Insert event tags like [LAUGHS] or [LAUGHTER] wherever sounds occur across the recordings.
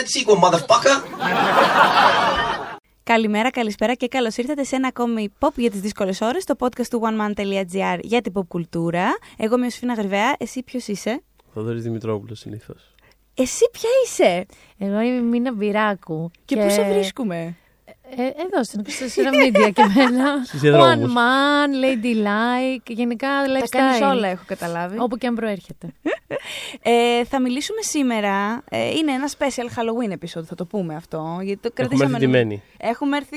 that sequel, motherfucker! Καλημέρα, καλησπέρα και καλώς ήρθατε σε ένα ακόμη pop για τις δύσκολες ώρες, το podcast του oneman.gr για την pop κουλτούρα. Εγώ είμαι ο Σφίνα Γρυβαία, εσύ ποιος είσαι; Θοδωρής Δημητρόπουλος συνήθως. Εσύ ποια είσαι; Εγώ είμαι η Μίνα Μπυράκου. Και, πού σε βρίσκουμε; Ε, εδώ στην 24 Media και εμένα. [LAUGHS] Στους διαδρόμους. One man, ladylike, γενικά Τα lifestyle. κάνεις όλα, έχω καταλάβει. Όπου και αν προέρχεται. [LAUGHS] Ε, θα μιλήσουμε σήμερα. Ε, είναι ένα special Halloween episode, θα το πούμε αυτό. Γιατί το Έχουμε κρατήσαμε. έρθει ντυμένοι. Έχουμε έρθει.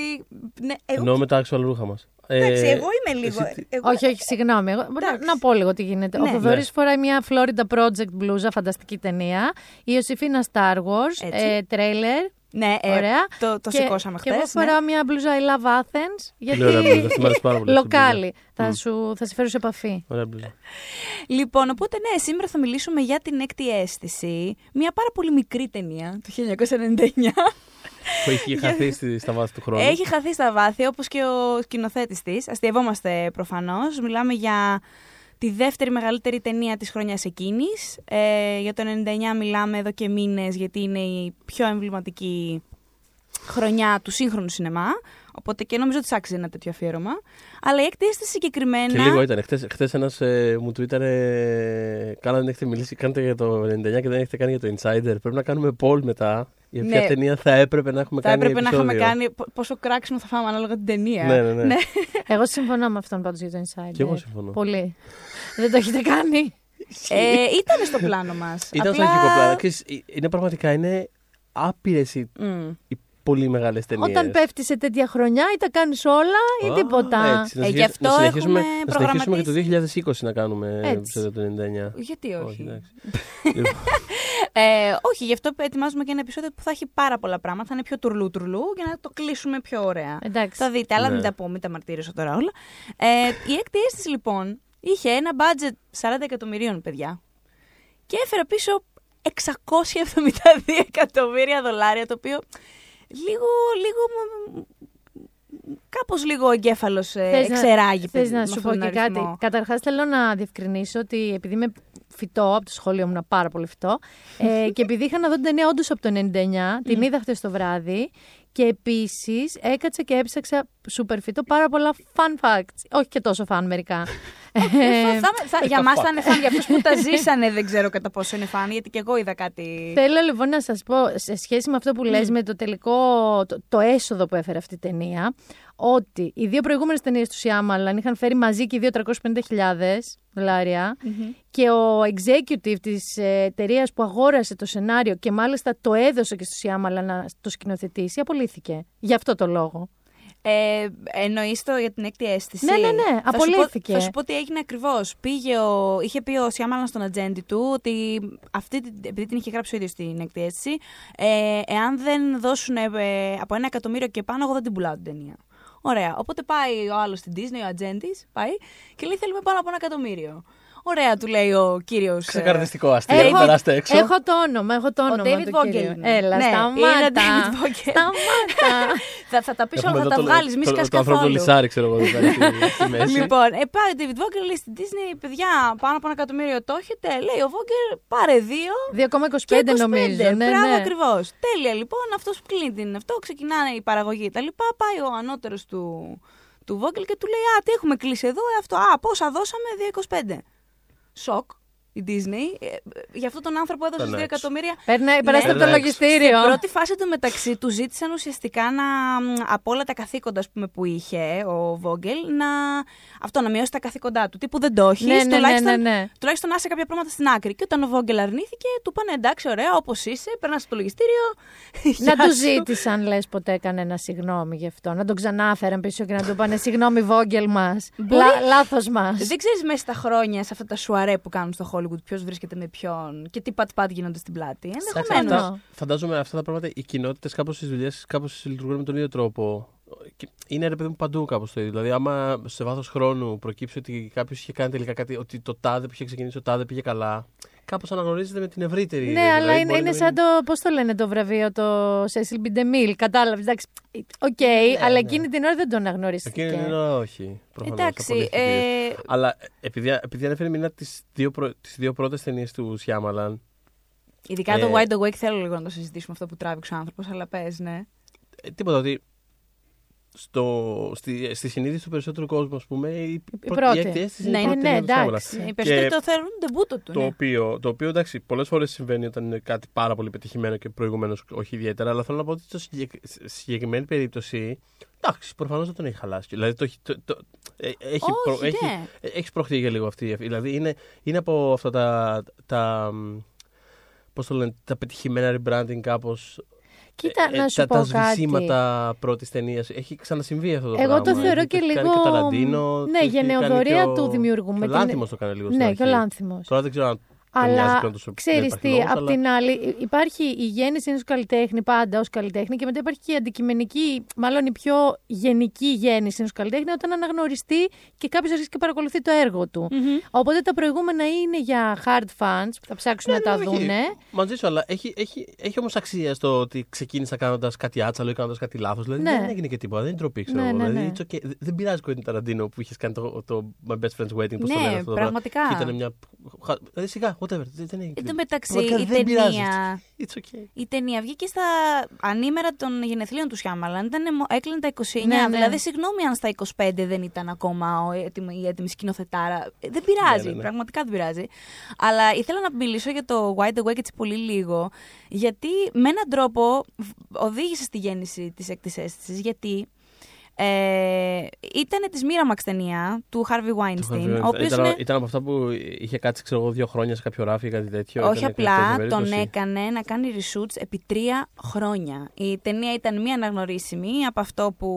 Ναι, εγώ, Εννοώ με τα actual ρούχα μας. εντάξει, εγώ είμαι λίγο. εσύ τι- εγώ- όχι, όχι, συγγνώμη. Εγώ, μπορώ Εντάξει. να πω λίγο τι γίνεται. Ναι. Ο Θοδωρής Ναι. φοράει μια Florida Project μπλούζα, φανταστική ταινία. Η Ιωσήφίνα Star Wars, Έτσι. ε, τρέιλερ. Ναι, ε, Ωραία. το, το και, σηκώσαμε Και χθες. εγώ φοράω μια μπλούζα I love Athens. Γιατί Πολύ ωραία μπλούζα, αυτή μου αρέσει πάρα πολύ αυτή η λοκάλι. Θα, Μμ. σου, θα σε φέρω σε επαφή. Ωραία μπλούζα. Λοιπόν, οπότε ναι, σήμερα θα μιλήσουμε για την έκτη αίσθηση. Μια πάρα πολύ μικρή ταινία του 1999. Που έχει χαθεί στη- στα βάθη του χρόνου. Έχει χαθεί στα βάθη, όπως και ο σκηνοθέτης της. Αστειευόμαστε προφανώς. Μιλάμε για τη δεύτερη μεγαλύτερη ταινία της χρονιάς εκείνης. Ε, για το 99 μιλάμε εδώ και μήνες, γιατί είναι η πιο εμβληματική χρονιά του σύγχρονου σινεμά. Οπότε και νομίζω ότι της άξιζε ένα τέτοιο αφιέρωμα. Αλλά η έκτη αίσθηση συγκεκριμένα... Και λίγο ήταν. Χθες, χθες ένας ε, μου τwittέρε Καλά δεν έχετε μιλήσει, κάνετε για το 99 και δεν έχετε κάνει για το Insider. Πρέπει να κάνουμε poll μετά για ποια Ναι. ταινία θα έπρεπε να έχουμε Θα κάνει έπρεπε να είχαμε επεισόδιο. κάνει πο- πόσο κράξιμο θα φάμε ανάλογα την ταινία. Ναι, ναι, ναι. Εγώ συμφωνώ με αυτόν πάντως για το Insider. Και εγώ συμφωνώ. Πολύ. Δεν το έχετε κάνει; Ε, ήταν στο πλάνο μας. Ήταν στο Απλά- αρχικό πλάνο. Ξέρεις, ε, είναι πραγματικά είναι άπειρες οι, Μμ. οι πολύ μεγάλες ταινίες. Όταν πέφτει σε τέτοια χρονιά, ή τα κάνεις όλα ή Α, τίποτα. έτσι, να Ε, συνεχίσουμε- γι' αυτό να συνεχίσουμε, έχουμε να συνεχίσουμε και το 2020 να κάνουμε Έτσι. επεισόδιο του 99. Γιατί όχι. εντάξει. Λοιπόν, [LAUGHS] Ε, όχι, γι' αυτό ετοιμάζουμε και ένα επεισόδιο που θα έχει πάρα πολλά πράγματα. Θα είναι πιο τουρλού τουρλού για να το κλείσουμε πιο ωραία. Εντάξει. Θα δείτε, αλλά Ναι. μην τα πω, μην τα μαρτύρησω τώρα όλα. Ε, η έκτη αίσθηση λοιπόν είχε ένα budget 40 εκατομμυρίων, παιδιά. Και έφερε πίσω 672 εκατομμύρια δολάρια, το οποίο λίγο, λίγο, μ- κάπως λίγο ο εγκέφαλος ε, Θες να- εξεράγει Θες παιδί, να με σου αυτόν πω τον και κάτι. αριθμό. Καταρχάς θέλω να διευκρινίσω ότι επειδή είμαι φυτό από το σχολείο μου, ήμουν πάρα πολύ φυτό. ε, [LAUGHS] και επειδή είχα να δω την ταινία όντως από το 99, την είδα χτες το βράδυ. Και επίσης έκατσα και έψαξα super φυτό πάρα πολλά fun facts. Όχι και τόσο fun μερικά. Ε, θα- θα- θα- για μας θα είναι φαν. Για αυτούς που τα ζήσανε δεν ξέρω κατά πόσο είναι φαν, γιατί και εγώ είδα κάτι. Θέλω λοιπόν να σας πω, σε σχέση με αυτό που λες, με το τελικό, το, το έσοδο που έφερε αυτή η ταινία, ότι οι δύο προηγούμενες ταινίες του Σιάμαλαν είχαν φέρει μαζί και οι δύο 350.000 δολάρια και ο executive της ε, εταιρείας που αγόρασε το σενάριο και μάλιστα το έδωσε και στο Σιάμαλαν να το σκηνοθετήσει, απολύθηκε. Γι' αυτό το λόγο. Ε, Εννοείς το για την έκτη αίσθηση; Ναι, ναι, ναι, Θα σου πω- απολύθηκε. Θα σου πω τι έγινε ακριβώς. Είχε πει ο Σιάμαλαν στον ατζέντη του ότι αυτή, την- επειδή την είχε γράψει ο ίδιος την έκτη αίσθηση, ε, εάν δεν δώσουν ε, από ένα εκατομμύριο και πάνω, εγώ δεν την πουλάω την ταινία. Ωραία. Οπότε πάει ο άλλος στην Disney, ο ατζέντη, πάει και λέει: Θέλουμε πάνω από ένα εκατομμύριο. Ωραία, του λέει ο κύριος. Ξεκαρδιστικό αστείο. Έχω- Περάστε έξω. Έχω το όνομα, έχω το Ο όνομα David του Vogel κυρίου. είναι. Έλα, Ναι, είναι ο σταμάτα. David [LAUGHS] Vogel. Σταμάτα. θα, θα τα πεις όλα, Έχουμε θα εδώ τα το- βγάλεις, μη το- σκάς Το ανθρώπινο καθόλου. λυσάρι, ξέρω εγώ, εδώ πέρα στη- στη [LAUGHS] μέση. Λοιπόν, ε, πάει ο David Vogel, λέει στην Disney, παιδιά, πάνω από ένα εκατομμύριο το έχετε. Λέει ο Vogel, πάρε δύο. 2,25 Και 25, νομίζω. Ναι, Μπράβο, ναι. ακριβώς. Τέλεια, λοιπόν, αυτός που κλείνει την αυτό, ξεκινάνε η παραγωγή τα λοιπά. Πάει ο ανώτερος του, του Vogel και του λέει: Α, τι έχουμε κλείσει εδώ, ε, αυτό. Α, πόσα δώσαμε, 2,25. Σοκ. Η Disney, ε, ε, για αυτόν τον άνθρωπο έδωσε 2 Περνάει έξω. εκατομμύρια. Περνάει, περάστε Ναι. από το Εντάξει. λογιστήριο. Στην πρώτη φάση του μεταξύ του ζήτησαν ουσιαστικά να, μ, από όλα τα καθήκοντα ας πούμε, που είχε ο Βόγγελ να, αυτό, να μειώσει τα καθήκοντά του. Τι που δεν το έχει, Ναι, ναι, ναι, τουλάχιστον, ναι, ναι. τουλάχιστον να είσαι κάποια πράγματα στην άκρη. Και όταν ο Βόγγελ αρνήθηκε, του πάνε εντάξει, ωραία, όπως είσαι, περνάς στο λογιστήριο. Να γεια του σου». ζήτησαν, λες, ποτέ κανένα συγγνώμη γι' αυτό. Να τον ξανάφεραν πίσω και να του πάνε συγγνώμη, Βόγγελ μας. Μπορεί. Λάθος μας. Δεν ξέρεις μέσα στα χρόνια, σε αυτά τα σουαρέ που κάνουν στο Hollywood, ποιος βρίσκεται με ποιον και τι πατ-πατ γίνονται στην πλάτη. Εντάξει, Ενδεχομένως. αυτά- αυτά- Φαντάζομαι αυτά τα πράγματα, οι κοινότητες κάπως στις δουλειές κάπως λειτουργούν με τον ίδιο τρόπο. Και Είναι ρε παιδί μου παντού κάπως το ίδιο. Δηλαδή, άμα σε βάθος χρόνου προκύψει ότι κάποιος είχε κάνει τελικά κάτι, ότι το τάδε που είχε ξεκινήσει, το τάδε πήγε καλά, κάπως αναγνωρίζεται με την ευρύτερη. Ναι, δηλαδή, αλλά είναι, μπορεί είναι να σαν το. Πώς το λένε το βραβείο, το Cecil B. DeMille. Κατάλαβες. Εντάξει. Οκ, αλλά ναι. εκείνη την ώρα δεν τον αναγνωρίστηκε. Εκείνη την ώρα όχι. Προφανώς, Εντάξει. απολύθηκε Ε, Αλλά επειδή, επειδή ανέφερε μήνα τις δύο, πρω... τις δύο πρώτες ταινίες του Σιάμαλαν, Ειδικά Ε, το Wide Awake θέλω λίγο να το συζητήσουμε αυτό που τράβηξε ο άνθρωπος, αλλά πες, ναι. Ε, τίποτα ότι στο, στη, στη συνείδηση του περισσότερου κόσμου, ας πούμε, η, πρώτη- πρώτη. η έκτη αίσθηση Ναι, είναι η πρώτη ναι, ταινία του Shyamalan. εντάξει. Ναι, οι περισσότεροι Και το θεωρούν ντεμπούτο του. Το, ναι. οποίο, το οποίο εντάξει, πολλές φορές συμβαίνει όταν είναι κάτι πάρα πολύ πετυχημένο και προηγουμένως όχι ιδιαίτερα. Αλλά θέλω να πω ότι στο συγκεκ- στη συγκεκριμένη περίπτωση. Εντάξει, προφανώς δεν τον έχει χαλάσει. Δηλαδή το, έχει- το, το, ε, έχει, Όχι, προ- έχει, ναι. ε, έχει σπρωχτεί για λίγο αυτή. Δηλαδή είναι, είναι από αυτά τα. τα πώς το λένε, τα πετυχημένα rebranding κάπως. Κοίτα, να σου τα, πω τα κάτι. σβησίματα πρώτης ταινίας. Έχει ξανασυμβεί αυτό το Εγώ πράγμα. το θεωρώ Έχει- και το έχει λίγο. κάνει και ο Ταραντίνο, το ναι, έχει κάνει γενεοδορία και ο- του δημιουργού. Και με ο την- Λάνθιμος το κάνει λίγο στην Ναι, και ο αρχή. Λάνθιμος. Τώρα δεν ξέρω αν τον νοιάζει Αλλά πλέον τόσο- ξέρεις δεν τι, υπάρχει λόγος, απ' αλλά- την άλλη, υπάρχει η γέννηση ενός καλλιτέχνη πάντα ως καλλιτέχνη και μετά υπάρχει και η αντικειμενική, μάλλον η πιο γενική γέννηση ενός καλλιτέχνη όταν αναγνωριστεί και κάποιος αρχίσει και παρακολουθεί το έργο του. Μμμ. Οπότε τα προηγούμενα είναι για hard fans που θα ψάξουν να τα Ναι, όχι. δούνε. Μαζί σου, αλλά έχει, έχει, έχει όμως αξία στο ότι ξεκίνησα κάνοντας κάτι άτσαλο ή κάνοντας κάτι λάθος. Δηλαδή Ναι. δεν έγινε και τίποτα, δεν είναι ντροπή, ξέρω Ναι, εγώ. ναι, δηλαδή, ναι. it's okay. Δεν- Δεν πειράζει Quentin Tarantino που είχες κάνει το, το My Best Friend's Wedding. Πώς το λένε Ναι, αυτό το πραγματικά. πράγμα. Και ήταν μια. χα- Δηλαδή, σιγά, whatever. Δεν, δεν έχει. Εν τω μεταξύ, Πραγματικά η δεν πειράζει. ταινία, It's okay. η ταινία βγήκε στα ανήμερα των γενεθλίων του Σιάμαλαν. Ήταν, μο- έκλεινε τα 29. Ναι, ναι. Δηλαδή, συγγνώμη αν στα 25 δεν ήταν ακόμα ο έτοιμη, η έτοιμη σκηνοθετάρα. Ε, Δεν πειράζει. Ναι, ναι, ναι. Πραγματικά δεν πειράζει. Αλλά ήθελα να μιλήσω για το Wide Awake έτσι πολύ λίγο. Γιατί με έναν τρόπο β- οδήγησε στη γέννηση της έκτης αίσθησης. Γιατί. Ε, ήταν της Miramax ταινία του Harvey Weinstein, ο οποίος ήταν, είναι ήταν από αυτά που είχε κάτσει ξέρω, εγώ, δύο χρόνια σε κάποιο ράφι ή κάτι τέτοιο. Όχι Ήταν απλά, τέτοια τον περίπτωση. έκανε να κάνει reshoots επί τρία χρόνια. Η ταινία ήταν μία αναγνωρίσιμη από αυτό που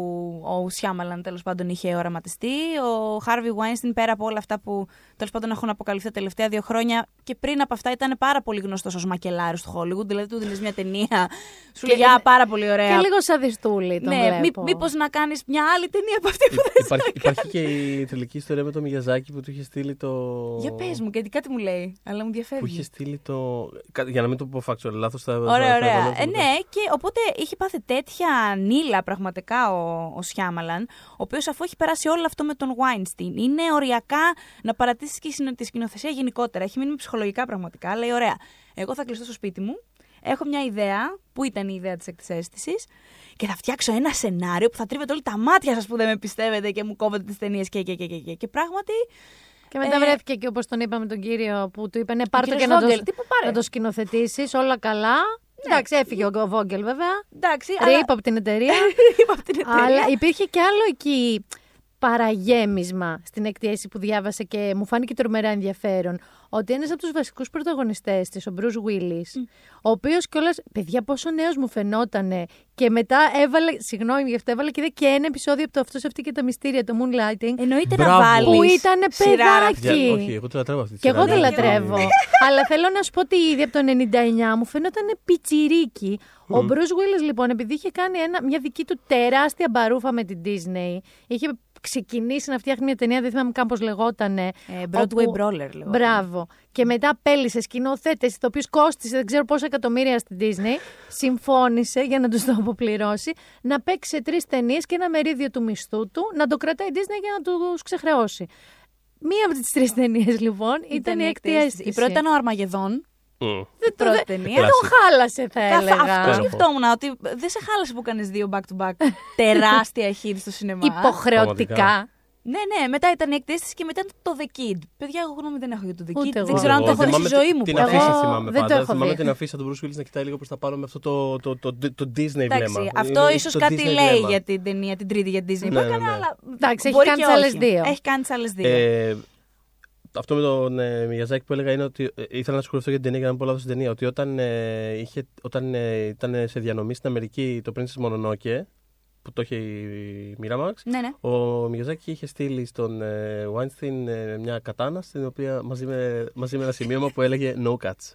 ο Σιάμαλαν τέλος πάντων είχε οραματιστεί. Ο Χάρβι Weinstein πέρα από όλα αυτά που τέλος πάντων έχουν αποκαλυφθεί τα τελευταία δύο χρόνια και πριν από αυτά ήταν πάρα πολύ γνωστός ως μακελάριο του Hollywood. Δηλαδή του δίνεις μια ταινία, σου Και- λέει «Α, πάρα πολύ ωραία. Και λίγο σαδιστούλη τον ναι, βλέπω. μήπως να κάνεις μια άλλη ταινία από αυτή που δεν Υπάρχει, υπάρχει και η θηλυκή ιστορία με το Μιγιαζάκι που του είχε στείλει το. Για πες μου, γιατί κάτι μου λέει, αλλά μου διαφεύγει. Που είχε στείλει το. κα- Για να μην το πω factual, λάθος θα. θα- Ωραία, θα ωραία. επανέλθω Ε, μετά. ναι, και οπότε είχε πάθει τέτοια νύλα πραγματικά ο, ο Σιάμαλαν, ο οποίος αφού έχει περάσει όλο αυτό με τον Weinstein, είναι οριακά να παρατήσεις και η συνο- τη σκηνοθεσία γενικότερα. Έχει μείνει ψυχολογικά πραγματικά. Λέει, ωραία, εγώ θα κλειστώ στο σπίτι μου, έχω μια ιδέα, που ήταν η ιδέα της έκτη αίσθηση, και θα φτιάξω ένα σενάριο που θα τρίβετε όλοι τα μάτια σας που δεν με πιστεύετε και μου κόβετε τις ταινίες και, και, και, και, και. Και πράγματι. Και μετά Ε, βρέθηκε και όπως τον είπαμε τον κύριο που του είπε ναι, πάρ' το κύριος και να το, Βόγγελ, τι που πάρε; να το σκηνοθετήσεις, όλα καλά. Εντάξει, έφυγε ο Βόγγελ βέβαια. Εντάξει, αλλά. Ρίπ από την εταιρεία. [LAUGHS] Είπα από την εταιρεία. Αλλά υπήρχε και άλλο εκεί παραγέμισμα στην εκτίαση που διάβασα και μου φάνηκε τρομερά ενδιαφέρον. Ότι ένας από τους βασικούς πρωταγωνιστές της, ο Bruce Willis, ο οποίος κιόλας. Παιδιά, πόσο νέος μου φαινότανε. Και μετά έβαλε. Συγγνώμη γι' αυτό, έβαλε και, είδε και ένα επεισόδιο από το Αυτός αυτή και τα μυστήρια, το Moonlighting. Εννοείται να Μπράβο. βάλεις. Που ήτανε παιδάκι. Για- όχι, εγώ το λατρεύω αυτή τη Και εγώ σειρά, δεν ναι. λατρεύω. Αλλά θέλω να σου πω ότι ήδη από το 99 μου φαίνονταν πιτσιρίκι. Ο Bruce Willis λοιπόν, επειδή είχε κάνει ένα, μια δική του τεράστια μπαρούφα με την Disney, είχε ξεκινήσει να φτιάχνει μια ταινία, δεν θυμάμαι καν πώς λεγότανε. Ε, Broadway όπου- Brawler, λέγω. Μπράβο. Και μετά απέλησε σκηνοθέτε, το οποίος κόστησε δεν ξέρω πόσα εκατομμύρια στην Disney. Συμφώνησε για να τους το αποπληρώσει να παίξει σε τρεις ταινίες και ένα μερίδιο του μισθού του να το κρατάει η Disney για να τους ξεχρεώσει. Μία από τις τρεις ταινίες λοιπόν ήταν, η έκτη αίσθηση. Η πρώτη ήταν ο Αρμαγεδόν. Μμ. Η πρώτη δεν- ταινία. Δεν τον χάλασε, θα Καθ- έλεγα. Αυτό Πέρα σκεφτόμουν ότι δεν σε χάλασε που κάνεις δύο back to back τεράστια hit στο σινεμά. Υποχρεωτικά. Πραγματικά. Ναι, ναι, μετά ήταν η εκτέστηση και μετά το The Kid. Παιδιά, εγώ γνώμη δεν έχω για το The Ούτε Kid. εγώ. Δεν ξέρω αν το Εγώ έχω δει στη θυμάμαι ζωή μου. Την ποτέ. αφίσα Εγώ θυμάμαι δεν το πάντα. έχω Θυμάμαι δει. την αφίσα του Bruce Willis να κοιτάει λίγο προς τα πάνω με αυτό το, το, το, το, το Disney Εντάξει, βλέμμα. αυτό Είναι ίσως το κάτι Disney λέει βλέμμα. για την ταινία, την τρίτη για Disney που Ναι, ναι, έκανε, ναι. αλλά. Εντάξει, έχει μπορεί κάνει και τις άλλες όχι. δύο. Έχει κάνει τις άλλες δύο. Ε, αυτό με τον ε, Μιαζάκη που έλεγα είναι ότι ε, ήθελα να σου αυτό για την ταινία για να μην πω λάθος στην ταινία. Ότι όταν, ε, είχε, όταν ε, ήταν σε διανομή στην Αμερική το Princess Mononoke, που το είχε η Miramax, Ναι, ναι. ο Μιαζάκη είχε στείλει στον ε, Weinstein ε, μια κατάνα στην οποία μαζί με, μαζί με ένα σημείωμα που έλεγε No cuts.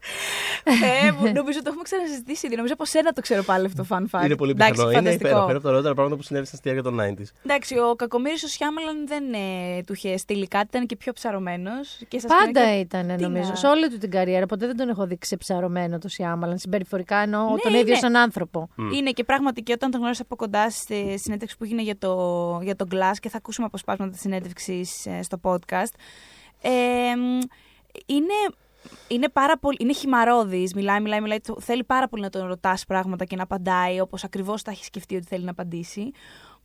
ε, μου- νομίζω το έχουμε ξανασυζητήσει ήδη. Νομίζω από σένα το ξέρω πάλι αυτό το fun fact. είναι πολύ Εντάξει, πιθανό. Είναι φανταστικό. υπέροχο. Είναι από τα ωραιότερα πράγματα που συνέβησαν στη διάρκεια των 90s. Εντάξει, ο Κακομοίρης ο Σιάμαλαν δεν ε, του είχε στείλει κάτι, ήταν και πιο ψαρωμένος. Πάντα ήταν, Τι νομίζω. να- Σε όλη του την καριέρα. Ποτέ δεν τον έχω δει ξεψαρωμένο το Σιάμαλαν. Συμπεριφορικά εννοώ Ναι, τον ίδιο είναι. σαν άνθρωπο. Είναι και πράγματι και όταν τον γνώρισα από κοντά στη συνέντευξη που έγινε για το, για το Glass και θα ακούσουμε αποσπάσματα τη συνέντευξη στο podcast. Ε, μ, είναι είναι πάρα πολύ. Είναι χυμαρόδης. Μιλάει, μιλάει, μιλάει. το- Θέλει πάρα πολύ να τον ρωτάς πράγματα και να απαντάει όπως ακριβώς τα έχει σκεφτεί ότι θέλει να απαντήσει.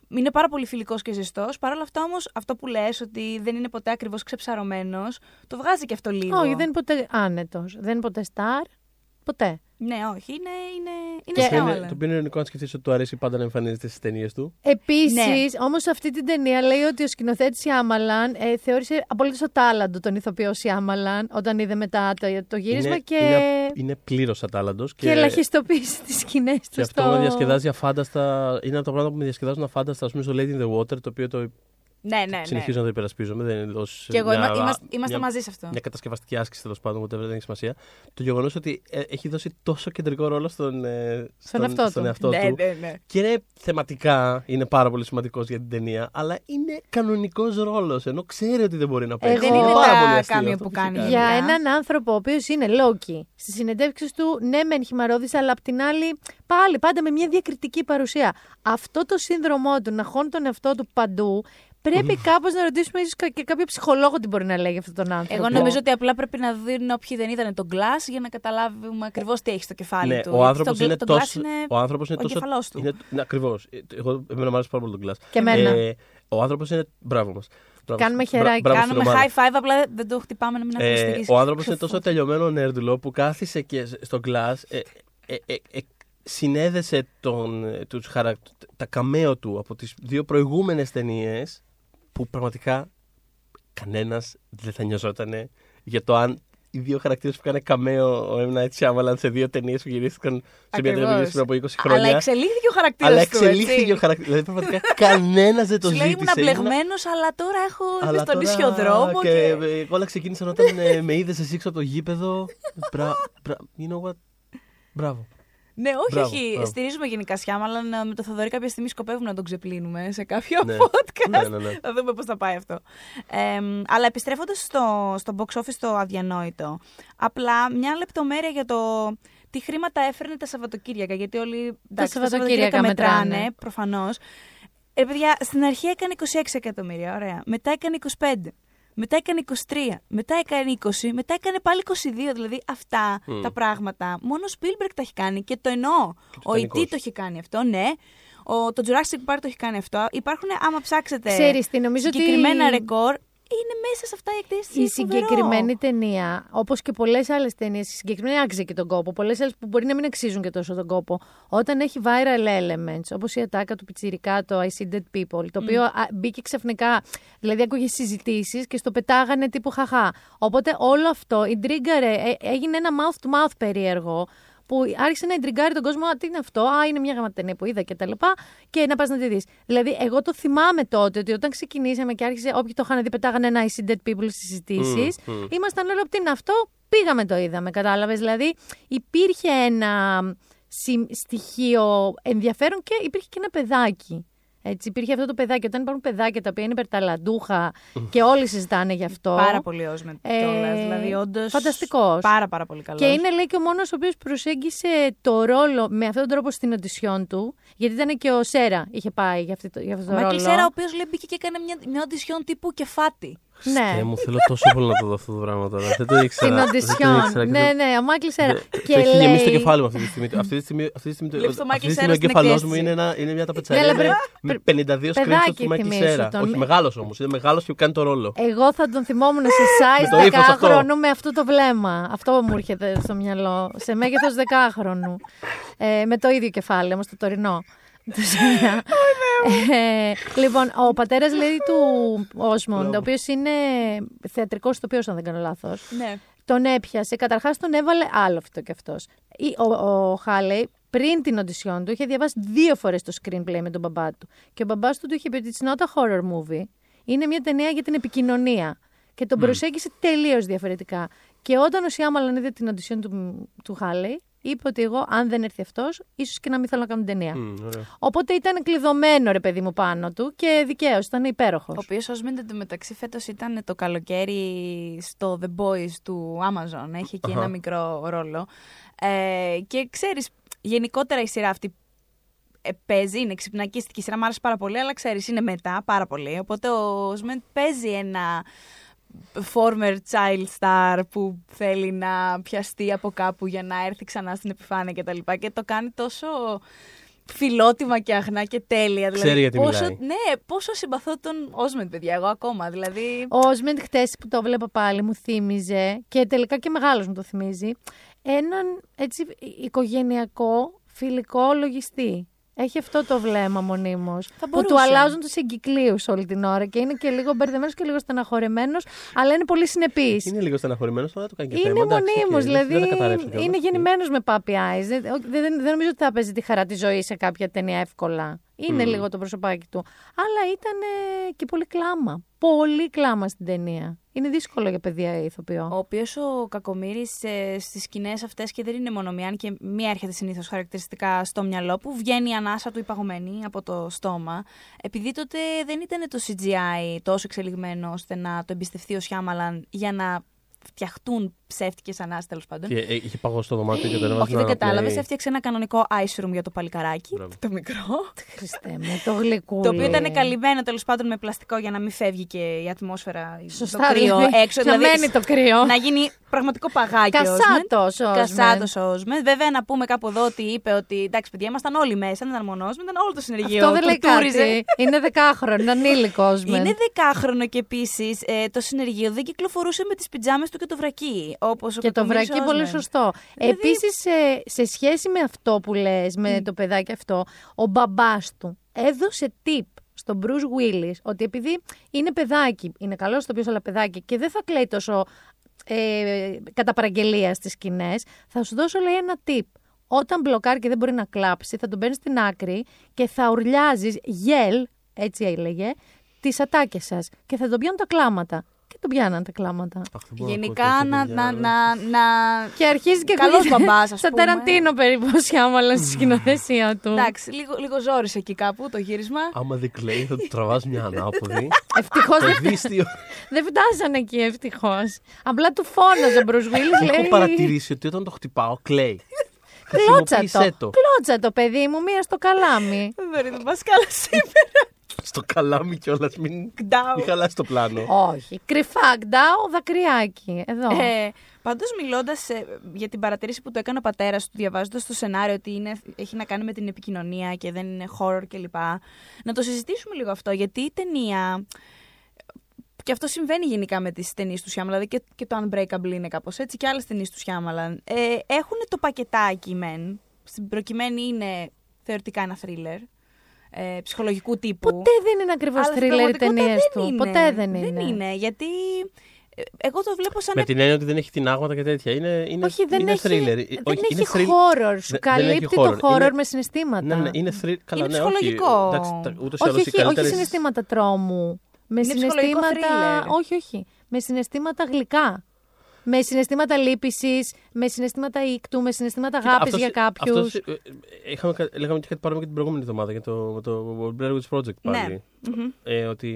Είναι πάρα πολύ φιλικός και ζεστός. Παρ' όλα αυτά όμως, αυτό που λες ότι δεν είναι ποτέ ακριβώς ξεψαρωμένος, το βγάζει και αυτό λίγο. Όχι, δεν είναι ποτέ άνετος. Δεν είναι ποτέ στάρ. Ποτέ. Ναι, όχι, είναι, είναι, είναι Το οποίο είναι- Σιάμαλαν. Το οποίο είναι ειρωνικό αν σκεφτείς ότι του αρέσει πάντα να εμφανίζεται στις ταινίες του. Επίσης, Ναι. όμως αυτή την ταινία λέει ότι ο σκηνοθέτης Σιάμαλαν ε, θεώρησε απολύτως τάλαντο τον ηθοποιό Σιάμαλαν όταν είδε μετά το, το γύρισμα είναι, και, είναι, είναι πλήρως ατάλλαντο. και, Και, ελαχιστοποίησε τις σκηνές του. και αυτό με διασκεδάζει αφάνταστα. Είναι από τα πράγματα που με διασκεδάζουν αφάνταστα, ας πούμε, στο Lady in the Water, το οποίο το Ναι, ναι, ναι. συνεχίζω να το υπερασπίζομαι. Δεν είναι ως Και εγώ μια- είμα- είμαστε, είμαστε μια- μαζί σε αυτό. Μια κατασκευαστική άσκηση τέλος πάντων, whatever, δεν έχει σημασία. Το γεγονός ότι ε, έχει δώσει τόσο κεντρικό ρόλο στον, ε, στον, εαυτό στον του. εαυτό ναι, του. ναι, ναι. Και είναι θεματικά είναι πάρα πολύ σημαντικός για την ταινία, αλλά είναι κανονικός ρόλος. Ενώ ξέρει ότι δεν μπορεί να παίξει. Δεν είναι πάρα τα πολύ αστείο κάμια αυτό, που φυσικά. κάνει. Για Γενικά. έναν άνθρωπο ο οποίος είναι Λόκι. Στις συνεντεύξεις του, ναι, μεν χυμαρόδης, αλλά απ' την άλλη πάλι πάντα με μια διακριτική παρουσία. Αυτό το σύνδρομό του να χώνει τον εαυτό του παντού, πρέπει κάπως να ρωτήσουμε ίσως και κάποιο ψυχολόγο τι μπορεί να λέει για αυτόν τον άνθρωπο. Εγώ νομίζω ότι απλά πρέπει να δουν όποιοι δεν είδαν τον Glass για να καταλάβουμε ακριβώς τι έχει στο κεφάλι Ναι, του. ο Γιατί άνθρωπος το, είναι το τόσο. Glass είναι Ο άνθρωπος είναι ο τόσο. εγκεφαλός του. Είναι, ναι, Ακριβώς. Εγώ εμένα μου άρεσε πάρα πολύ τον Glass. Και εμένα. Ε, ο άνθρωπος είναι. Μπράβο μας. Κάνουμε χεράκι. Κάνουμε high five, απλά δεν το χτυπάμε να μην Ε, ακούσει. ο άνθρωπος είναι τόσο τελειωμένο νέρντουλο που κάθισε και στο Glass. Ε, ε, ε, ε, συνέδεσε τον, ε, τους χαρακ... τα καμέο του από τις δύο προηγούμενες ταινίες που πραγματικά κανένας δεν θα νιωζόταν για το αν οι δύο χαρακτήρες που έκανε καμέο ο M. Night Shyamalan σε δύο ταινίες που γυρίστηκαν σε μια Ακριβώς. ταινία πριν από 20 χρόνια. Αλλά εξελίχθηκε ο χαρακτήρας Αλλά του. εξελίχθηκε ο χαρακτήρας. Δηλαδή πραγματικά [LAUGHS] κανένας δεν το Σου λέει ζήτησε. ήμουν Ήμουνα- μπλεγμένος, αλλά τώρα έχω αλλά στον τώρα- ισιοδρόμο. Και, Και... ε, όλα ξεκίνησαν όταν ε, με είδες εσύ έξω από το γήπεδο. Μπρα, μπρα, you know what? Μπράβο. Ναι, όχι, Μπράβο, όχι. μπράβο. Στηρίζουμε γενικά Σιάμα, αλλά με το Θοδωρή κάποια στιγμή σκοπεύουμε να τον ξεπλύνουμε σε κάποιο Ναι. podcast. Ναι, ναι, ναι. Θα δούμε πώς θα πάει αυτό. Ε, αλλά επιστρέφοντας στο, στο box office το αδιανόητο, απλά μια λεπτομέρεια για το τι χρήματα έφερνε τα Σαββατοκύριακα. Γιατί όλοι εντάξει, τα Σαββατοκύριακα μετράνε. μετράνε, προφανώς. Ε, παιδιά, στην αρχή έκανε 26 εκατομμύρια, ωραία. Μετά έκανε 25. Μετά έκανε 23, μετά έκανε 20, μετά έκανε πάλι 22. Δηλαδή αυτά Μμ. τα πράγματα. Μόνο ο Spielberg τα έχει κάνει και το εννοώ. Ο Τιτανικός. E.T. το έχει κάνει αυτό, ναι. Ο, το Jurassic Park το έχει κάνει αυτό. Υπάρχουν, άμα ψάξετε, Ξέρεις τι, νομίζω ότι- συγκεκριμένα ρεκόρ, είναι μέσα σε αυτά οι εκτίσει. Η συγκεκριμένη ταινία, όπως και πολλές άλλες ταινίες, η συγκεκριμένη άξιζε και τον κόπο. Πολλές άλλες που μπορεί να μην αξίζουν και τόσο τον κόπο. Όταν έχει viral elements, όπως η ατάκα του Πιτσιρικά, το I see dead people, το οποίο α, μπήκε ξαφνικά, δηλαδή άκουγε συζητήσεις και στο πετάγανε τύπου χαχά. Οπότε όλο αυτό, η τρίγκαρε, ε, έγινε ένα mouth to mouth περίεργο. Που άρχισε να εντριγκάρει τον κόσμο, Α, τι είναι αυτό, Α, είναι μια γαματενέ που είδα και τα λοιπά, και να πας να τη δεις. Δηλαδή, εγώ το θυμάμαι τότε ότι όταν ξεκινήσαμε και άρχισε, όποιοι το είχαν δει, πετάγανε ένα I see dead people στις συζητήσεις. Μμ, μμ. Ήμασταν όλοι τι είναι αυτό, πήγαμε το είδαμε, κατάλαβες. Δηλαδή, υπήρχε ένα συμ- στοιχείο ενδιαφέρον και υπήρχε και ένα παιδάκι. Έτσι, υπήρχε αυτό το παιδάκι. Όταν υπάρχουν παιδάκια τα οποία είναι υπερταλαντούχα και όλοι συζητάνε γι' αυτό. Πάρα πολύ όσμεν Ε, κιόλας, Δηλαδή, όντως. φανταστικός. Πάρα, πάρα πολύ καλός. Και είναι λέει και ο μόνος ο οποίος προσέγγισε το ρόλο με αυτόν τον τρόπο στην οντισιόν του. Γιατί ήταν και ο Σέρα είχε πάει για, αυτή το, για αυτό Ο το Μάικλ ρόλο. Σέρα, ο οποίος λέει μπήκε και έκανε μια, μια οντισιόν τύπου κεφάτη. Χριστέ Ναι. μου, θέλω τόσο πολύ να το δω αυτό το πράγμα τώρα. Δεν το ήξερα. Στην Δεν το οντισιόν. ήξερα και Ναι, το- ναι, ο Μάικλ Σέρα. Δεν- και το έχει γεμίσει το λέει- κεφάλι μου αυτή τη στιγμή. Αυτή τη στιγμή, αυτή τη στιγμή, το- Βλέπεις το αυτή Michael τη στιγμή ο Cera στην εγκεφαλό μου εκθέση. είναι, ένα, είναι μια Ναι, ταπετσαρία αλλά με, πρέπει- με 52 παιδάκι screenshots του Μάικλ θυμίσου Σέρα. τον. Όχι, μεγάλος όμως. Είναι μεγάλος και κάνει το ρόλο. Εγώ θα τον θυμόμουν σε size [LAUGHS] Με το ύφος αυτό. 10χρονου με αυτό το βλέμμα. Αυτό μου έρχεται στο μυαλό. Σε μέγεθος 10χρονου. Ε, με το ίδιο κεφάλι, όμως το τωρινό. Του Σέρα. ε, λοιπόν, ο πατέρας λέει του Όσμοντ, ο οποίος είναι θεατρικός ηθοποιός, αν δεν κάνω λάθος. Ναι. Τον έπιασε. Καταρχάς τον έβαλε άλλο αυτό κι αυτός. Ο, ο Χάλεϊ πριν την οντισιόν του είχε διαβάσει δύο φορές το screenplay με τον μπαμπά του. Και ο μπαμπάς του του είχε πει ότι it's not a horror movie. Είναι μια ταινία για την επικοινωνία. Και τον προσέγγισε τελείως διαφορετικά. Και όταν ο Σιάμαλαν είδε την οντισιόν του, του Χάλεϊ, είπε ότι εγώ, αν δεν έρθει αυτός, ίσως και να μην θέλω να κάνω την ταινία. Μμ, ωραία. Οπότε ήταν κλειδωμένο ρε παιδί μου πάνω του και δικαίως, ήταν υπέροχος. Ο οποίος ω μεταξύ φέτος ήταν το καλοκαίρι στο The Boys του Amazon. Έχει εκεί Αχα. ένα μικρό ρόλο. Ε, και ξέρεις, γενικότερα η σειρά αυτή ε, παίζει, είναι ξυπνακίστικη η σειρά, μου άρεσε πάρα πολύ, αλλά ξέρεις, είναι μετά πάρα πολύ. Οπότε ο Σμεντ παίζει ένα former child star που θέλει να πιαστεί από κάπου για να έρθει ξανά στην επιφάνεια κτλ. Και, τα λοιπά. και το κάνει τόσο φιλότιμα και αγνά και τέλεια. Δηλαδή, Ξέρει γιατί πόσο, μιλάει. Ναι, πόσο συμπαθώ τον Osment, παιδιά, εγώ ακόμα. Δηλαδή, Ο Osment χτες που το 'βλεπα πάλι μου θύμιζε και τελικά και μεγάλος μου το θυμίζει έναν έτσι οικογενειακό φιλικό λογιστή. Έχει αυτό το βλέμμα μονίμως. Που μπορούσε. του αλλάζουν τους εγκυκλίους όλη την ώρα και είναι και λίγο μπερδεμένος και λίγο στεναχωρημένος, αλλά είναι πολύ συνεπής. Είναι λίγο στεναχωρημένος, αλλά το κάνει και Είναι θέμα. Εντάξει, μονίμως, οκ, δηλαδή δεν θα καταρρεύσει κιόλας. είναι γεννημένος με puppy eyes. Δεν, δεν, δεν, δεν νομίζω ότι θα παίζει τη χαρά τη ζωή σε κάποια ταινία εύκολα. Είναι Μμμ. λίγο το προσωπάκι του. Αλλά ήταν ε, και πολύ κλάμα. Πολύ κλάμα στην ταινία. Είναι δύσκολο για παιδιά ηθοποιό. Ο οποίος ο Κακομήρη ε, στις σκηνές αυτές και δεν είναι μόνο μία, αν και μία έρχεται συνήθως χαρακτηριστικά στο μυαλό που βγαίνει η ανάσα του υπαγωμένη από το στόμα. Επειδή τότε δεν ήταν το CGI τόσο εξελιγμένο ώστε να το εμπιστευτεί ο Σιάμαλαν για να φτιαχτούν ψεύτικε ανάσες τέλος πάντων. Και, ε, είχε παγώσει το δωμάτιο και τον έβαζε Όχι, δεν να κατάλαβες. play. Έφτιαξε ένα κανονικό ice room για το παλικαράκι. Μπράβο. Το μικρό. Χριστέ μου, το γλυκούλι. Το οποίο ήταν καλυμμένο τέλος πάντων με πλαστικό για να μην φεύγει και η ατμόσφαιρα. Σωστά, το κρύο δηλαδή, έξω. να μένει το κρύο. Να γίνει πραγματικό παγάκι. ο Osment. Κασάτο. Κασάτος ο Osment. Βέβαια, να πούμε κάπου εδώ ότι είπε ότι εντάξει, παιδιά, ήμασταν όλοι μέσα, δεν ήταν μόνο ο Osment, ήταν όλο το συνεργείο. Αυτό δεν λέει Τουρτούριζε. κάτι. Είναι δεκάχρονο, είναι ανήλικο. Είναι δεκάχρονο και επίσης το συνεργείο δεν κυκλοφορούσε με τις πιτζάμες του και το βρακί. Όπως ο Και το Κακομοίρης βρακί Osment. πολύ σωστό. Δηλαδή- Επίσης, σε, σε σχέση με αυτό που λες, με το παιδάκι αυτό, ο μπαμπάς του έδωσε tip στον Bruce Willis ότι επειδή είναι παιδάκι, είναι καλός στο αλλά παιδάκι και δεν θα κλαίει τόσο ε, κατά παραγγελία στις σκηνές, θα σου δώσω λέει ένα tip. Όταν μπλοκάρει και δεν μπορεί να κλάψει, θα τον παίρνεις στην άκρη και θα ουρλιάζεις γελ, έτσι έλεγε, τις ατάκες σας και θα τον πιάνουν τα κλάματα. Και τον πιάναν τα κλάματα. Αχ, δεν μπορώ να Γενικά ακούω να, τέτοια να, παιδιά. να, να... Και αρχίζει και Καλός ακούγεται μπαμπάς, ας Σαν πούμε. Ταραντίνο περίπου ο Σιάμαλα στη σκηνοθεσία του. Εντάξει, λίγο, λίγο ζόρισε εκεί κάπου το γύρισμα. Άμα δεν κλαίει, θα του τραβάς μια ανάποδη. Ευτυχώς το δεν, δίστιο. δεν φτάσανε εκεί, ευτυχώς. Απλά του φώναζε ο Μπρουζ Βίλι. Έχω παρατηρήσει ότι όταν το χτυπάω, κλαίει. Κλώτσα Χρησιμοποίησέ το. το. Κλώτσα το, παιδί μου, μία στο καλάμι. Δεν μπορεί να πας καλά σήμερα. Στο καλάμι κιόλας, μην, Γκντάου. μην χαλάσει το πλάνο. Όχι. Κρυφά, γκντάω, δακρυάκι. Εδώ. Ε, Πάντως, μιλώντας για την παρατήρηση που του έκανε ο πατέρας του, διαβάζοντας το σενάριο ότι είναι, έχει να κάνει με την επικοινωνία και δεν είναι horror κλπ. Να το συζητήσουμε λίγο αυτό, γιατί η ταινία. Και αυτό συμβαίνει γενικά με τις ταινίες του Σιάμαλα, δηλαδή και, και το Unbreakable είναι κάπως έτσι, και άλλες ταινίες του Σιάμαλα. Ε, έχουν το πακετάκι μεν. Στην προκειμένη είναι θεωρητικά ένα thriller. Ε, ψυχολογικού τύπου. Ποτέ δεν είναι ακριβώς Αλλά στην θρίλερ οι πραγματικότητα ταινίες δεν του. είναι. Ποτέ δεν είναι. Δεν είναι, γιατί ε, εγώ το βλέπω σαν Με την έννοια ότι δεν έχει τινάγματα και τέτοια. Είναι, είναι, Όχι, δεν είναι έχει, thriller. δεν Όχι, έχει είναι thrill- horror. Σου Δε- δεν έχει καλύπτει το horror. horror Είναι- με συναισθήματα. Ναι, ναι, είναι thriller. Καλά, Είναι ναι, όχι. ψυχολογικό. Εντάξει, τα- ούτως ή όχι, άλλως οι όχι, όχι καλύτερες- συναισθήματα τρόμου. Με Είναι ψυχολογικό συναισθήματα. thriller. Όχι, όχι. Με συναισθήματα γλυκά. Με συναισθήματα λύπησης, με συναισθήματα ήκτου, με συναισθήματα Κοίτα, αγάπης αυτός- για κάποιους. αυτός, ε, ε, είχαμε, κα- λέγαμε και κάτι παρόμοιο και την προηγούμενη εβδομάδα για το, με το Blair Witch Project πάλι. Ναι. Μμμ. Ε, ότι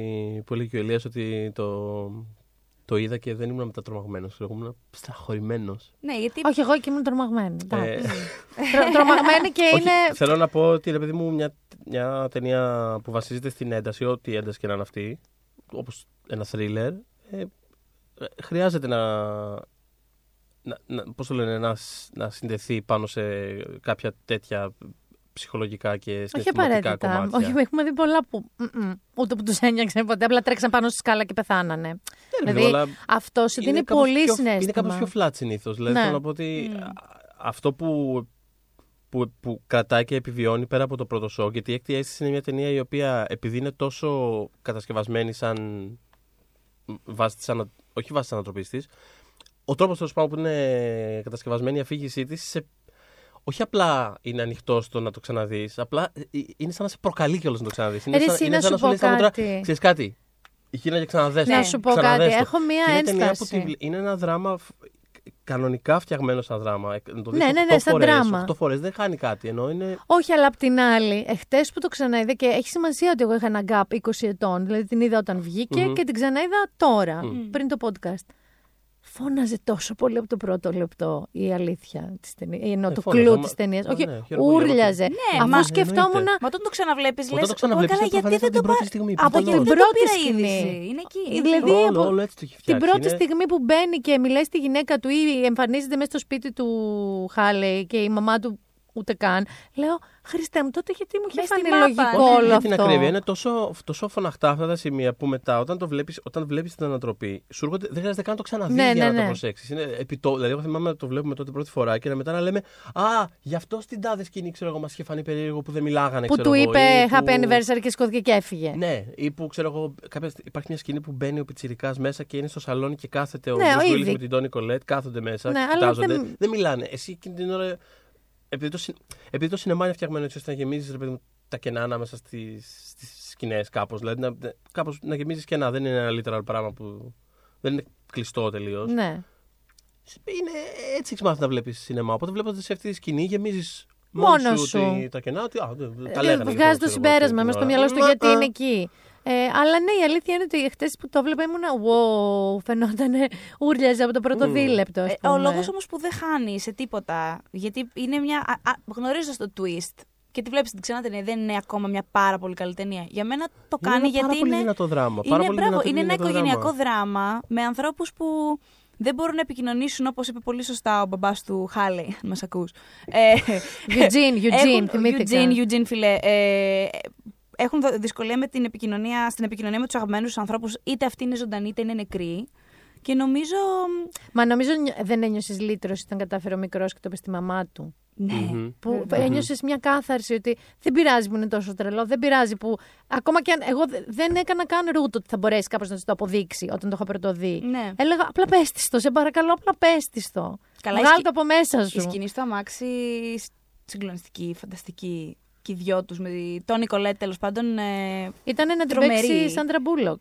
που έλεγε και ο Ηλίας ότι το, το είδα και δεν ήμουν μετατρομαγμένος. Ήμουν σταχωρημένος. Ναι, γιατί Όχι, εγώ και ήμουν τρομαγμένη. Ε, εντάξει. [LAUGHS] Τρο- τρομαγμένη και όχι, είναι. Θέλω να πω ότι ρε παιδί μου μια, μια ταινία που βασίζεται στην ένταση, ό,τι ένταση και να είναι αυτή, όπως ένα thriller, ε, ε, χρειάζεται να, να, να, πώς το λένε, να, σ- να συνδεθεί πάνω σε κάποια τέτοια ψυχολογικά και Όχι συναισθηματικά απαραίτητα. κομμάτια. Όχι, έχουμε δει πολλά που. μ-μ, Ούτε που τους ένιωξαν ποτέ. Απλά τρέξαν πάνω στη σκάλα και πεθάνανε. Ναι, δηλαδή, βέβαια, αλλά αυτό σου δίνει κάπως πολύ πιο, συνέστημα. Είναι κάπως πιο flat συνήθως. Δηλαδή Ναι. θέλω να πω ότι Mm. α, αυτό που, που, που κρατάει και επιβιώνει πέρα από το πρώτο σοκ, γιατί η έκτη αίσθηση είναι μια ταινία η οποία επειδή είναι τόσο κατασκευασμένη σαν βάση της ανα... όχι βάση της ανατροπής της, ο τρόπος τέλος πάντων που είναι κατασκευασμένη η αφήγησή της σε... όχι απλά είναι ανοιχτός στο να το ξαναδείς, απλά ε, είναι σαν να σε προκαλεί κιόλας να το ξαναδείς. Είναι Ρε, σαν, εσύ, είναι να σαν σου να σου λέει πω στα μούτρα, κάτι. ξέρεις κάτι, γύρνα και ξαναδες Να το, σου πω ξαναδες κάτι. το». Έχω μία Και είναι ταινία που ένσταση. τη- είναι ένα δράμα φ- κανονικά φτιαγμένο σαν δράμα. Ε, Να το δεις Ναι, ναι, ναι, 8 σαν φορές, δράμα. 8 φορές δεν χάνει κάτι. Ενώ είναι. Όχι, αλλά απ' την άλλη, εχθές που το ξαναείδα και έχει σημασία ότι εγώ είχα ένα gap 20 ετών. Δηλαδή την είδα όταν βγηκε Μμμ. και την ξαναείδα τώρα, Μμ. πριν το podcast. Φώναζε τόσο πολύ από το πρώτο λεπτό η αλήθεια της ταινία. Ενώ Ε, το φώναζε, κλου μα- της ταινίας. Μα Όχι, ναι, χαίρομαι πολύ, ούρλιαζε. Ναι, Αφού μα- σκεφτόμουν. εννοείται. Μα όταν το ξαναβλέπεις, λες. Όταν το ξαναβλέπεις, είναι γιατί προφανές δεν από την το πρώτη πά- στιγμή, Από πιθανόν. γιατί Την δεν το πρώτη πήρα σκηνή. είδηση. Είναι εκεί. Ε, δηλαδή, όλο, από- όλο έτσι το έχει Την φτιάξει. πρώτη είναι- στιγμή που μπαίνει και μιλάει στη γυναίκα του ή εμφανίζεται μέσα στο σπίτι του Χάλεϊ και η μαμά του ούτε καν. Λέω, Χριστέ μου, τότε γιατί μου είχε Μες στη φανεί μάπα. λογικό Όχι, όλο για την αυτό; ακρίβεια. Είναι τόσο, τόσο φωναχτά αυτά τα σημεία που μετά, όταν το βλέπεις, όταν βλέπεις την ανατροπή, σου έρχονται, δεν χρειάζεται καν να το ξαναδείς Ναι, για ναι, να το ναι. προσέξεις. Είναι επιτό, δηλαδή, εγώ θυμάμαι να το βλέπουμε τότε πρώτη φορά και να μετά να λέμε Α, γι' αυτό στην τάδε σκηνή, ξέρω εγώ, μας είχε φανεί περίεργο που δεν μιλάγανε. Που ξέρω του εγώ, είπε ή που- Happy Anniversary και σκόθηκε και έφυγε. Ναι, ή που ξέρω εγώ, κάποια, στι- υπάρχει μια σκηνή που μπαίνει ο Πιτσυρικά μέσα και είναι στο σαλόνι και κάθεται ο Ναι, Bruce ο Willis ήδη. με την Τόνι Κολέτ, κάθονται μέσα, Ναι, και αλλά κοιτάζονται. δεν- Δεν... μιλάνε. Εσύ εκείνη την ώρα. Επειδή το, συ- επειδή το σινεμά είναι φτιαγμένο έτσι ώστε να γεμίζεις τα κενά ανάμεσα στις σκηνές κάπως. Δηλαδή να, κάπως, να γεμίζεις κενά. Δεν είναι ένα literal πράγμα που. Δεν είναι κλειστό τελείως. Ναι. Είναι έτσι έχει μάθει να βλέπεις σινεμά. Οπότε βλέποντας σε αυτή τη σκηνή γεμίζεις Μόνος μόνος σου, σου. ότι- τα κενά. Ότι, α, δεν- τα Ε, λέγανε και Βγάζει εγώ, το ξέρω εγώ, συμπέρασμα την μέσα στο ώρα. μυαλό σου Μα, γιατί α, είναι εκεί. Ε, αλλά ναι, η αλήθεια είναι ότι χτες που το βλέπα ήμουνα. Wow, φαινόταν [LAUGHS] ούρλιαζε από το πρώτο Μμμ. δίλεπτο. ας Ε, ο πούμε. λόγος όμως που δεν χάνει σε τίποτα. Γιατί είναι μια. Γνωρίζοντας το twist και τη βλέπεις την ξανά ταινία, δεν είναι ακόμα μια πάρα πολύ καλή ταινία. Για μένα το Είναι κάνει ένα γιατί πάρα πολύ είναι. δυνατό δράμα. Είναι, Πάρα πολύ μπράβο, δυνατό είναι ένα δυνατό οικογενειακό δράμα. δράμα με ανθρώπους που δεν μπορούν να επικοινωνήσουν όπως είπε πολύ σωστά ο μπαμπάς του Χάλεϊ, αν μας ακούς. Ε, Eugene, Eugene, θυμήθηκα. Eugene, Eugene, φιλέ. Ε, έχουν δο- δυσκολία με την επικοινωνία, στην επικοινωνία με τους αγαπημένους τους ανθρώπους, είτε αυτοί είναι ζωντανοί είτε είναι νεκροί. Και νομίζω. Μα νομίζω νι- δεν ένιωσες λύτρωση όταν κατάφερε ο μικρός και το είπε στη μαμά του. Ναι. Μμμ. Που ένιωσες μια κάθαρση ότι δεν πειράζει που είναι τόσο τρελό, δεν πειράζει που. Ακόμα και αν. Εγώ δε- δεν έκανα καν ρούτο ότι θα μπορέσει κάποιος να σου το αποδείξει όταν το είχα πρωτοδεί. Ναι. Έλεγα απλά πέστιστο, σε παρακαλώ, απλά πέστιστο. Καλά, η Βγάλ σκη- το από μέσα σου. Η σκηνή στο αμάξι συγκλονιστική, φανταστική. Και οι δυο τους με τη Τόνι Κολέτ τέλος πάντων. Ε, Ήταν να την Τρομερή. παίξει η Σάντρα Μπούλοκ.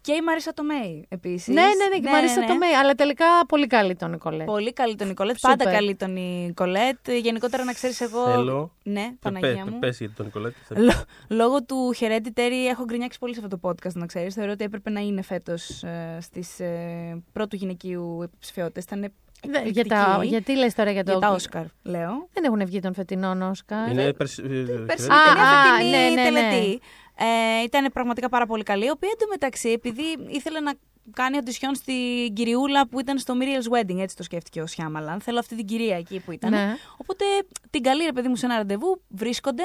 Και η Μαρίσα Τομέη επίσης. Ναι, ναι, ναι, και η Μαρίσα Τομέη. Αλλά τελικά πολύ καλή τον Νικολέ. Πολύ καλή τον Νικολέτ. Σούπερ. Πάντα καλή τον Νικολέτ. Γενικότερα να ξέρεις εγώ. Θέλω. Ναι, Πε- Παναγία πε- μου. Πες για τον Νικολέτη. Λο- λόγω του Hereditary έχω γκρινιάξει πολύ σε αυτό το podcast, να ξέρεις. Θεωρώ ότι έπρεπε να είναι φέτος ε, στις ε, πρώτου γυναικείου υποψηφιότητες. Ήταν Δε- Για τα, γιατί λες τώρα για το... για τα Όσκαρ, λέω. Δεν έχουν βγει των φετινών Όσκαρ. Είναι πέρσι. ε, Πέρσι ε, Α, η ταινία α, φετινή ναι, ναι, ναι. τελετή. Ε, ήταν πραγματικά πάρα πολύ καλή. Η οποία εντωμεταξύ, επειδή ήθελε να κάνει οντισιόν στην κυριούλα που ήταν στο Miriel's Wedding, έτσι το σκέφτηκε ο Σιάμαλαν. Θέλω αυτή την κυρία εκεί που ήταν. Ναι. Οπότε την καλή ρε παιδί μου σε ένα ραντεβού, βρίσκονται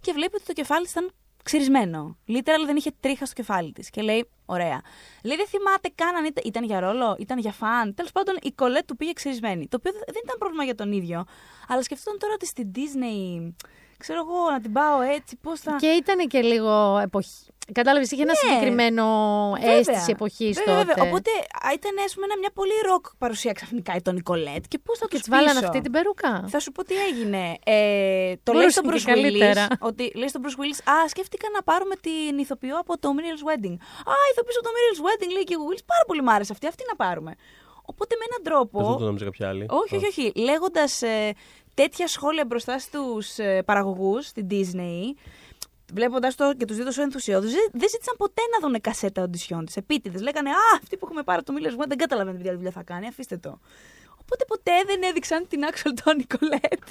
και βλέπει ότι το κεφάλι τη ήταν ξυρισμένο. Literal δεν είχε τρίχα στο κεφάλι της. Και λέει, ωραία. Λέει, δεν θυμάται καν αν ήταν, ήταν για ρόλο, ήταν για φαν. Τέλος πάντων, η κολέ του πήγε ξυρισμένη. Το οποίο δεν ήταν πρόβλημα για τον ίδιο. Αλλά σκεφτόταν τώρα ότι στην Disney, ξέρω εγώ, να την πάω έτσι, πώς θα. Και ήταν και λίγο εποχή. Κατάλαβες, είχε ένα Ναι. συγκεκριμένο Βέβαια. αίσθηση εποχής Βέβαια, τότε. βέβαια. Οπότε α, ήταν ας πούμε, ένα- μια πολύ ροκ παρουσία ξαφνικά η Τόνι Κολέτ. Και πώς θα Και τους της βάλανε αυτή την περούκα. Θα σου πω τι έγινε. Ε, το λέει Μπορούσε στον και Bruce καλύτερα. Willis. Ότι λέει στον Bruce Willis, Α, σκέφτηκα να πάρουμε την ηθοποιό από το Miriel's Wedding. Α, η ηθοποιός από το Miriel's Wedding, λέει και ο Willis. Πάρα πολύ μ' άρεσε αυτή. Αυτή να πάρουμε. Οπότε με έναν Πες δεν το τρόπο. νόμιζα κάποια άλλη. Όχι, όχι, όχι. Λέγοντας ε, τέτοια σχόλια μπροστά στους ε, παραγωγούς στην Disney, βλέποντας το και τους δύο τόσο ενθουσιώδου, δεν ζήτησαν ποτέ να δουν κασέτα οντισιών της. Επίτηδες. Λέγανε Α, αυτή που έχουμε πάρει το Miriel's Wedding δεν καταλαβαίνει τι δουλειά θα κάνει, αφήστε το. Οπότε ποτέ δεν έδειξαν την actual Tony Colette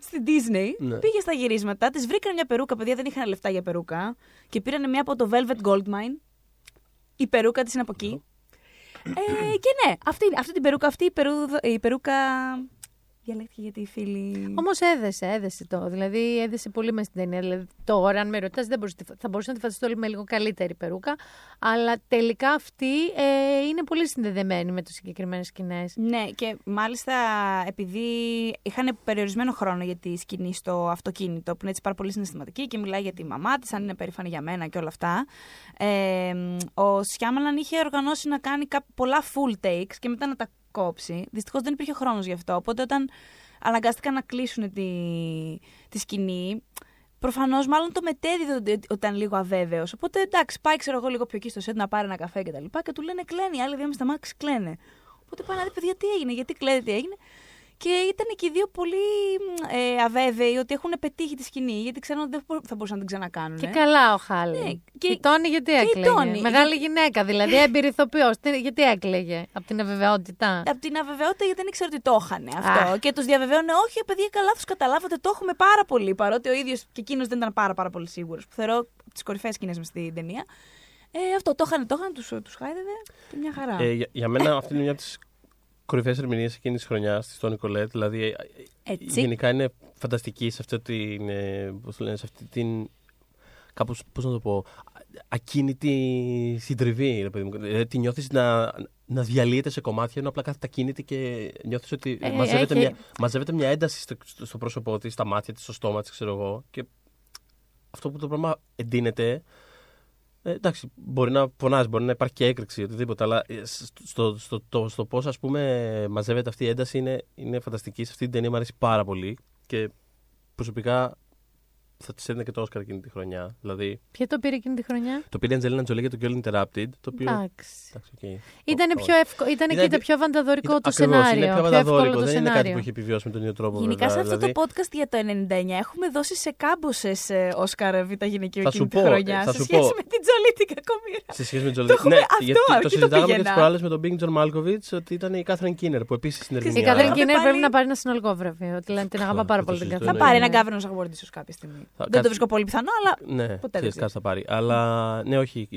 στην Disney. Ναι. Πήγε στα γυρίσματα, της βρήκαν μια περούκα, παιδιά δεν είχαν λεφτά για περούκα. Και πήραν μια από το Velvet Goldmine. Η περούκα της είναι από εκεί. Ε, και ναι, αυτή, αυτή την περούκα, αυτή η, περούδα- η περούκα. Διαλέχθηκε γιατί η φίλη. Όμως έδεσε, έδεσε το. Δηλαδή έδεσε πολύ μες στην ταινία. Δηλαδή, τώρα, αν με ρωτάς, θα μπορούσα να τη φανταστώ λίγο με λίγο καλύτερη περούκα. Αλλά τελικά αυτή ε, είναι πολύ συνδεδεμένη με τις συγκεκριμένες σκηνές. Ναι, και μάλιστα επειδή είχαν περιορισμένο χρόνο για τη σκηνή στο αυτοκίνητο, που είναι έτσι πάρα πολύ συναισθηματική και μιλάει για τη μαμά της, αν είναι περήφανη για μένα και όλα αυτά. Ε, ο Σιάμαλαν είχε οργανώσει να κάνει κά- πολλά full takes και μετά να τα κόψει. Δυστυχώς δεν υπήρχε χρόνος γι' αυτό. Οπότε όταν αναγκάστηκαν να κλείσουν τη, τη σκηνή, Προφανώς, μάλλον το μετέδιδε ότι ότι ήταν λίγο αβέβαιος. Οπότε εντάξει, πάει ξέρω εγώ λίγο πιο εκεί στο σετ να πάρει ένα καφέ και τα λοιπά και του λένε κλαίνει. Οι άλλοι δύο με στα μάξι κλαίνε. Οπότε πάει να δει, παιδιά, τι έγινε, γιατί κλαίνε, τι έγινε. Και ήταν και οι δύο πολύ ε, αβέβαιοι ότι έχουν πετύχει τη σκηνή, γιατί ξέρουν ότι δεν θα μπορούσαν να την ξανακάνουν. Και καλά ο Χάλι. Ναι, και η Τόνι γιατί έκλαιγε; Τόνι. Μεγάλη γυναίκα δηλαδή, [LAUGHS] έμπειρη ηθοποιό. γιατί έκλαιγε, από την αβεβαιότητα; Από την αβεβαιότητα γιατί δεν ήξερε ότι το είχαν αυτό. Και τους διαβεβαίωνε, Όχι, παιδιά, καλά, τους καταλάβατε, το έχουμε πάρα πολύ. Παρότι ο ίδιος και εκείνος δεν ήταν πάρα, πάρα πολύ σίγουρος. Που θεωρώ τις κορυφαίες σκηνές μες στην ταινία. Ε, αυτό το είχαν, το είχαν, τους τους χάιδευε και μια χαρά. Ε, για, για μένα αυτή είναι μια από τι κορυφαίες ερμηνείες εκείνης της χρονιάς της Τόνι Κολέτ. Δηλαδή, ε, Έτσι. γενικά είναι φανταστική σε αυτή την. Ε, πώς λένε, σε αυτή την. Κάπως, πώς να το πω, ακίνητη συντριβή, ρε παιδί μου. Δηλαδή, τη νιώθεις να, να διαλύεται σε κομμάτια, ενώ απλά κάθεται ακίνητη και νιώθεις ότι ε, μαζεύεται, έχει... μια, μαζεύεται μια ένταση στο, στο πρόσωπό της, στα μάτια της, στο στόμα της, ξέρω εγώ. Και αυτό που το πράγμα εντείνεται, ε, εντάξει, μπορεί να φωνάζει, μπορεί να υπάρχει και έκρηξη, οτιδήποτε, αλλά ε, στο, στο, στο, στο πώς μαζεύεται αυτή η ένταση είναι, είναι φανταστική. Σε αυτή την ταινία μου αρέσει πάρα πολύ και προσωπικά θα τη έδινε και το Όσκαρ εκείνη τη χρονιά. Δηλαδή, Ποιο το πήρε εκείνη τη χρονιά; Το πήρε η Αντζελίνα Τζολί για το Girl Interrupted. Το οποίο... Εντάξει. okay. Ήταν, πιο ευκο... ήταν, ήταν και το πιο βανταδορικό ήταν... το σενάριο. Είναι πιο βανταδορικό. Δεν είναι κάτι που έχει επιβιώσει με τον ίδιο τρόπο. Γενικά βέβαια, σε αυτό δηλαδή... το podcast για το 99 έχουμε δώσει σε κάμποσες Όσκαρ Β' γυναικείο εκείνη τη χρονιά. Σε σχέση με την Τζολί την κακομοίρα. Σε σχέση με την Τζολί. Ναι, γιατί το συζητάγαμε και τις προάλλες με τον Being John Malkovich ότι ήταν η Κάθριν Κίνερ που επίσης συνεργαζόταν. Η Κάθριν Κίνερ πρέπει να πάρει ένα συνολικό βραβείο. Την αγαπά πάρα πολύ την Θα πάρει ένα Governors Award ίσως κάποια στιγμή. Δεν το βρίσκω πολύ πιθανό, αλλά. Ναι, ποτέ δεν κάτι θα πάρει. Αλλά ναι, όχι.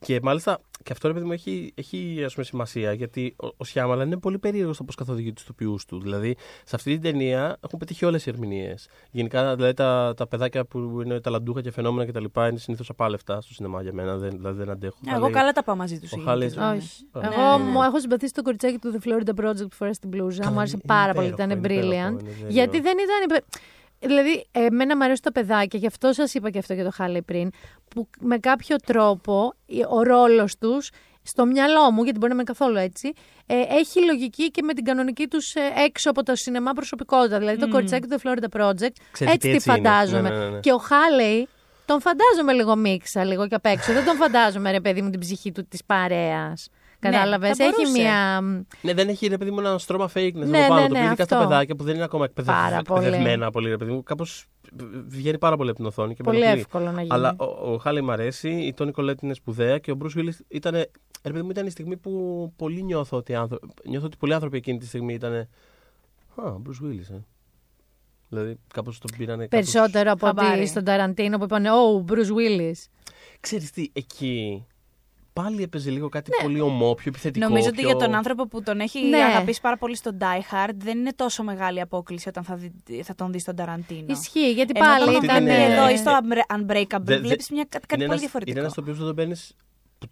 Και μάλιστα και αυτό επειδή μου έχει, έχει ας πούμε, σημασία γιατί ο, ο Σιάμαλαν είναι πολύ περίεργος στο πώς καθοδηγεί τους ηθοποιούς του. Δηλαδή σε αυτή την ταινία έχουν πετύχει όλες οι ερμηνείες. Γενικά δηλαδή, τα, τα παιδάκια που είναι ταλαντούχα και φαινόμενα κτλ. είναι συνήθως απάλευτα στο σινεμά για μένα. Δεν, δηλαδή δεν αντέχω. Εγώ Χάλη... καλά τα πάω μαζί τους. Όχι. Εγώ μου έχω συμπαθήσει το κοριτσάκι του The Florida Project που φορά στην μπλούζα. Μου άρεσε πάρα πολύ. Ήταν brilliant. Γιατί δεν ήταν. Δηλαδή, εμένα μου αρέσει το παιδάκι, γι' αυτό σας είπα και αυτό για το Χάλε πριν, που με κάποιο τρόπο ο ρόλος τους στο μυαλό μου, γιατί μπορεί να είμαι καθόλου έτσι, ε, έχει λογική και με την κανονική τους ε, έξω από το σινεμά προσωπικότητα. Δηλαδή, το κοριτσάκι του The Florida Project, έτσι, τη φαντάζομαι. Ναι, ναι, ναι. Και ο Χάλεϊ τον φαντάζομαι λίγο μίξα, λίγο και απ' έξω. Δεν τον φαντάζομαι, ρε παιδί μου, την ψυχή του της παρέας. Κατάλαβες. Ναι, έχει μια. Ναι, δεν έχει ρε παιδί μου ένα στρώμα fake να ναι, πάνω. Ναι, το ναι, ειδικά στα παιδάκια που δεν είναι ακόμα εκπαιδευμένα πολύ, ρε παιδί μου. Κάπως βγαίνει πάρα πολύ από την οθόνη. Και πολύ εύκολο να γίνει. Αλλά ο, ο Χάλη μ' αρέσει, η Τόνι Κολέτ είναι σπουδαία και ο Μπρουσ Βίλι ήταν. Ρε παιδί μου, ήταν η στιγμή που πολύ νιώθω ότι, άνθρω... νιώθω ότι πολλοί άνθρωποι εκείνη τη στιγμή ήταν. Α, ο Μπρουσ Βίλι, ε. Δηλαδή, κάπως τον πήρανε. Περισσότερο από ότι στον Ταραντίνο που είπαν, Ω, Μπρουσ Βίλι. Ξέρεις τι, εκεί πάλι έπαιζε λίγο κάτι ναι. πολύ ομό, πιο επιθετικό. Νομίζω πιο... ότι για τον άνθρωπο που τον έχει ναι. αγαπήσει πάρα πολύ στον Die Hard δεν είναι τόσο μεγάλη απόκληση όταν θα, δει, θα τον δει στον Ταραντίνο. Ισχύει, γιατί πάλι Ενώ ήταν. Εδώ ή στο Unbreakable δε, βλέπεις κάτι, κάτι πολύ διαφορετικό. Είναι ένας το οποίος δεν τον παίρνεις.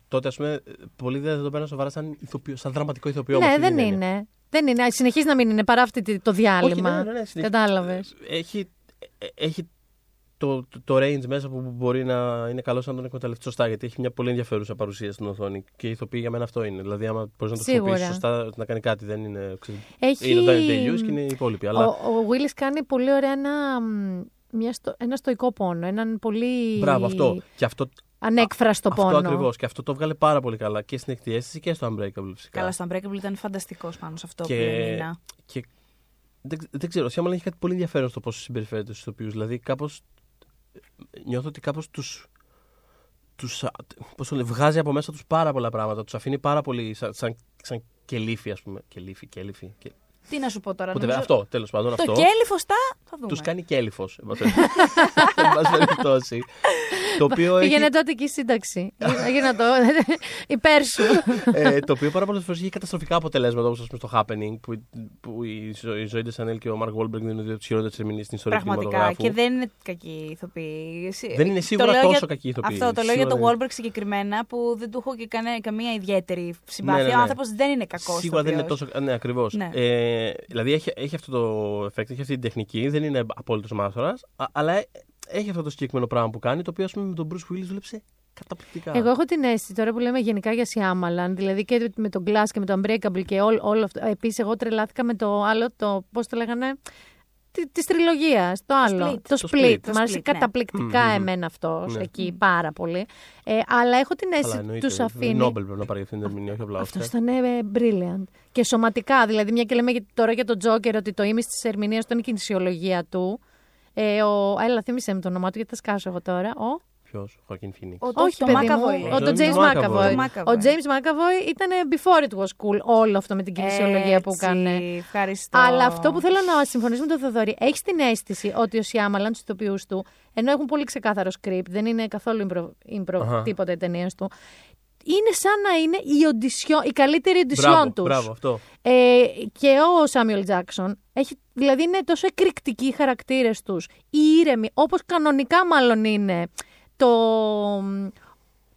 Τότε, ας πούμε, πολλοί δεν τον παίρνουν σοβαρά σαν, ηθοποιό, σαν δραματικό ηθοποιό. Ναι, δεν είναι. Δεν είναι. Συνεχίζει να μην είναι παρά αυτή το διάλειμμα. Όχι, ναι, ναι, ναι, Κατάλαβες. Έχει, ε, έχει το, το, το range μέσα που μπορεί να είναι καλό να τον εκμεταλλευτεί σωστά. Γιατί έχει μια πολύ ενδιαφέρουσα παρουσία στην οθόνη. Και η ηθοποιή για μένα αυτό είναι. Δηλαδή, άμα μπορείς να το χρησιμοποιήσεις σωστά, να κάνει κάτι, δεν είναι. Έχει... Είναι το Day και είναι οι υπόλοιποι. Αλλά... Ο, ο Willis κάνει πολύ ωραία ένα, μια στο, ένα στοικό πόνο. Έναν πολύ. Μπράβο, αυτό. Και αυτό ανέκφραστο πόνο. Αυτό ακριβώς. Και αυτό το βγάλε πάρα πολύ καλά και στην εκτιέστηση και στο Unbreakable φυσικά. Καλά, στο Unbreakable ήταν φανταστικός πάνω σε αυτό και... που είναι. Και δεν, δεν ξέρω, ο Σιάμαλα έχει κάτι πολύ ενδιαφέρον στο πώς συμπεριφέρεται στους ηθοποιούς. Δηλαδή, κάπως νιώθω ότι κάπως τους, τους πώς το βγάζει από μέσα τους πάρα πολλά πράγματα. Τους αφήνει πάρα πολύ σαν, σαν, σαν κελίφι, ας πούμε. Κελίφι, κέλυφι. Τι να σου πω τώρα. νομίζω... Αυτό, τέλος πάντων. Το αυτό. κέλυφος τα θα δούμε. Τους κάνει κέλυφος. Εν πάση περιπτώσει. [LAUGHS] Το οποίο Πήγαινε έχει... τότε και η σύνταξη. Έγινα το. [LAUGHS] Υπέρ σου. ε, το οποίο πάρα πολλές φορές έχει καταστροφικά αποτελέσματα όπως στο Happening που, που η, η Ζόι Ντεσανέλ και ο Μαρκ Βόλμπεργκ είναι δύο από τις χειρότερες ερμηνείες στην ιστορία του Πραγματικά και δεν είναι κακοί ηθοποιοί. Δεν είναι σίγουρα τόσο για... κακοί ηθοποιοί. Αυτό το λέω για τον Βόλμπεργκ συγκεκριμένα που δεν του έχω και κανένα, καμία ιδιαίτερη συμπάθεια. Ναι, ναι, ναι. Ο άνθρωπος δεν είναι κακός. Σίγουρα δεν είναι τόσο. Ναι, ακριβώς. Ναι. Ε, δηλαδή έχει, έχει αυτό το effect, έχει αυτή την τεχνική, δεν είναι απόλυτος μάστορας, αλλά έχει αυτό το συγκεκριμένο πράγμα που κάνει, το οποίο ας πούμε με τον Bruce Willis δούλεψε καταπληκτικά. Εγώ έχω την αίσθηση τώρα που λέμε γενικά για Σιάμαλαν, δηλαδή και με τον Glass και με το Unbreakable και όλο, όλο αυτό. Επίσης, εγώ τρελάθηκα με το άλλο, το πώς το λέγανε. Τη τριλογίας. Το άλλο. Split. Το Το split. Split. Το Μ' άρεσε Split, ναι. καταπληκτικά Μμμ. εμένα αυτό Ναι. εκεί πάρα πολύ. Ε, αλλά έχω την Αλλά αίσθηση ότι εννοείται. τους αφήνει. Νόμπελ πρέπει να πάρει για αυτήν την ερμηνεία, όχι απλά Αυτός Oscar. ήταν ε, brilliant. Και σωματικά, δηλαδή, μια και λέμε για- τώρα για τον Τζόκερ ότι το ίμιση της ερμηνείας του είναι η κινησιολογία του. Ε, ο, έλα, θύμισε με το όνομά του, γιατί θα σκάσω εγώ τώρα. Ο, Ποιος, Χωακίν Φίνιξ. Ο- το- όχι, το παιδί McAvoy μου, λέει. ο, το James James McAvoy. McAvoy. Το McAvoy. Ο James McAvoy ήταν before it was cool όλο αυτό με την κινησιολογία που Έτσι, έκανε. Ευχαριστώ. Αλλά αυτό που θέλω να συμφωνήσω με τον Θοδωρή, έχεις την αίσθηση ότι ο Σιάμαλαν τους ηθοποιούς του, ενώ έχουν πολύ ξεκάθαρο script, δεν είναι καθόλου impro, impro Αχα. τίποτα οι ταινίες του, είναι σαν να είναι η, οντισιό, η καλύτερη οντισιόν Μπράβο, τους. μπράβο, αυτό. Ε, και ο Σάμιουελ Τζάξον, έχει, δηλαδή είναι τόσο εκρηκτικοί οι χαρακτήρες τους, ήρεμοι, όπως κανονικά μάλλον είναι το,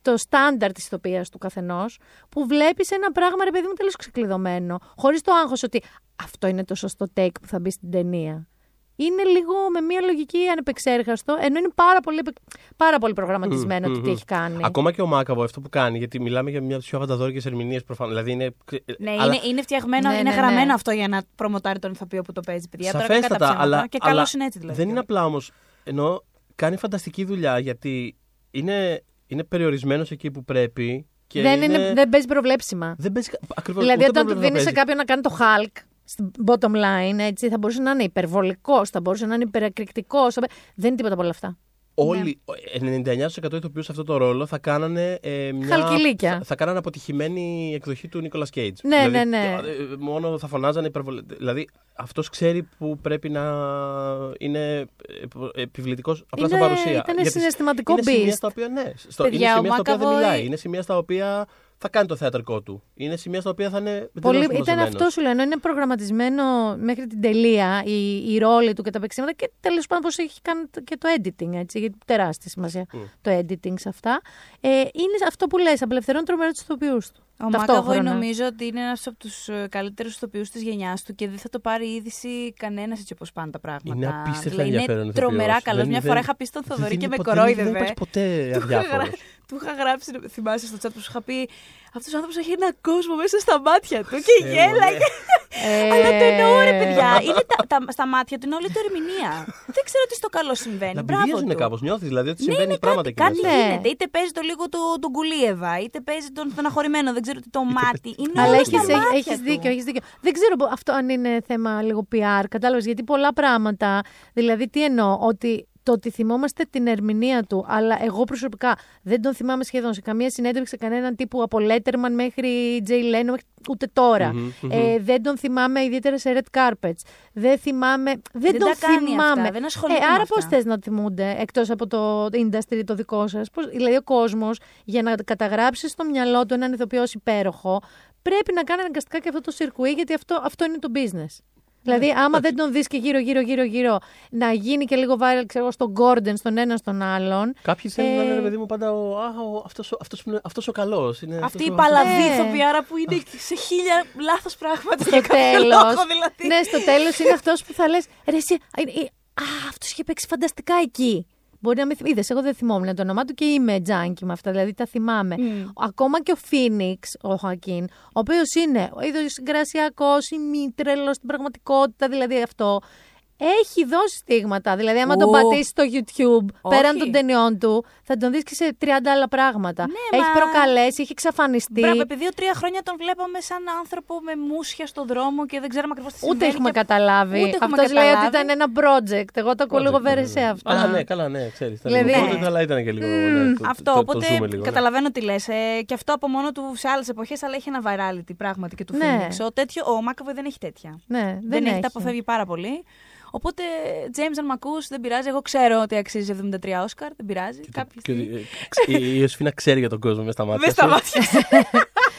το στάνταρ της ηθοποιίας του καθενός, που βλέπεις ένα πράγμα, ρε παιδί μου, τελείως ξεκλειδωμένο. Χωρίς το άγχος ότι αυτό είναι το σωστό take που θα μπει στην ταινία. Είναι λίγο με μια λογική ανεπεξέργαστο, ενώ είναι πάρα πολύ, επε- πάρα πολύ προγραμματισμένο Μμμ, το τι μμμ. έχει κάνει. Ακόμα και ο Μάκαβο αυτό που κάνει, γιατί μιλάμε για μια από τι πιο αβανταδόρικε ερμηνείες προφανώς. Δηλαδή είναι. Ναι, αλλά- είναι, είναι φτιαγμένο, Ναι, είναι ναι, γραμμένο ναι. αυτό για να προμοτάρει τον ηθοποιό που το παίζει, παιδιά. Τώρα κακά τα Σαφέστατα, ψέματα. αλλά, Και καλό αλλά είναι έτσι δηλαδή. δεν είναι απλά όμως. Ενώ κάνει φανταστική δουλειά γιατί είναι, είναι περιορισμένος εκεί που πρέπει. Και δεν, είναι, είναι, δεν παίζει προβλέψιμα. δεν παίζει. Ακριβώς, Δηλαδή, ούτε όταν του πρέπει να δίνεις σε παίζει. κάποιον να κάνει το Hulk, στην bottom line, έτσι, θα μπορούσε να είναι υπερβολικός, θα μπορούσε να είναι υπερακριτικό. Δεν είναι τίποτα από όλα αυτά. Όλοι, 99% ηθοποιούς σε αυτό το ρόλο θα κάνανε ε, μια. Χαλκιλίκια. Θα, θα κάνανε αποτυχημένη εκδοχή του Νίκολα Κέιτ. Ναι, ναι, ναι. μόνο θα φωνάζανε υπερβολε... Δηλαδή αυτός ξέρει που πρέπει να είναι επιβλητικός απλά Είναι- στα παρουσία. ήταν Γιατί συναισθηματικό είναι σημεία beast. στα οποία ναι. Στο, Παιδιά, είναι ο σημεία στα οποία δεν Μάκαβοι- μιλάει. Είναι σημεία στα οποία θα κάνει το θεατρικό του. Είναι σημεία στα οποία θα είναι. Πολύ, εντελώς ήταν μαζεμένος. αυτό σου λέω, ενώ είναι προγραμματισμένο μέχρι την τελεία η, η ρόλη του και τα παίξιματα και τέλος πάντων πώς έχει κάνει το- και το editing, έτσι, γιατί τεράστια σημασία το editing σε αυτά. Ε, είναι αυτό που λες, απελευθερώνει τρομερά τους ηθοποιούς του. Ο Μάκαβοϊ νομίζω ότι είναι ένας από τους καλύτερους ηθοποιούς της γενιάς του και δεν θα το πάρει είδηση κανένας έτσι όπως πάνε τα πράγματα. Είναι απίστευτα Δηλαδή, ενδιαφέρον Είναι ηθοποιός. τρομερά καλός. Δεν- Μια δεν- φορά είχα πει στον δεν Θοδωρή και είναι με ποτέ- κορόιδευε. Δεν υπάρχει ποτέ [LAUGHS] Του είχα, αδιάφορος. γρα... του είχα γράψει, θυμάσαι στο chat που σου είχα πει Αυτός ο άνθρωπος έχει ένα κόσμο μέσα στα μάτια του και Ε, γέλαγε. Ε, Αλλά το εννοώ, ρε παιδιά. Είναι τα, τα, στα μάτια του είναι όλη του ερμηνεία. Δεν ξέρω τι στο καλό συμβαίνει. Να Μπράβο πηγαίνουν του. κάπως. Νιώθεις δηλαδή ότι Ναι, συμβαίνει είναι πράγματα κάτι, εκεί κάτι μέσα. Ναι. γίνεται. Είτε παίζει το λίγο του, τον Κουλίεβα, είτε παίζει τον στεναχωρημένο, δεν ξέρω τι το μάτι. Είναι Αλλά όλα έχεις, στα μάτια έχεις του. δίκιο, έχεις δίκιο. Δεν ξέρω πο- αυτό αν είναι θέμα λίγο PR, κατάλαβες, γιατί πολλά πράγματα, δηλαδή τι εννοώ, ότι το ότι θυμόμαστε την ερμηνεία του, αλλά εγώ προσωπικά δεν τον θυμάμαι σχεδόν σε καμία συνέντευξη σε κανέναν τύπου από Letterman μέχρι Jay Leno, μέχρι ούτε τώρα. Μμμ, μμμ. Ε, δεν τον θυμάμαι ιδιαίτερα σε red carpets. Δεν θυμάμαι. Δεν, Δεν τον τα κάνει θυμάμαι. αυτά, δεν ασχολείται ε, με άρα αυτά. πώ θες να θυμούνται εκτός από το industry το δικό σας; Δηλαδή ο κόσμος για να καταγράψεις στο μυαλό του έναν ηθοποιός ως υπέροχο πρέπει να κάνει αναγκαστικά και αυτό το σιρκουί γιατί αυτό, αυτό είναι το business. Δηλαδή, άμα δεν τον δεις και γύρω-γύρω, γύρω-γύρω, να γίνει και λίγο viral, ξέρω εγώ, στον Gordon, στον ένα στον άλλον. Κάποιοι θέλουν να είναι, Ε, ρε παιδί μου, πάντα ο, α, ο, αυτός, ο- αυτός, που είναι- αυτός ο καλός. Είναι Αυτή αυτός η ο- παλαβή Ναι. ηθοποιάρα που είναι σε χίλια λάθος πράγματα. Στο για κάποιο τέλος. λόγο, δηλαδή. Ναι, στο τέλος είναι αυτός που θα λες. Ρε, εσύ, ε, ε, α, αυτός είχε παίξει φανταστικά εκεί. Μπορεί να μην θυμ... Είδες, εγώ δεν θυμόμουν το όνομά του και είμαι τζάνκι με αυτά, δηλαδή τα θυμάμαι. Μμ. Ακόμα και ο Φίνιξ, ο Χακίν, ο οποίος είναι ο είδο συγκρασιακό, ημίτρελος στην πραγματικότητα, δηλαδή αυτό. Έχει δώσει στίγματα. Δηλαδή, άμα τον Ου. πατήσεις στο YouTube Όχι. πέραν των ταινιών του, θα τον δεις και σε 30 άλλα πράγματα. Ναι, έχει μα- προκαλέσει, έχει εξαφανιστεί. Μπράβο, επί δύο-τρία χρόνια τον βλέπαμε σαν άνθρωπο με μουσια στο δρόμο και δεν ξέραμε ακριβώς τι συμβαίνει. Ούτε έχουμε και... καταλάβει. Ούτε έχουμε Αυτός λέει ότι καταλάβει. ήταν ένα project. Εγώ το ακούω λίγο Project, ναι, βερεσέ ναι. αυτά. Αλλά ναι, καλά, ναι, ξέρεις. Ήταν Δηλαδή- λίγο project, αλλά ήταν και λίγο. ναι, το- Αυτό, το- το οπότε ζούμε λίγο, ναι. καταλαβαίνω τι λες. Ε, και αυτό από μόνο του σε άλλες εποχές, αλλά έχει ένα virality πράγματι και του Ναι. Phoenix. Ο, τέτοιο, ο Μάκαβο δεν έχει τέτοια. Ναι, Δεν, δεν, έχει, τα αποφεύγει πάρα πολύ. Οπότε, James, αν μ' ακούς, δεν πειράζει. Εγώ ξέρω ότι αξίζει 73 Όσκαρ. Δεν πειράζει. Και το- Κάποια και- στιγμή. ε, ξ- Η η Ιωσήφινα ξέρει για τον κόσμο μέσα στα μάτια. Μες στα σου. μάτια.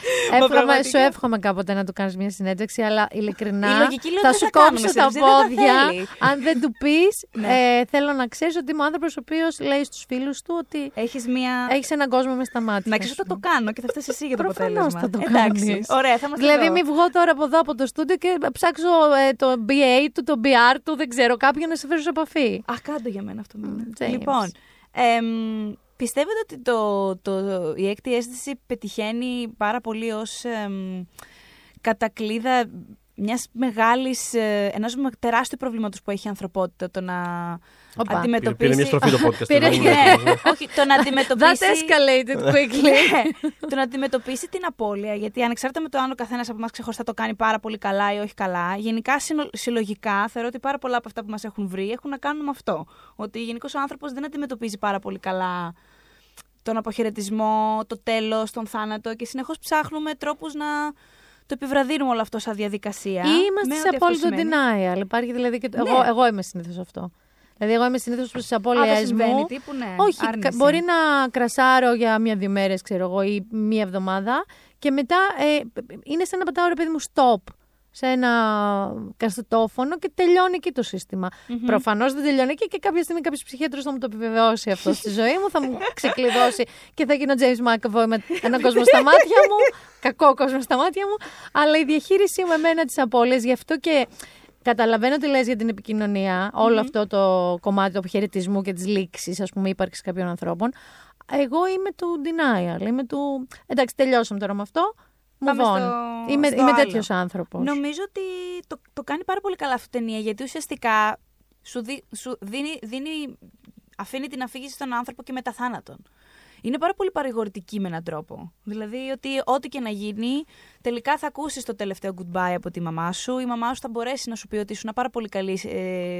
Σου. Εύχομαι, πραγματικά. σου εύχομαι κάποτε να του κάνεις μια συνέντευξη, αλλά ειλικρινά Η λογική λέει θα ότι σου δεν θα κάνουμε κόψω τα συνέντευξη, δεν θα πόδια. θέλει. αν δεν του πεις, Ναι. ε, θέλω να ξέρεις ότι είμαι ο άνθρωπος ο οποίος λέει στους φίλους του ότι Έχεις μία. έχεις έναν κόσμο μες στα μάτια. Να ξέρεις ότι θα το κάνω και θα φτάσεις εσύ για το Προφανώς αποτέλεσμα. θα το Εντάξει. κάνεις. Ωραία, θα είμαστε Δηλαδή, εδώ. μην βγω τώρα από εδώ από το στούντιο και ψάξω ε, το BA του, το BR του, δεν ξέρω, κάποιον να σε φέρω σε επαφή. Α, κάτω για μένα αυτό. μήνα. James. Λοιπόν, εμ, πιστεύετε ότι το, το, η έκτη αίσθηση πετυχαίνει πάρα πολύ ως εμ, κατακλείδα μιας μεγάλης, ε, ενός με- τεράστιου προβλήματος που έχει η ανθρωπότητα το να Οπα. Πήρε αντιμετωπίσει... μια στροφή το [LAUGHS] podcast. Πήρε- δεν ναι, είναι- [LAUGHS] όχι, το να That αντιμετωπίσει... escalated quickly. Ναι, [LAUGHS] το να αντιμετωπίσει την απώλεια, γιατί ανεξάρτητα με το αν ο καθένας από εμάς ξεχωριστά το κάνει πάρα πολύ καλά ή όχι καλά, γενικά συνο- συλλογικά θεωρώ ότι πάρα πολλά από αυτά που μας έχουν βρει έχουν να κάνουν με αυτό. Ότι γενικώς ο άνθρωπος δεν αντιμετωπίζει πάρα πολύ καλά τον αποχαιρετισμό, το τέλος, τον θάνατο και συνεχώς ψάχνουμε τρόπους να το επιβραδύνουμε όλο αυτό σαν διαδικασία. Ή είμαστε με σε ό,τι αυτό απόλυτο σημαίνει. denial. Υπάρχει δηλαδή και. Ναι. Εγώ, εγώ είμαι συνήθως αυτό. Δηλαδή, εγώ είμαι συνήθως προ τι Α, δεν απώλειέ συμβαίνει μου. τύπου, ναι. Όχι, άρνηση. κα- μπορεί να κρασάρω για μία-δύο μέρες, ξέρω εγώ, ή μία εβδομάδα και μετά ε, είναι σαν να πατάω ρε παιδί μου stop σε ένα καστετόφωνο και τελειώνει εκεί το συστημα Μμμ. Προφανώς δεν τελειώνει εκεί και κάποια στιγμή κάποιος ψυχίατρος θα μου το επιβεβαιώσει αυτό στη ζωή μου, θα μου [LAUGHS] ξεκλειδώσει και θα γίνω James McAvoy με έναν κόσμο στα μάτια μου. Κακό κόσμο στα μάτια μου. Αλλά η διαχείρισή μου εμένα της απώλειας, γι' αυτό και Καταλαβαίνω τι λες για την επικοινωνία, όλο αυτό το κομμάτι του αποχαιρετισμού και της λήξης, ας πούμε, ύπαρξης κάποιων ανθρώπων. Εγώ είμαι του denial, είμαι του... Εντάξει, τελειώσαμε τώρα με αυτό, Πάμε move on. στο- Είμαι, στο είμαι άλλο. τέτοιος άνθρωπος. Νομίζω ότι το, το κάνει πάρα πολύ καλά αυτή η ταινία γιατί ουσιαστικά σου, δι- σου δίνει, δίνει, αφήνει την αφήγηση στον άνθρωπο και μετά θάνατον. Είναι πάρα πολύ παρηγορητική με έναν τρόπο. Δηλαδή ότι ό,τι και να γίνει, τελικά θα ακούσεις το τελευταίο goodbye από τη μαμά σου. Η μαμά σου θα μπορέσει να σου πει ότι ήσουν πάρα πολύ καλή σε,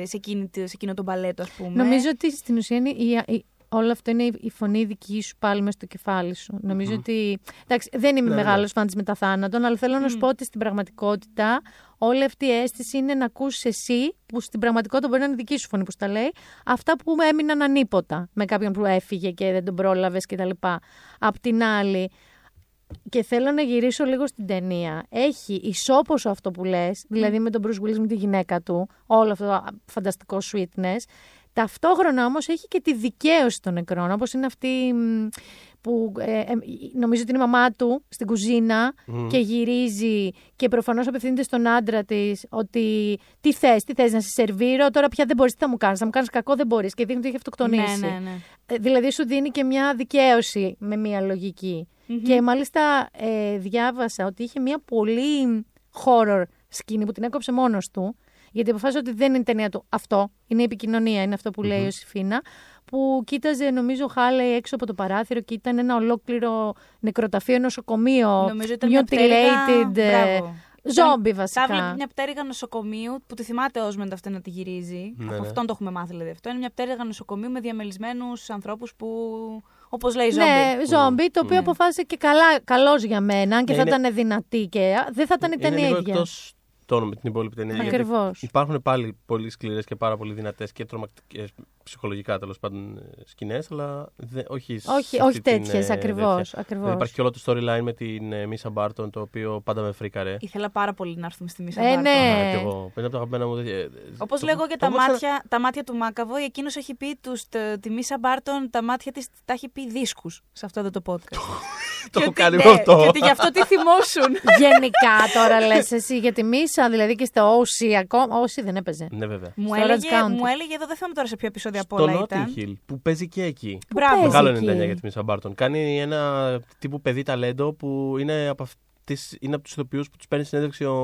σε, εκείνη, τη- σε εκείνο τον παλέτο, ας πούμε. Νομίζω ότι στην ουσία είναι η, η- όλο αυτό είναι η, η φωνή δική σου πάλι μέσα στο κεφάλι σου. Νομίζω ότι. Εντάξει, δεν είμαι Ναι, ναι. μεγάλος φαν της μεταθάνατον, αλλά θέλω να σου πω ότι στην πραγματικότητα όλη αυτή η αίσθηση είναι να ακούσει εσύ, που στην πραγματικότητα μπορεί να είναι δική σου φωνή που στα λέει, αυτά που έμειναν ανίποτα με κάποιον που έφυγε και δεν τον πρόλαβες κτλ. Απ' την άλλη, και θέλω να γυρίσω λίγο στην ταινία. Έχει ισόποσο αυτό που λες, δηλαδή με τον Bruce Willis με τη γυναίκα του, όλο αυτό το φανταστικό sweetness. Ταυτόχρονα όμως έχει και τη δικαίωση των νεκρών, όπως είναι αυτή μ, που ε, ε, νομίζω ότι είναι η μαμά του στην κουζίνα και γυρίζει και προφανώς απευθύνεται στον άντρα της ότι τι θες, τι θες να σε σερβίρω, τώρα πια δεν μπορείς, τι θα μου κάνεις, θα μου κάνεις κακό δεν μπορείς και δείχνει ότι έχει αυτοκτονήσει. Ναι, ναι, ναι. Ε, Δηλαδή σου δίνει και μια δικαίωση με μια λογικη Και μάλιστα ε, διάβασα ότι είχε μια πολύ horror σκηνή που την έκοψε μόνος του. Γιατί αποφάσισε ότι δεν είναι η ταινία του αυτό. Είναι η επικοινωνία, είναι αυτό που λέει ο Σιφίνα. Που κοίταζε, νομίζω, ο Χάλεϊ έξω από το παράθυρο και ήταν ένα ολόκληρο νεκροταφείο, νοσοκομείο. Νομίζω ήταν μια πτέρυγα... mutilated, ε, Μπράβο. Ζόμπι Τα βασικά. βλέπει μια πτέρυγα νοσοκομείου που τη θυμάται ω με αυτό να τη γυρίζει. Ναι, Από ναι. αυτόν το έχουμε μάθει δηλαδή αυτό. Είναι μια πτέρυγα νοσοκομείου με διαμελισμένους ανθρώπους που. Όπως λέει ζόμπι. Ναι, ζόμπι, το οποίο Ναι. αποφάσισε και καλά, καλός για μένα, αν και Ναι, θα είναι- ήταν δυνατή και δεν θα ήταν η Είναι ταινία λίγο ίδια. εκτός τόνου με την υπόλοιπη ταινία. γιατί Ακριβώς. Υπάρχουν πάλι πολύ σκληρές και πάρα πολύ δυνατές και τρομακτικές ψυχολογικά τέλος πάντων σκηνές, αλλά δε, όχι. σε Όχι, αυτή όχι την, τέτοιες, ε, ακριβώς, τέτοια. ακριβώς. Δηλαδή υπάρχει και όλο το storyline με την ε, Μίσα Μπάρτον, το οποίο πάντα με φρίκαρε. Ήθελα πάρα πολύ να έρθουμε στη Μίσα Ε, Μπάρτον. ναι. Α, και εγώ. Είναι από τα αγαπημένα μου τέτοια. Όπως Το- λέω εγώ για το τα έχω ξανα- μάτια, τα μάτια του Μάκαβο, εκείνος έχει πει τους, τε- τη Μίσα Μπάρτον, τα μάτια της τα έχει πει δίσκους σε αυτό εδώ το podcast. Το [LAUGHS] Και έχω ότι- κάνει ναι, εγώ αυτό. Και ότι γι' αυτό τι θυμώσουν. [LAUGHS] Γενικά τώρα λες εσύ για τη Μίσα, δηλαδή και στο OC ακόμα. OC δεν έπαιζε. Ναι, βέβαια. μου, Στο έλεγε, Orange County. μου έλεγε εδώ, δεν θυμάμαι τώρα σε ποιο επεισόδιο από Στο όλα Notting ήταν. Hill που παίζει και εκεί. Μπράβο. παίζει Μεγάλο εκεί. 99 για τη Μίσα Μπάρτον. Κάνει ένα τύπου παιδί ταλέντο που είναι από, αυτές, είναι από τους ηθοποιούς που τους παίρνει συνέντευξη ο,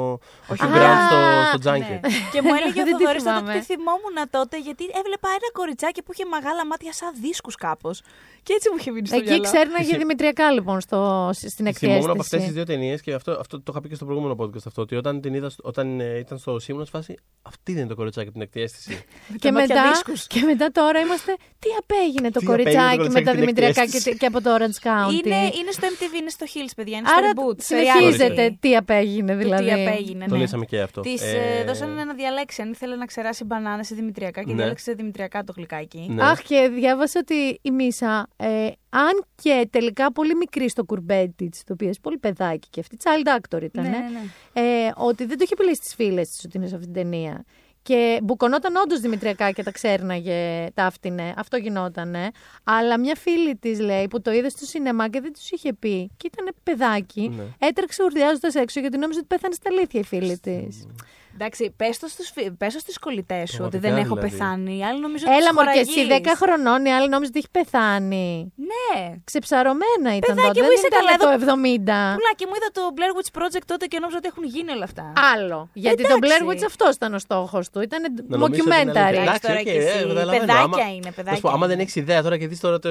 ο Hugh Α, Grant στο, στο Ναι. Junket. Και μου έλεγε [LAUGHS] ο Δεν τη Θοδωρής τότε θυμάμαι. ότι θυμόμουν τότε γιατί έβλεπα ένα κοριτσάκι που είχε μεγάλα μάτια σαν δίσκους κάπως. Και έτσι μου είχε μείνει στο Εκεί μυαλό. ξέρναγε Είχε- Δημητριακά λοιπόν στο, στην Θυμόμουν από αυτές τις εκθέστηση. δύο ταινίες και αυτό, αυτό το είχα πει και στο προηγούμενο podcast αυτό. Ότι όταν την είδα, στο- όταν ε, ήταν στο Σίμωνας, φάση αυτή δεν είναι το κοριτσάκι από την εκτιέστηση. [LAUGHS] Και μάτια μετά, δίσκους. και μετά τώρα είμαστε. Τι απέγινε το Τι απέγινε το κοριτσάκι με κοριτσάκι τα στην Δημητριακά εκθέστηση. και, και από το Orange County; Είναι, είναι στο MTV, είναι στο Hills, παιδιά. Είναι Άρα στο reboot. Σε συνεχίζεται reality. τι απέγινε Το δηλαδή. τι απέγινε, Το ναι. λύσαμε και αυτό. Της Ε, ε, δώσανε να διαλέξει αν ήθελε να ξεράσει μπανάνα σε δημητριακά και Ναι. διάλεξε δημητριακά το γλυκάκι. Ναι. Αχ, και διάβασα ότι η Μίσα, ε, αν και τελικά πολύ μικρή στο κουρμπέτι τη, το οποίο είναι πολύ παιδάκι και αυτή, child actor ήταν, Ναι, ναι, ναι. ε, ότι δεν το είχε πει στι φίλες της ότι είναι σε αυτή την ταινία. Και μπουκωνόταν όντως δημητριακά και τα ξέρναγε, τα άφτινε. Αυτό γινότανε. Αλλά μια φίλη της λέει που το είδε στο σινεμά και δεν τους είχε πει. Και ήταν παιδάκι. Ναι. Έτρεξε ουρλιάζοντας έξω γιατί νόμιζε ότι πέθανε στα αλήθεια η φίλη της. Εντάξει, πες το, στους, φι- πες το στις κολλητές σου ότι Πραγματικά, δεν έχω δηλαδή. πεθάνει. Οι άλλοι νομίζω ότι Έλα τους μου και εσύ χοραγείς. 10 χρονών, οι άλλοι νόμιζαν ότι έχει πεθάνει. Ναι. Ξεψαρωμένα ήταν Παιδάκι τότε. μου, Δεν είσαι ήταν καλά το 70. Πουλάκι μου είδα το Blair Witch Project τότε και νόμιζα ότι έχουν γίνει όλα αυτά. Άλλο. Γιατί το Εντάξει. Blair Witch αυτός ήταν ο στόχος του. Ήταν Να νομίζω ότι είναι mockumentary. αλήθεια. Εντάξει, τώρα οκ, και εσύ. ε, καταλαβαίνω. Παιδάκια Άμα- είναι, Να σου παιδάκια πω, άμα είναι. δεν έχεις ιδέα τώρα και δεις τώρα το,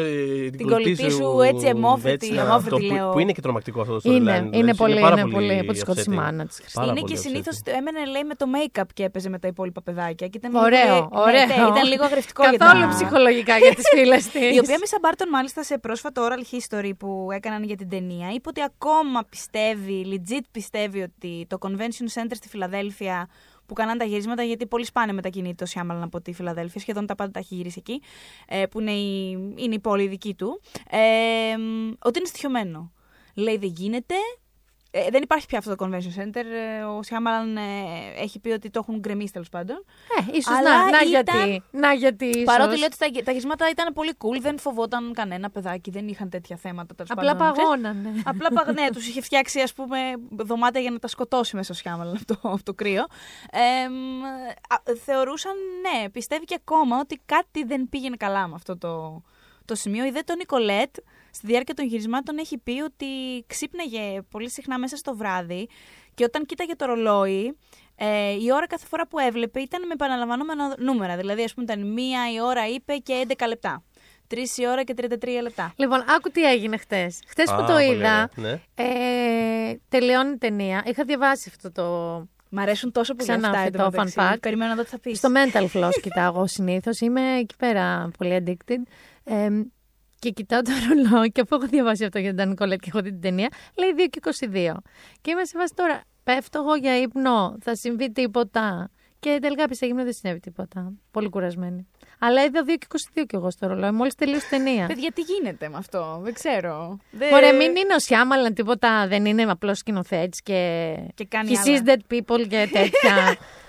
την, κολλητή σου έτσι αιμόφυρτη, να- αιμόφυρτη, αυτό που- λέω. Που είναι και τρομακτικό αυτό το storyline. Είναι, δηλαδή, είναι είναι πολύ, πάρα είναι πολύ. Που τη σκότωσε η upsetting. μάνα της. Πάρα είναι πολύ και συνήθως upsetting. έμενε λέει με το make-up και έπαιζε με τα υπόλοιπα παιδάκια. Και ήταν Ωραίο, λίγο, ωραίο. Ναι, ναι, ήταν λίγο αγχωτικό για Καθόλου τα... ψυχολογικά για τις φίλες [LAUGHS] της. Η οποία Μίσα Μπάρτον, μάλιστα, σε πρόσφατο oral history που έκαναν για την ταινία, είπε ότι ακόμα πιστεύει, legit πιστεύει ότι το Convention Center στη Φιλαδέλφια που κάναν τα γυρίσματα, γιατί πολύ σπάνε μετακινείται το Σιάμαλαν από τη Φιλαδέλφια, σχεδόν τα πάντα τα έχει γυρίσει εκεί, ε, που είναι η, είναι η πόλη δική του, ε, μ, ότι είναι στοιχειωμένο. Λέει δεν γίνεται. Ε, δεν υπάρχει πια αυτό το convention center. Ε, ο Σιάμαλαν ε, έχει πει ότι το έχουν γκρεμίσει τέλος πάντων. Ε, ίσως Αλλά να, να ήταν- γιατί. Να γιατί. Ίσως. Παρότι λέει ότι τα, τα γυρίσματα ήταν πολύ cool, δεν φοβόταν κανένα παιδάκι, δεν είχαν τέτοια θέματα. τέλος Απλά πάντων, ξέρεις. παγώνανε. Απλά παγ... ναι, τους είχε φτιάξει ας πούμε δωμάτια για να τα σκοτώσει μέσα στο Σιάμαλαν από το, από το κρύο. Ε, μ, α, θεωρούσαν, ναι, πιστεύει και ακόμα ότι κάτι δεν πήγαινε καλά με αυτό το, το σημείο. Η δε τον Νικολέτ στη διάρκεια των γυρισμάτων έχει πει ότι ξύπναγε πολύ συχνά μέσα στο βράδυ και όταν κοίταγε το ρολόι, ε, η ώρα κάθε φορά που έβλεπε ήταν με επαναλαμβανόμενα νούμερα. Δηλαδή, ας πούμε, ήταν μία η ώρα είπε και 11 λεπτά. Τρεις η ώρα και 33 λεπτά. Λοιπόν, άκου τι έγινε χτες. Χτες που Πάρα το πολύ είδα, ωραία, ναι. ε, τελειώνει η ταινία. Είχα διαβάσει αυτό το. Μ' αρέσουν τόσο πολύ Ξανά αυτά αυτό το εντωμεταξύ. fun fact. Περιμένω να δω τι θα πεις. Στο mental floss κοιτάω συνήθως. Είμαι εκεί πέρα πολύ addicted. Ε, και κοιτάω το ρολόι και αφού έχω διαβάσει αυτό για τον Νικολέτ και έχω δει την ταινία, λέει 2 και 22. Και είμαι σε βάση τώρα, πέφτω εγώ για ύπνο, θα συμβεί τίποτα. Και τελικά πήσα γύμνο δεν συνέβη τίποτα. Πολύ κουρασμένη. Αλλά είδα 2 και 22 κι εγώ στο ρολόι, μόλις τελείωσε η ταινία. Παιδιά, τι γίνεται με αυτό, δεν ξέρω. Δεν... Ωραία, μην είναι ο Σιάμαλαν τίποτα, δεν είναι απλός σκηνοθέτης και. Και κάνει He άλλα. sees dead people και τέτοια. [LAUGHS]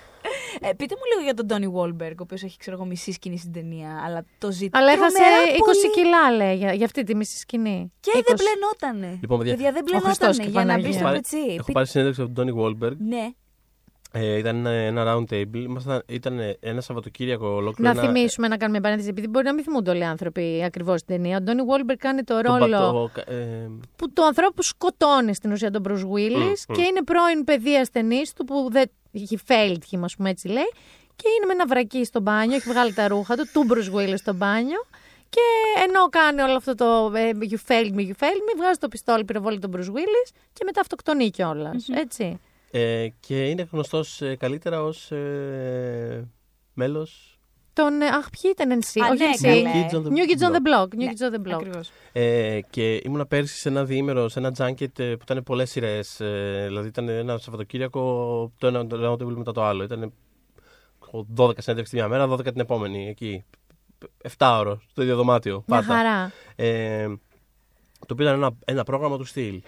Ε, πείτε μου λίγο για τον Ντόνι Βόλμπεργκ, ο οποίος έχει ξέρω εγώ μισή σκηνή στην ταινία, αλλά το ζητάει. Αλλά έχασε τρομερά 20 πολύ. κιλά, λέει, για, για αυτή τη μισή σκηνή. Και 20. δεν μπλενότανε. Λοιπόν, παιδιά, παιδιά δεν ο Χριστός μπλενότανε και για να μπει Παναγία. στο Πάρε- πετσί. Έχω Πείτε- πάρει συνέντευξη από τον Ντόνι Βόλμπεργκ. Ναι. Ε, ήταν ένα round table. Ήμασταν, ήταν ένα Σαββατοκύριακο ολόκληρο. Να ένα- θυμίσουμε να κάνουμε παρένθεση, επειδή μπορεί να μην θυμούνται όλοι οι άνθρωποι ακριβώς την ταινία. Ο Ντόνι Βόλμπερ κάνει το τον ρόλο πατώ- ε, που το ανθρώπου σκοτώνει στην ουσία τον Bruce Willis Μμ, μμ. και είναι πρώην παιδί ασθενής του που δεν. He failed him, ας πούμε έτσι λέει. Και είναι με ένα βρακί στο μπάνιο, έχει βγάλει τα ρούχα του, του Bruce Willis στο μπάνιο. Και ενώ κάνει όλο αυτό το ε, You failed me, you failed me, βγάζει το πιστόλι, πυροβόλει τον Bruce Willis και μετά αυτοκτονεί κιόλας. Έτσι. Ε, και είναι γνωστός καλύτερα ως ε, μέλος. Τον, ε, αχ, ποιοι ήταν εν Α, όχι ναι, εν καλέ. New Kids on the New Kids on the Block. New Ναι, Kids on the Block. Ακριβώς. Ε, και ήμουνα πέρσι σε ένα διήμερο, σε ένα junket ε, που ήταν πολλές σειρές. Ε, δηλαδή ήταν ένα Σαββατοκύριακο το ένα το round table μετά το άλλο. Ήταν 12 συνέντευξη τη μια μέρα, 12 την επόμενη. Εκεί. 7 ώρο στο ίδιο δωμάτιο. Μια Πάντα. χαρά. Ε, το οποίο ήταν ένα, ένα πρόγραμμα του στυλ.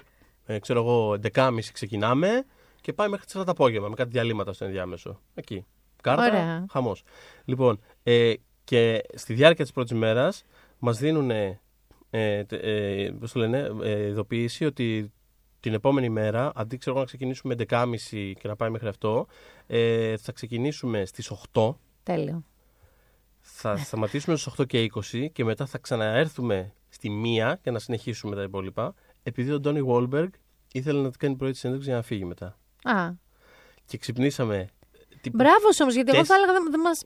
Ε, ξέρω εγώ, 11.30 ξεκινάμε και πάει μέχρι τις 7 το απόγευμα με κάτι διαλύματα στο ενδιάμεσο. Εκεί. Κάρτα, Ωραία. χαμός. Λοιπόν, ε, και στη διάρκεια της πρώτης μέρας μας δίνουν ε, ε, ε, πώς το λένε, ε, ειδοποίηση ότι την επόμενη μέρα, αντί ξέρω εγώ, να ξεκινήσουμε 11.30 και να πάει μέχρι αυτό, ε, θα ξεκινήσουμε στις 8 Τέλειο. θα σταματήσουμε στις 8 και 20 και μετά θα ξαναέρθουμε στη 1 και να συνεχίσουμε τα υπόλοιπα. Επειδή ο Ντόνι Βόλμπεργκ ήθελε να κάνει πρώτη συνέντευξη για να φύγει μετά. Α, Και ξυπνήσαμε. τύπου- μπράβο όμως, γιατί εγώ Τες- θα έλεγα δεν, δεν μας.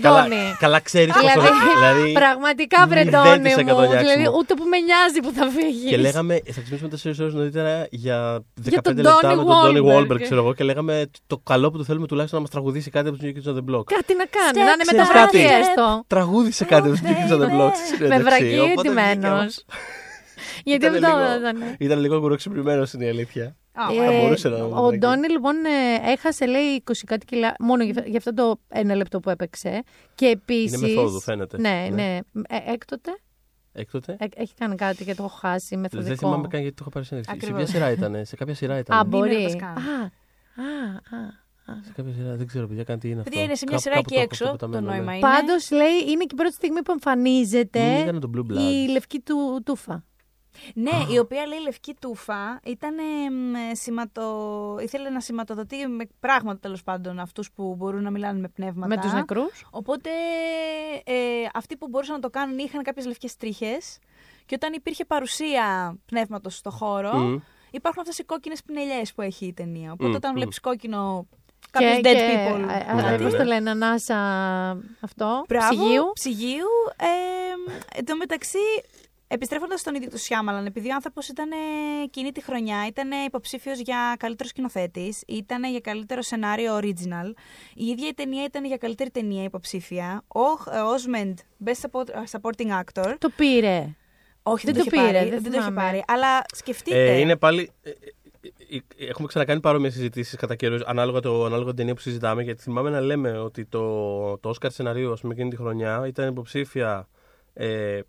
Καλά, Ντόνι. καλά ξέρεις πώς Δηλαδή, δηλαδή, Πραγματικά βρε μηδέν Ντόνι τοις εκατό μου. νοιάξιμο. Δηλαδή, ούτε που με νοιάζει που θα φύγεις. Και λέγαμε, θα ξυπνήσουμε 4 ώρες νωρίτερα για 15 Για τον λεπτά Donnie με τον Ντόνι Wahlberg. Βόλμπεργκ, ξέρω εγώ. Και λέγαμε το καλό που του θέλουμε τουλάχιστον να μας τραγουδήσει κάτι από τους New Kids on the Block. Κάτι να κάνει, Στέξε, να είναι ξέρεις μεταφραστή κάτι. έστω. Τραγούδισε κάτι από τους New Kids on the Block. στη Με συνέντευξη. βρακί Οπότε ετοιμένος. βγήκαμε. Γιατί Ήταν αυτό λίγο- ήταν. Ήταν λίγο κουροξυπνημένο είναι η αλήθεια. Α, Ε, θα μπορούσε να είναι ο βρακί. Ντόνι λοιπόν ε, έχασε λέει 20 κάτι κιλά μόνο για, για αυτό το ένα λεπτό που έπαιξε. Και επίση. Είναι μεθόδου, φαίνεται. Ναι, Ναι. ναι. Ε, έκτοτε Έκτοτε. ε, έχει κάνει κάτι και το έχω χάσει μεθοδικό. Δεν θυμάμαι καν γιατί το έχω πάρει συνέντευξη. Σε Ακριβώς. ποια σειρά ήταν, σε κάποια σειρά Α, ήταν. Μην μπορεί. ρωτάς καν. Α, α, α. Σε κάποια σειρά, δεν ξέρω, παιδιά, καν τι είναι αυτό. Παιδιά είναι σε μια Κάπου- σειρά κάπου εκεί το έχω έξω. αυτό Το πεταμένο, ναι. νόημα είναι. Πάντω λέει είναι και η πρώτη στιγμή που εμφανίζεται Μην ήταν το Blue Blood. η λευκή του τούφα. Ναι, η οποία λέει λευκή τούφα ήταν σηματο... ήθελε να σηματοδοτεί με πράγματα τέλος πάντων αυτούς που μπορούν να μιλάνε με πνεύματα. Με τους νεκρούς. Οπότε ε, αυτοί που μπορούσαν να το κάνουν είχαν κάποιες λευκές τρίχες. Και όταν υπήρχε παρουσία πνεύματος στο χώρο, Μμ. υπάρχουν αυτές οι κόκκινες πινελιές που έχει η ταινία. Οπότε Μμ, όταν μμ. βλέπεις κόκκινο. Κάποιους dead people. α, α, δηλαδή. Πώς το λένε, ανάσα αυτό. Μπράβο, Ψυγείου. ψυγείου. Ε, εν τω μεταξύ, επιστρέφοντας στον ίδιο του Σιάμαλαν, επειδή ο άνθρωπος ήταν ε, εκείνη τη χρονιά, ήταν υποψήφιος για καλύτερο σκηνοθέτης, ήταν για καλύτερο σενάριο original. Η ίδια η ταινία ήταν για καλύτερη ταινία υποψήφια. Ο Osmond, Best Support- Supporting Actor. Το πήρε. Όχι, δεν, Δεν το, το έχει πήρε, πάρει. δεν Δεν, το έχει θυμάμαι. πάρει. Αλλά σκεφτείτε. Ε, είναι πάλι. ε, ε, ε, Έχουμε ξανακάνει παρόμοιες συζητήσεις κατά καιρούς ανάλογα, το, ανάλογα την ταινία που συζητάμε. Γιατί θυμάμαι να λέμε ότι το, το Oscar σενάριο, ας πούμε, εκείνη τη χρονιά ήταν υποψήφια ε,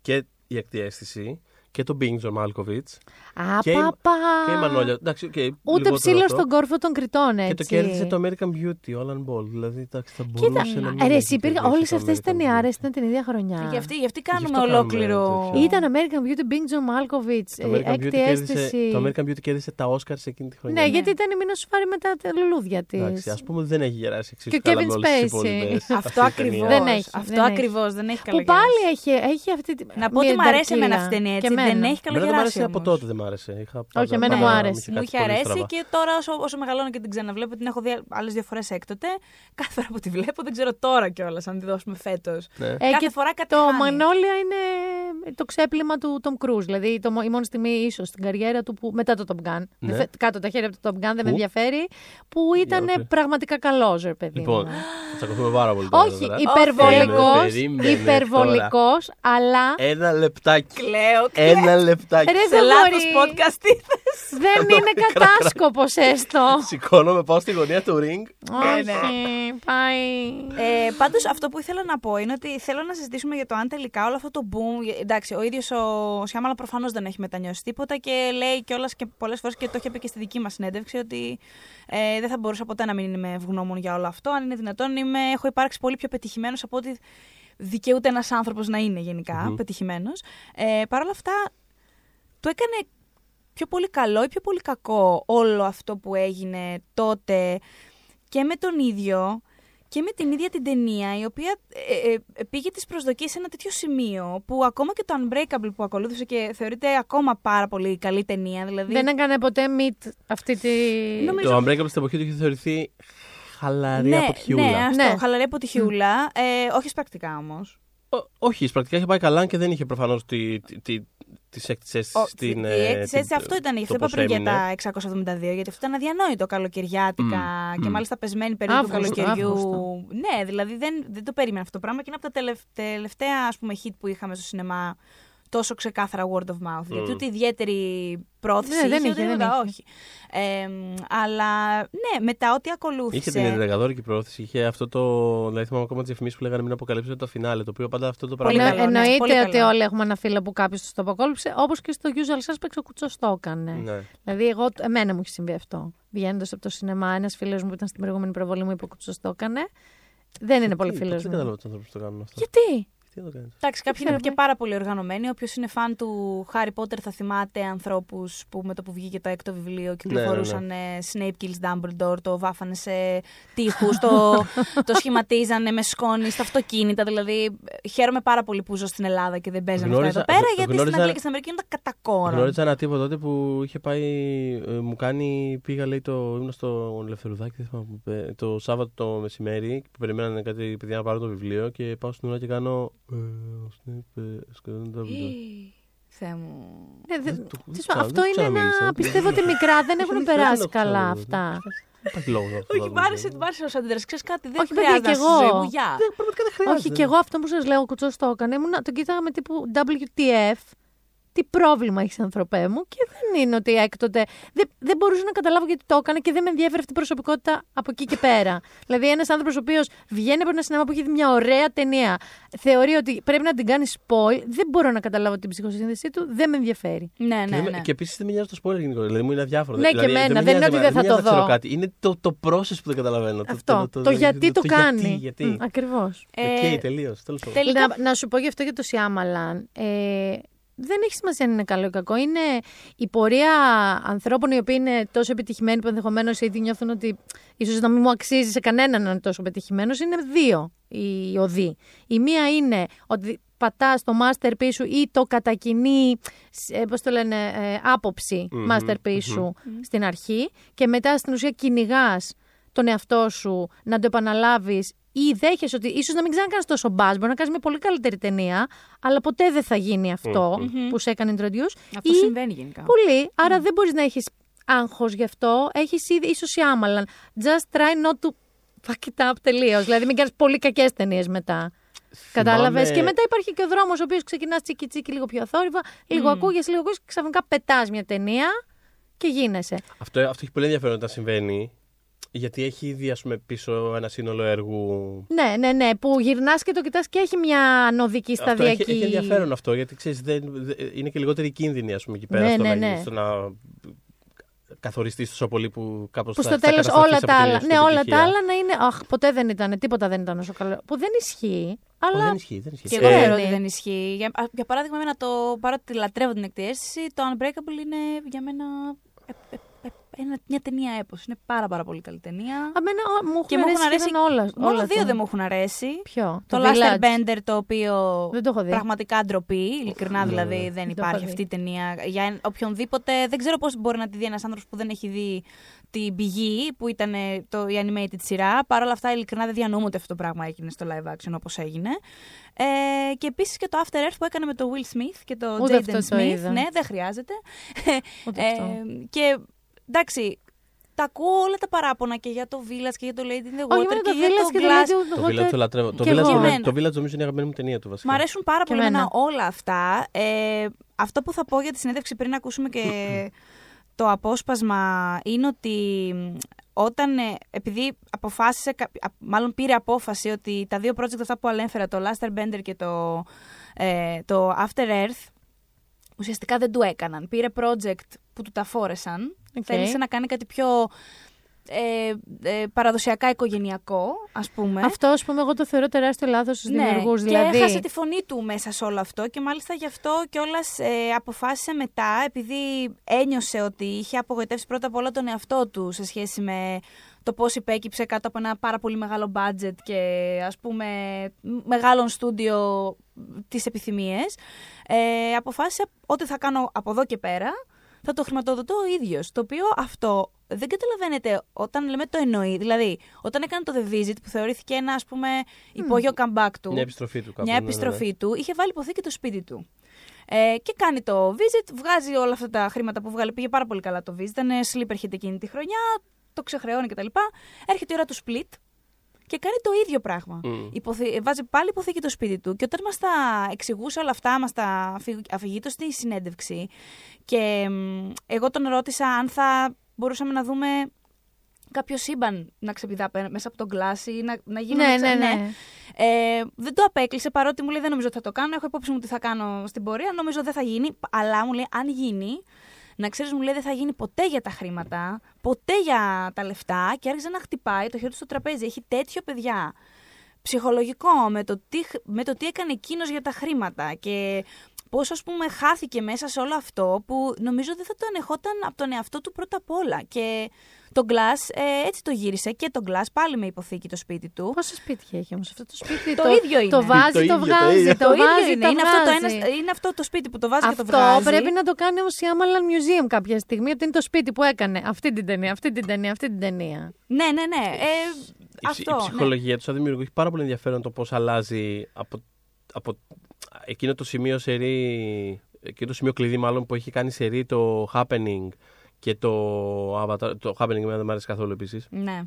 και η ακτή αίσθηση και το Bing John Malkovich Α, Και η- παπα. και η Μανόλια. Εντάξει, okay, Ούτε λιγότερο ψήλο αυτό. στον κόρφο των κριτών, έτσι. Και το κέρδισε το American Beauty, ο Alan Ball. Δηλαδή, εντάξει, θα μπορούσε Κοίτα, να μην ρε, έχει εσύ υπήρχε, κερδίσει όλες το αυτές οι American ταινιάρες Beauty. ήταν την ίδια χρονιά. Γι' αυτή, γι' αυτή κάνουμε αυτό κάνουμε ολόκληρο. τέτοιο. Ήταν American Beauty, Bing John Malkovich, Το American, Beauty έκτη κέρδισε, αίσθηση. το American Beauty κέρδισε τα Oscar σε εκείνη τη χρονιά. Ναι, γιατί ήταν η Μίνα Σουφάρη με τα λουλούδια της. Εντάξει, ας πούμε ότι δεν έχει γεράσει εξίσου Και ο καλά Kevin με όλες τις Spacey. υπόλοιπες Αυτό αυτή η ταινία. ακριβώς. Δεν έχει, Αυτό δεν έχει. ακριβώς. Δεν έχει Που καλογεράσει. πάλι έχει, έχει αυτή τη. Να πω ότι μια μου αρέσει εμένα ενταρκύλα. αυτή η ταινία, Και έτσι. Δεν εμένα. έχει Εμένα δεν μου καλογεράσει. άρεσε από όμως. τότε, δεν μ' άρεσε. Είχα Όχι, εμένα πάντα- μου είχε άρεσε. κάτι Μου είχε πολύ αρέσει στραβά. και τώρα όσο, όσο μεγαλώνω και την ξαναβλέπω, την έχω δει άλλες δύο φορές έκτοτε. [LAUGHS] Κάθε φορά που τη βλέπω, δεν ξέρω τώρα κιόλας αν τη δώσουμε φέτος. Ναι. Ε, Κάθε και φορά κάτι Το χάνει. Μανόλια είναι το ξέπλυμα του Tom Cruise. Δηλαδή το, μο- η μόνη στιγμή ίσως στην καριέρα του που μετά το Top Gun. Ναι. Δεν θε- Κάτω τα χέρια από το Top Gun δεν με Πού; ενδιαφέρει. Που ήταν Για όπλη. πραγματικά καλός, ρε παιδί. Λοιπόν, μου. θα τσακωθούμε πάρα πολύ τώρα. Όχι, τώρα. υπερβολικός. Περίμενε Υπερβολικός, αλλά. Ένα λεπτάκι. Κλαίω, Ένα λεπτάκι. Ρε, Σε δεν λάθος μπορεί. podcast ήρθες. Δεν είναι [LAUGHS] κατάσκοπο έστω. Σηκώνομαι, πάω στη γωνία του ring. Όχι, πάει. Ε, Πάντως, αυτό που ήθελα να πω είναι ότι θέλω να συζητήσουμε για το αν τελικά όλο αυτό το boom. ε, Εντάξει, ο ίδιος ο Σιάμαλα προφανώς δεν έχει μετανιώσει τίποτα και λέει κιόλας και πολλές φορές και το είχε πει και στη δική μας συνέντευξη ότι ε, δεν θα μπορούσα ποτέ να μην είμαι ευγνώμων για όλο αυτό. Αν είναι δυνατόν, είμαι, έχω υπάρξει πολύ πιο πετυχημένος από ότι δικαιούται ένας άνθρωπος να είναι γενικά Μμμ. πετυχημένος. Ε, Παρ' όλα αυτά, του έκανε πιο πολύ καλό ή πιο πολύ κακό όλο αυτό που έγινε τότε και με τον ίδιο και με την ίδια την ταινία, η οποία ε, ε, πήγε τις προσδοκίες σε ένα τέτοιο σημείο που ακόμα και το Unbreakable που ακολούθησε και θεωρείται ακόμα πάρα πολύ καλή ταινία. Δηλαδή, Δεν έκανε ποτέ meet αυτή τη. Νομίζω- Το Unbreakable στην εποχή του είχε θεωρηθεί χαλαρή ναι, αποτυχιούλα. ναι, αυτό, Ναι. χαλαρή αποτυχιούλα. Ε, όχι πρακτικά όμως. Ό- όχι, πρακτικά είχε πάει καλά και δεν είχε προφανώς τη, τη, τη, τις έκτης αίσθησης Ο- στην. η ε, αίτηση την- έτσι αυτό ήταν. Γι' το αυτό είπα πώς πριν για έμεινε. τα 672, γιατί αυτό ήταν αδιανόητο καλοκαιριάτικα Μμ, και μμ. μάλιστα πεσμένη περίοδο του Αύγουστο, καλοκαιριού. Αύγουστο. Ναι, δηλαδή δεν, δεν το περίμενα αυτό το πράγμα και είναι από τα τελευ- τελευταία ας πούμε, hit που είχαμε στο σινεμά τόσο ξεκάθαρα word of mouth. Γιατί Μμ. ούτε ιδιαίτερη πρόθεση Ναι, δεν είχε, είχε, ούτε δεν τίποτα, είχε. όχι. Ε, μ, αλλά ναι, μετά ό,τι ακολούθησε. Είχε την ενεργαδόρικη πρόθεση, είχε αυτό το. Δηλαδή, θυμάμαι ακόμα τις διαφημίσεις που λέγανε μην αποκαλύψετε το φινάλε. Το οποίο πάντα αυτό το Πολύ πράγμα. καλό, ναι, εννοείται πολύ ότι καλό. όλοι όλοι έχουμε ένα φίλο που κάποιος το αποκόλυψε, όπως και στο Usual Suspects ο κουτσός το έκανε. Ναι. Δηλαδή, εγώ, εμένα μου έχει συμβεί αυτό. Βγαίνοντας από το σινεμά, ένας φίλος μου που ήταν στην προηγούμενη προβολή μου είπε ο κουτσός το έκανε. Δεν είναι πολύ Τι, φίλος Δεν μου. καταλαβαίνω τους ανθρώπους που το κάνουν αυτό. Γιατί; Τι να το κάνεις; Εντάξει, κάποιοι είναι Ξέρουμε. και πάρα πολύ οργανωμένοι. Όποιος είναι φαν του Χάρι Πότερ θα θυμάται ανθρώπους που με το που βγήκε το έκτο βιβλίο κυκλοφορούσαν ε, Snape Kills Dumbledore, το βάφανε σε τείχους, το, [LAUGHS] το σχηματίζανε με σκόνη στα αυτοκίνητα. Δηλαδή, ε, χαίρομαι πάρα πολύ που ζω στην Ελλάδα και δεν παίζανε αυτά Γνώριζα- εδώ πέρα, γ- γιατί γνώριζα- στην Αγγλία και στην Αμερική είναι τα κατακόρα. Γνώριζα ένα τύπο τότε που είχε πάει. ε, μου κάνει. Πήγα, λέει, το, ήμουν στο Ελευθερουδάκι, δεν θυμάμαι που είπε, το Σάββατο το μεσημέρι που περιμένανε κάτι παιδιά να πάρουν το βιβλίο και πάω στην ουρά και κάνω. Ε, ο Snape, ε, σκοτώνει τα βιβλία. Θεέ μου. Ε, δε- Δεν το- τι σου- δεν αυτό ξανα- είναι δεν ξαναμίλησα, ένα. δεν- Πιστεύω ότι μικρά δεν έχουν Δεν περάσει έχω καλά ξαναδεί. αυτά. Δεν υπάρχει λόγος. να το Όχι, βάλουμε. μ' άρεσε, μ' άρεσε ο αντίδραση. Ξέρεις κάτι, δεν Όχι, παιδιά, χρειάζεται κι να στη ζωή εγώ. μου. Γεια. Δεν, πραγματικά δεν χρειάζεται. Όχι, και εγώ αυτό που σας λέω, ο κουτσός το έκανε. Ήμουν, τον κοίταγα με τύπου WTF. Τι πρόβλημα έχεις, ανθρωπέ μου. Και δεν είναι ότι έκτοτε. Δεν, δεν μπορούσα να καταλάβω γιατί το έκανε και δεν με ενδιαφέρει αυτή η προσωπικότητα από εκεί και πέρα. δηλαδή, ένας άνθρωπος ο οποίος βγαίνει από ένα σινεμά που έχει δει μια ωραία ταινία, θεωρεί ότι πρέπει να την κάνει spoil. Δεν μπορώ να καταλάβω την ψυχοσύνδεσή του, δεν με ενδιαφέρει. Ναι, Και, ναι, δεν με- ναι. και επίσης δεν με νοιάζει το spoiler γενικότερα. Δηλαδή μου είναι αδιάφορο. Ναι, και δηλαδή, εμένα. με Δεν είναι νοιάζει ότι να- δεν θα με το νοιάζει να ξέρω δω. κάτι. Είναι το, το process που δεν καταλαβαίνω. Αυτό. Το, γιατί το, κάνει. Γιατί. Μ, Ακριβώς. Ε, Οκ, τελείως. Τέλος πάντων. τελικά- Να, να σου πω γι' αυτό για το Σιάμαλαν. Ε, δεν έχει σημασία αν είναι καλό ή κακό. Είναι η πορεία ανθρώπων οι οποίοι είναι τόσο επιτυχημένοι που ενδεχομένως ήδη νιώθουν ότι ίσως να μην μου αξίζει σε κανέναν να είναι τόσο πετυχημένος. Είναι δύο οι οδοί. Η μία είναι ότι πατάς το masterpiece σου ή το κατακινεί, ε, πώς το λένε, ε, άποψη Μμμ, masterpiece σου μμμ. στην αρχή και μετά στην ουσία κυνηγάς τον εαυτό σου να το επαναλάβεις ή δέχεσαι ότι ίσως να μην ξανακάνεις τόσο μπάζ, μπορεί να κάνεις μια πολύ καλύτερη ταινία, αλλά ποτέ δεν θα γίνει αυτό Μμμ. που σε έκανε introduce. Αυτό ή συμβαίνει γενικά. Πολύ, άρα δεν μπορείς να έχεις άγχος γι' αυτό. Έχεις ήδη ίσως η άμαλα. Just try not to fuck it up τελείως. Δηλαδή, μην κάνεις πολύ κακές ταινίες μετά. Κατάλαβες; Και μετά υπάρχει και ο δρόμος ο οποίος ξεκινάς τσίκι τσίκι λίγο πιο αθόρυβα, λίγο Μμμ. ακούγεσαι, λίγο ακούγεσαι και ξαφνικά πετάς μια ταινία και γίνεσαι. Αυτό, αυτό έχει πολύ ενδιαφέρον όταν συμβαίνει. Γιατί έχει ήδη ας πούμε, πίσω ένα σύνολο έργου. Ναι, ναι, ναι. Που γυρνάς και το κοιτάς και έχει μια ανωδική Αυτό σταδιακή. έχει, έχει ενδιαφέρον αυτό, γιατί ξέρεις, δεν, δεν- είναι και λιγότερη κίνδυνη ας πούμε, εκεί πέρα Ναι, στο, ναι, να, ναι. στο να καθοριστείς τόσο πολύ που κάπως Που θα, στο θα τέλος κατασταθείς όλα από τα την άλλα. ίδια Ναι, σου όλα τα επιτυχία. άλλα να είναι. Αχ, ποτέ δεν ήταν. Τίποτα δεν ήταν όσο καλό. Που δεν ισχύει. Ω, Αλλά. δεν ισχύει, δεν ισχύει. Και Ε, εγώ ναι. θεωρώ ότι δεν ισχύει. Για, α, για παράδειγμα, εμένα το, παρότι λατρεύω την εκτέλεση, το Unbreakable είναι για μένα ε, ε, ε, ένα, μια ταινία έπος. Είναι πάρα πάρα πολύ καλή ταινία. Αμένα ό, μου έχουν και μου έχουν αρέσει αρέσει σχεδόν όλα. Μόνο όλα δύο του. δεν μου έχουν αρέσει. Ποιο; Το, Village. Last Bender, το οποίο Δεν το έχω δει. πραγματικά ντροπή. Ειλικρινά Ναι, δηλαδή ναι. δεν Δεν το υπάρχει έχω δει. αυτή η ταινία. Για εν- οποιονδήποτε, δεν ξέρω πώς μπορεί να τη δει ένας άνθρωπος που δεν έχει δει την πηγή που ήταν ε, το, η animated σειρά. Παρ' όλα αυτά, ειλικρινά δεν διανοούμε ότι αυτό το πράγμα έγινε στο live action όπως έγινε. Ε, και επίσης και το After Earth που έκανε με το Will Smith και το Ούτε Jaden αυτό το Smith. είδα. Ναι, δεν χρειάζεται. Ούτε Ε, αυτό. και εντάξει, τα ακούω όλα τα παράπονα και για το Village και για το Lady in the Water Όχι, εμένα και το για Village το και το Glass. Lady in the Το Water- Village το λατρεύω. Το και Village, εγώ. νομίζω- Εμένα. το Village νομίζω είναι η αγαπημένη μου ταινία του βασικά. Μ' αρέσουν πάρα Και πολύ εμένα εμένα. όλα αυτά. Ε, αυτό που θα πω για τη συνέντευξη πριν ακούσουμε και [CLEARS THROAT] το απόσπασμα είναι ότι μ, όταν, ε, επειδή αποφάσισε, κα- α- μάλλον πήρε απόφαση ότι τα δύο project αυτά που ανέφερα, το Last Airbender και το, ε, το After Earth, ουσιαστικά δεν του έκαναν. Πήρε project που του τα φόρεσαν. Οκ. Θέλησε να κάνει κάτι πιο ε, ε, παραδοσιακά οικογενειακό, ας πούμε. Αυτό, ας πούμε, εγώ το θεωρώ τεράστιο λάθος στους Ναι, δημιουργούς. και Δηλαδή. έχασε τη φωνή του μέσα σε όλο αυτό και μάλιστα γι' αυτό κιόλας ε, αποφάσισε μετά, επειδή ένιωσε ότι είχε απογοητεύσει πρώτα απ' όλα τον εαυτό του σε σχέση με το πώς υπέκυψε κάτω από ένα πάρα πολύ μεγάλο budget και ας πούμε μ- μεγάλων στούντιο τις επιθυμίες, ε, αποφάσισε ότι θα κάνω από εδώ και πέρα θα το χρηματοδοτώ ο ίδιος. Το οποίο αυτό δεν καταλαβαίνετε όταν λέμε το εννοεί. Δηλαδή, όταν έκανε το The Visit που θεωρήθηκε ένα ας πούμε υπόγειο comeback του, Μια επιστροφή του κάπου. μια ναι, ναι, ναι. επιστροφή του, είχε βάλει υποθήκη το σπίτι του. Ε, και κάνει το visit, βγάζει όλα αυτά τα χρήματα που βγάλε. Πήγε πάρα πολύ καλά το visit. Ήταν sleeper hit εκείνη τη χρονιά, το ξεχρεώνει κτλ. Έρχεται η ώρα του split και κάνει το ίδιο πράγμα. Μμ. Υποθή- βάζει πάλι υποθήκη το σπίτι του και όταν μας τα εξηγούσε όλα αυτά, μας τα αφη- αφηγείτο στη συνέντευξη και μ, εγώ τον ρώτησα αν θα μπορούσαμε να δούμε κάποιο σύμπαν να ξεπηδά πέ- μέσα από τον κλάσι ή να, να γίνουν Ναι, εξα- ναι, ναι. ε, δεν το απέκλεισε παρότι μου λέει δεν νομίζω ότι θα το κάνω. Έχω υπόψη μου τι θα κάνω στην πορεία. Νομίζω δεν θα γίνει. Αλλά μου λέει αν γίνει, να ξέρεις, μου λέει δεν θα γίνει ποτέ για τα χρήματα, ποτέ για τα λεφτά. Και άρχισε να χτυπάει το χέρι του στο τραπέζι. Έχει τέτοιο παιδιά ψυχολογικό με το τι, με το τι έκανε εκείνος για τα χρήματα. Και πώς ας πούμε χάθηκε μέσα σε όλο αυτό που νομίζω δεν θα το ανεχόταν από τον εαυτό του πρώτα απ' όλα. Και τον Glass ε, έτσι το γύρισε και τον Glass πάλι με υποθήκη το σπίτι του. Πόσα σπίτια έχει όμως αυτό το σπίτι; Το ίδιο είναι. Το βάζει, Το το, ίδιο, το βγάζει. ίδιο. Το, Το ίδιο βάζει, είναι. το Είναι αυτό, το βγάζει. ένας, είναι αυτό το σπίτι που το βάζει και το Αυτό βγάζει. πρέπει να το κάνει όμως η Amalan Museum κάποια στιγμή. Ότι είναι το σπίτι που έκανε αυτή την ταινία, αυτή την ταινία, αυτή την ταινία. Ναι, ναι, ναι. Ε, Η, ψ- αυτό. η ναι. ψυχολογία του σαν δημιουργού έχει πάρα πολύ ενδιαφέρον το πώς αλλάζει από, από εκείνο το σημείο σερή, εκείνο το σημείο κλειδί μάλλον που έχει κάνει σερή το Happening και το Avatar. Το Happening εμένα δεν μου αρέσει καθόλου επίσης. Ναι.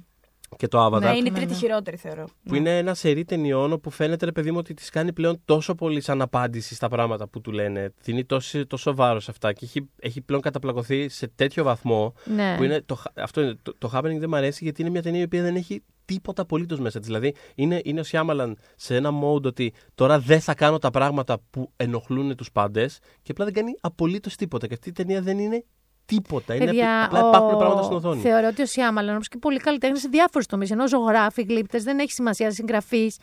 Και το Avatar. ναι, είναι η Ναι, τρίτη ναι. χειρότερη, θεωρώ. Που Ναι. είναι ένα σερί ταινιών όπου φαίνεται ρε παιδί μου ότι της κάνει πλέον τόσο πολύ σαν απάντηση στα πράγματα που του λένε. Δίνει τόσο, τόσο βάρος σε αυτά και έχει, έχει πλέον καταπλακωθεί σε τέτοιο βαθμό Ναι. που είναι το, αυτό είναι, το, το Happening δεν μου αρέσει γιατί είναι μια ταινία η οποία δεν έχει τίποτα απολύτως μέσα της. Δηλαδή είναι, είναι ο Σιάμαλαν σε ένα mode ότι τώρα δεν θα κάνω τα πράγματα που ενοχλούν τους πάντες και απλά δεν κάνει απολύτως τίποτα. Και αυτή η ταινία δεν είναι τίποτα. Είναι Παιδιά, απλά υπάρχουν πράγματα στην οθόνη. Θεωρώ ότι ο Σιάμαλαν, όπω και πολλοί καλλιτέχνες σε διάφορους τομείς, ενώ ζωγράφοι, γλύπτες, δεν έχει σημασία, συγγραφείς.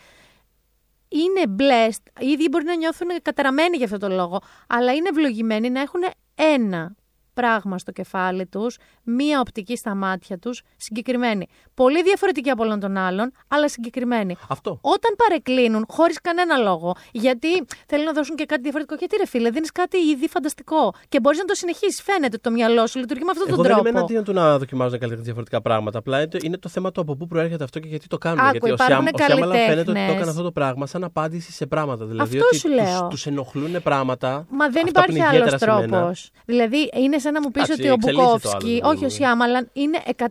είναι blessed, οι ίδιοι μπορεί να νιώθουν καταραμένοι για αυτό το λόγο, αλλά είναι ευλογημένοι να έχουν ένα πράγμα στο κεφάλι τους, μία οπτική στα μάτια τους, συγκεκριμένη. Πολύ διαφορετική από όλων των άλλων, αλλά συγκεκριμένη. Αυτό. Όταν παρεκκλίνουν, χωρίς κανένα λόγο, γιατί θέλουν να δώσουν και κάτι διαφορετικό. Γιατί ρε φίλε, δίνεις κάτι ήδη φανταστικό. Και μπορείς να το συνεχίσεις. Φαίνεται το μυαλό σου, λειτουργεί με αυτόν τον Εγώ δεν τρόπο. είμαι εναντίον του να δοκιμάζουν καλλιτέχνε διαφορετικά πράγματα. Απλά είναι το- είναι το θέμα του από πού προέρχεται αυτό και γιατί το κάνουν. Άκου, γιατί ο υπάρχουν Σιάμ- ο Σιάμαλαν φαίνεται ότι το καλλιτέχνες. έκανε αυτό το πράγμα σαν απάντηση σε πράγματα. Δηλαδή Αυτό ότι σου λέω. Τους, τους ενοχλούν πράγματα. Μα δεν αυτά που υπάρχει είναι άλλος ιδιαίτερα σε μένα. τρόπος. Δηλαδή, είναι σαν να μου πεις Εντάξει, ότι ο εξελίσσεται το Μπουκόφσκι, άλλο, όχι δηλαδή. ο Σιάμαλαν, είναι 100%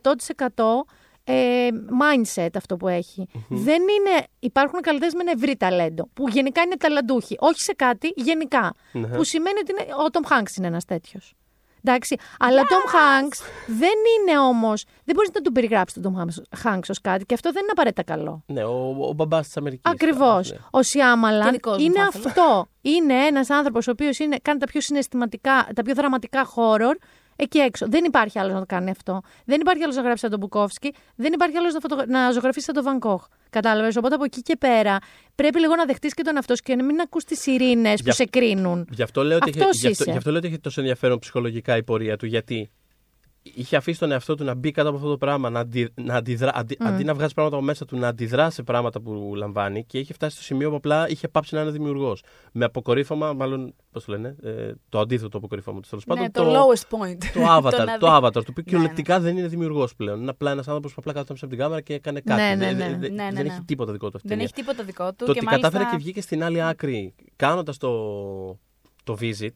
ε, mindset αυτό που εχει Δεν είναι. Υπάρχουν καλλιτέχνες με ένα ευρύ ταλέντο. Που γενικά είναι ταλαντούχοι. Όχι σε κάτι, γενικά. Ναι. Που σημαίνει ότι είναι, ο Τόμ Χάγκ είναι ένας τέτοιος. Εντάξει. Αλλά ο Τόμ Χάγκ δεν είναι όμω. Δεν μπορείς να τον περιγράψεις τον Τόμ Χάγκ ως κάτι και αυτό δεν είναι απαραίτητα καλό. Ναι, ο, ο μπαμπάς της Αμερικής. Ακριβώς. Ο Και Σιάμαλαν δικός μου είναι θα ήθελα. αυτό. Είναι ένας άνθρωπος ο οποίος κάνει τα πιο συναισθηματικά, τα πιο δραματικά horror εκεί έξω. Δεν υπάρχει άλλος να το κάνει αυτό. Δεν υπάρχει άλλος να γράψει σαν τον Μπουκόφσκι. Δεν υπάρχει άλλος να, φωτο... να ζωγραφίσει σαν τον Βανκόχ. Κατάλαβες; Οπότε από εκεί και πέρα πρέπει λίγο να δεχτείς και τον εαυτό σου και να μην ακούς τις ειρήνες που Για- σε κρίνουν. Γι' αυτό, λέω ότι έχει, Αυτός γι, αυτό, είσαι. γι' αυτό λέω ότι έχει τόσο ενδιαφέρον ψυχολογικά η πορεία του. Γιατί είχε αφήσει τον εαυτό του να μπει κάτω από αυτό το πράγμα, να, αντι, να αντιδρά, αντί, αντί να βγάζει πράγματα από μέσα του, να αντιδρά σε πράγματα που λαμβάνει και είχε φτάσει στο σημείο που απλά είχε πάψει να είναι δημιουργός. Με αποκορύφωμα, μάλλον, πώς το λένε, ε, το αντίθετο αποκορύφωμα του. Τέλος πάντων, Ναι, το lowest point. το avatar, [LAUGHS] να το δει- avatar, το οποίο Ναι, κυριολεκτικά δεν είναι δημιουργός πλέον. Είναι απλά ένας άνθρωπος που απλά κάθεται μέσα από την κάμερα και έκανε κάτι. Ναι, ναι, Δεν- ναι. δεν- δεν- Ναι, ναι, δεν ναι. έχει τίποτα δικό του αυτή η Δεν ταινία. έχει τίποτα δικό του. Το και ότι μάλιστα... κατάφερε και βγήκε στην άλλη άκρη κάνοντας το, το visit,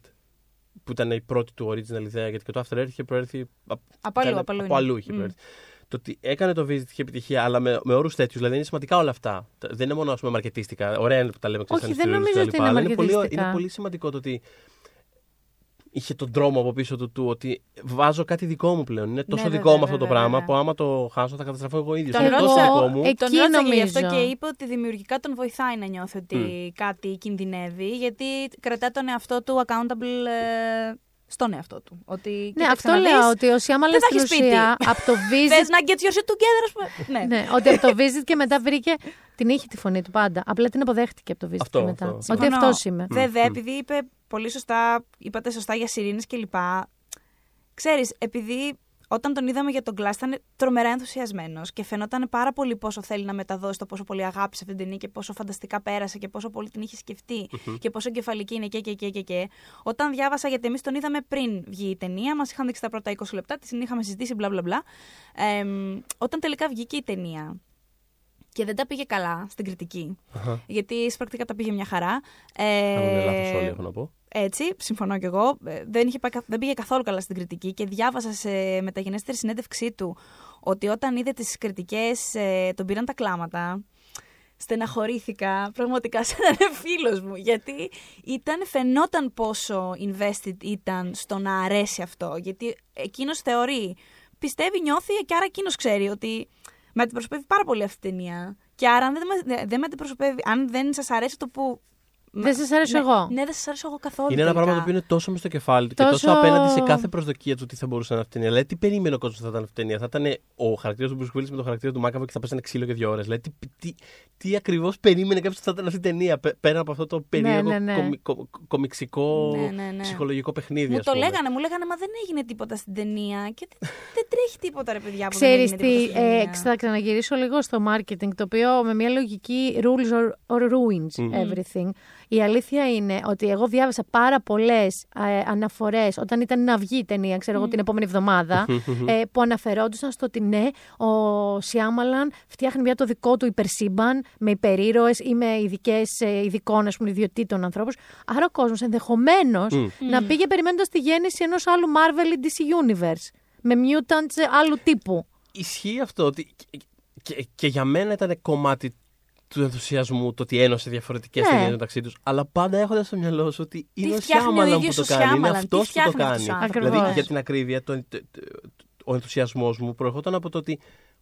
που ήταν η πρώτη του original ιδέα, γιατί και το After Earth είχε προέρθει απ- Από αλλού, ήταν- από αλλού από είναι. αλλού είχε Μμ. προέρθει. Το ότι έκανε το visit είχε επιτυχία, αλλά με, με όρους τέτοιους. Δηλαδή είναι σημαντικά όλα αυτά. Τα- Δεν είναι μόνο ας πούμε, μαρκετίστικα. Ωραία είναι που τα λέμε Όχι, ξέρεις, δεν σαν νομίζω ιστορίες ότι κτλ, είναι αλλά πολύ, μαρκετίστικα. είναι πολύ σημαντικό το ότι είχε τον δρόμο από πίσω του, του ότι βάζω κάτι δικό μου πλέον. Είναι τόσο Ναι, δικό βέβαια, μου αυτό το βέβαια, πράγμα βέβαια. που άμα το χάσω θα καταστραφώ εγώ ίδιος. Τον Είναι τόσο ρώτησα- δικό μου. Εκεί Τον ρώτησα και γι' αυτό νομίζω. και είπε ότι δημιουργικά τον βοηθάει να νιώθει ότι κάτι κινδυνεύει, γιατί κρατά τον εαυτό του accountable ε, στον εαυτό του. Ότι, Ναι, κοίταξε αυτό να λέω δεις, ότι ο Σιάμαλαν δεν θα στην έχεις σπίτι. ουσία από το [LAUGHS] visit Θες να get your shit together, ας πούμε. ναι. Ναι, ότι από το visit και μετά βρήκε. Την είχε τη φωνή του πάντα. Απλά την αποδέχτηκε από το visit Αυτό, και μετά. αυτό. Ότι Συμφωνώ. αυτό είμαι. Βέβαια, επειδή είπε πολύ σωστά, είπατε σωστά για σιρήνες κλπ. Ξέρεις, επειδή όταν τον είδαμε για τον Glass ήταν τρομερά ενθουσιασμένος και φαινόταν πάρα πολύ πόσο θέλει να μεταδώσει το πόσο πολύ αγάπησε αυτή την ταινία και πόσο φανταστικά πέρασε και πόσο πολύ την είχε σκεφτεί και πόσο κεφαλική είναι και και και και και. Όταν διάβασα, γιατί εμείς τον είδαμε πριν βγει η ταινία, μας είχαν δείξει τα πρώτα 20 λεπτά, την είχαμε συζητήσει μπλα μπλα μπλα. Εμ, όταν τελικά βγήκε η ταινία και δεν τα πήγε καλά στην κριτική, Αχα. γιατί πρακτικά τα πήγε μια χαρά. Ε, Κάνουν λάθος όλοι, έχω να πω. Έτσι, συμφωνώ κι εγώ. Ε, Δεν, είχε πάει, κα- δεν πήγε καθόλου καλά στην κριτική και διάβασα σε μεταγενέστερη συνέντευξή του ότι όταν είδε τις κριτικές ε, τον πήραν τα κλάματα. Στεναχωρήθηκα πραγματικά σαν να είναι φίλος μου γιατί ήταν, φαινόταν πόσο invested ήταν στο να αρέσει αυτό γιατί εκείνος θεωρεί, πιστεύει, νιώθει και άρα εκείνος ξέρει ότι με αντιπροσωπεύει πάρα πολύ αυτή η ταινία και άρα αν δεν, με- δεν με αντιπροσωπεύει, αν δεν σας αρέσει το που Δεν σας αρέσω ναι, εγώ. Ναι, δεν σας αρέσω εγώ καθόλου. Είναι ένα τελικά. πράγμα το οποίο είναι τόσο μες στο κεφάλι του και Τόσο- τόσο απέναντι σε κάθε προσδοκία του τι θα μπορούσε να είναι αυτή η ταινία. Δηλαδή, τι περίμενε ο κόσμος θα ήταν αυτή η ταινία. Θα ήταν ο χαρακτήρας του Bruce Willis με τον χαρακτήρα του Μάκαβο και θα πέσανε ξύλο για δύο ώρες. Δηλαδή, τι, τι, τι ακριβώς περίμενε κάποιος ότι θα ήταν αυτή η ταινία. πέ- Πέρα από αυτό το περίεργο ναι, ναι. κομι- κο- κομιξικό Ναι, ναι, ναι. ψυχολογικό παιχνίδι. Μου ας το πούμε. λέγανε, μου λέγανε, μα δεν έγινε τίποτα στην ταινία. Και δεν, [LAUGHS] δεν τρέχει τίποτα, ρε παιδιά. Που Ξέρεις δεν έγινε τι, τίποτα στην ε, ταινία. θα ξαναγυρίσω λίγο στο marketing, το οποίο με μια λογική rules or, or ruins everything. Η αλήθεια είναι ότι εγώ διάβασα πάρα πολλές ε, αναφορές όταν ήταν να βγει η ταινία, ξέρω εγώ, την επόμενη εβδομάδα, ε, που αναφερόντουσαν στο ότι ναι, ο Σιάμαλαν φτιάχνει μια το δικό του υπερσύμπαν με υπερήρωες ή με ειδικές ε, ειδικών ας πούμε, ιδιωτήτων ανθρώπους. Άρα ο κόσμος ενδεχομένως να πήγε περιμένοντας τη γέννηση ενός άλλου Marvel ή DC Universe. Με mutants ε, άλλου τύπου. Ισχύει αυτό ότι και, και- και για μένα ήταν κομμάτι του ενθουσιασμού το ότι ένωσε διαφορετικές Ναι. ταινίες μεταξύ τους. Αλλά πάντα έχοντας στο μυαλό σου ότι είναι ο φτιάχνει ο Σιάμαλαν που ίδιος το ο κάνει. Είναι Σιάμαλαν, αυτός τι που το φτιάχνει αυτός κάνει. ο άνθρωπος. Δηλαδή, Ακριβώς. για την ακρίβεια, το, το- το- ο ενθουσιασμός μου προερχόταν από το ότι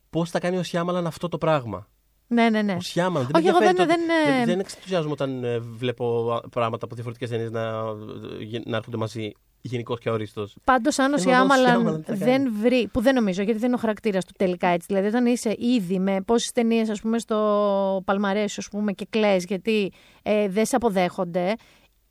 πώς θα κάνει ο Σιάμαλαν αυτό το πράγμα. Ναι, ναι, ναι. Ο Σιάμαλαν. Όχι, εγώ ενδιαφέρει δεν- το- δεν, ε, δεν, δεν εξενθουσιάζομαι όταν ε, βλέπω α, πράγματα από διαφορετικές ταινίες να, ε, να έρχονται μαζί. Γενικός και αορίστος. Πάντως, αν ο Ε, μα Σιάμαλαν Σιάμαλαν τι θα δεν βρει. που δεν νομίζω, γιατί δεν είναι ο χαρακτήρας του τελικά έτσι. Δηλαδή, όταν είσαι ήδη με πόσες ταινίες, ας πούμε, στο παλμαρές, ας πούμε, και κλε, γιατί ε, δεν σε αποδέχονται,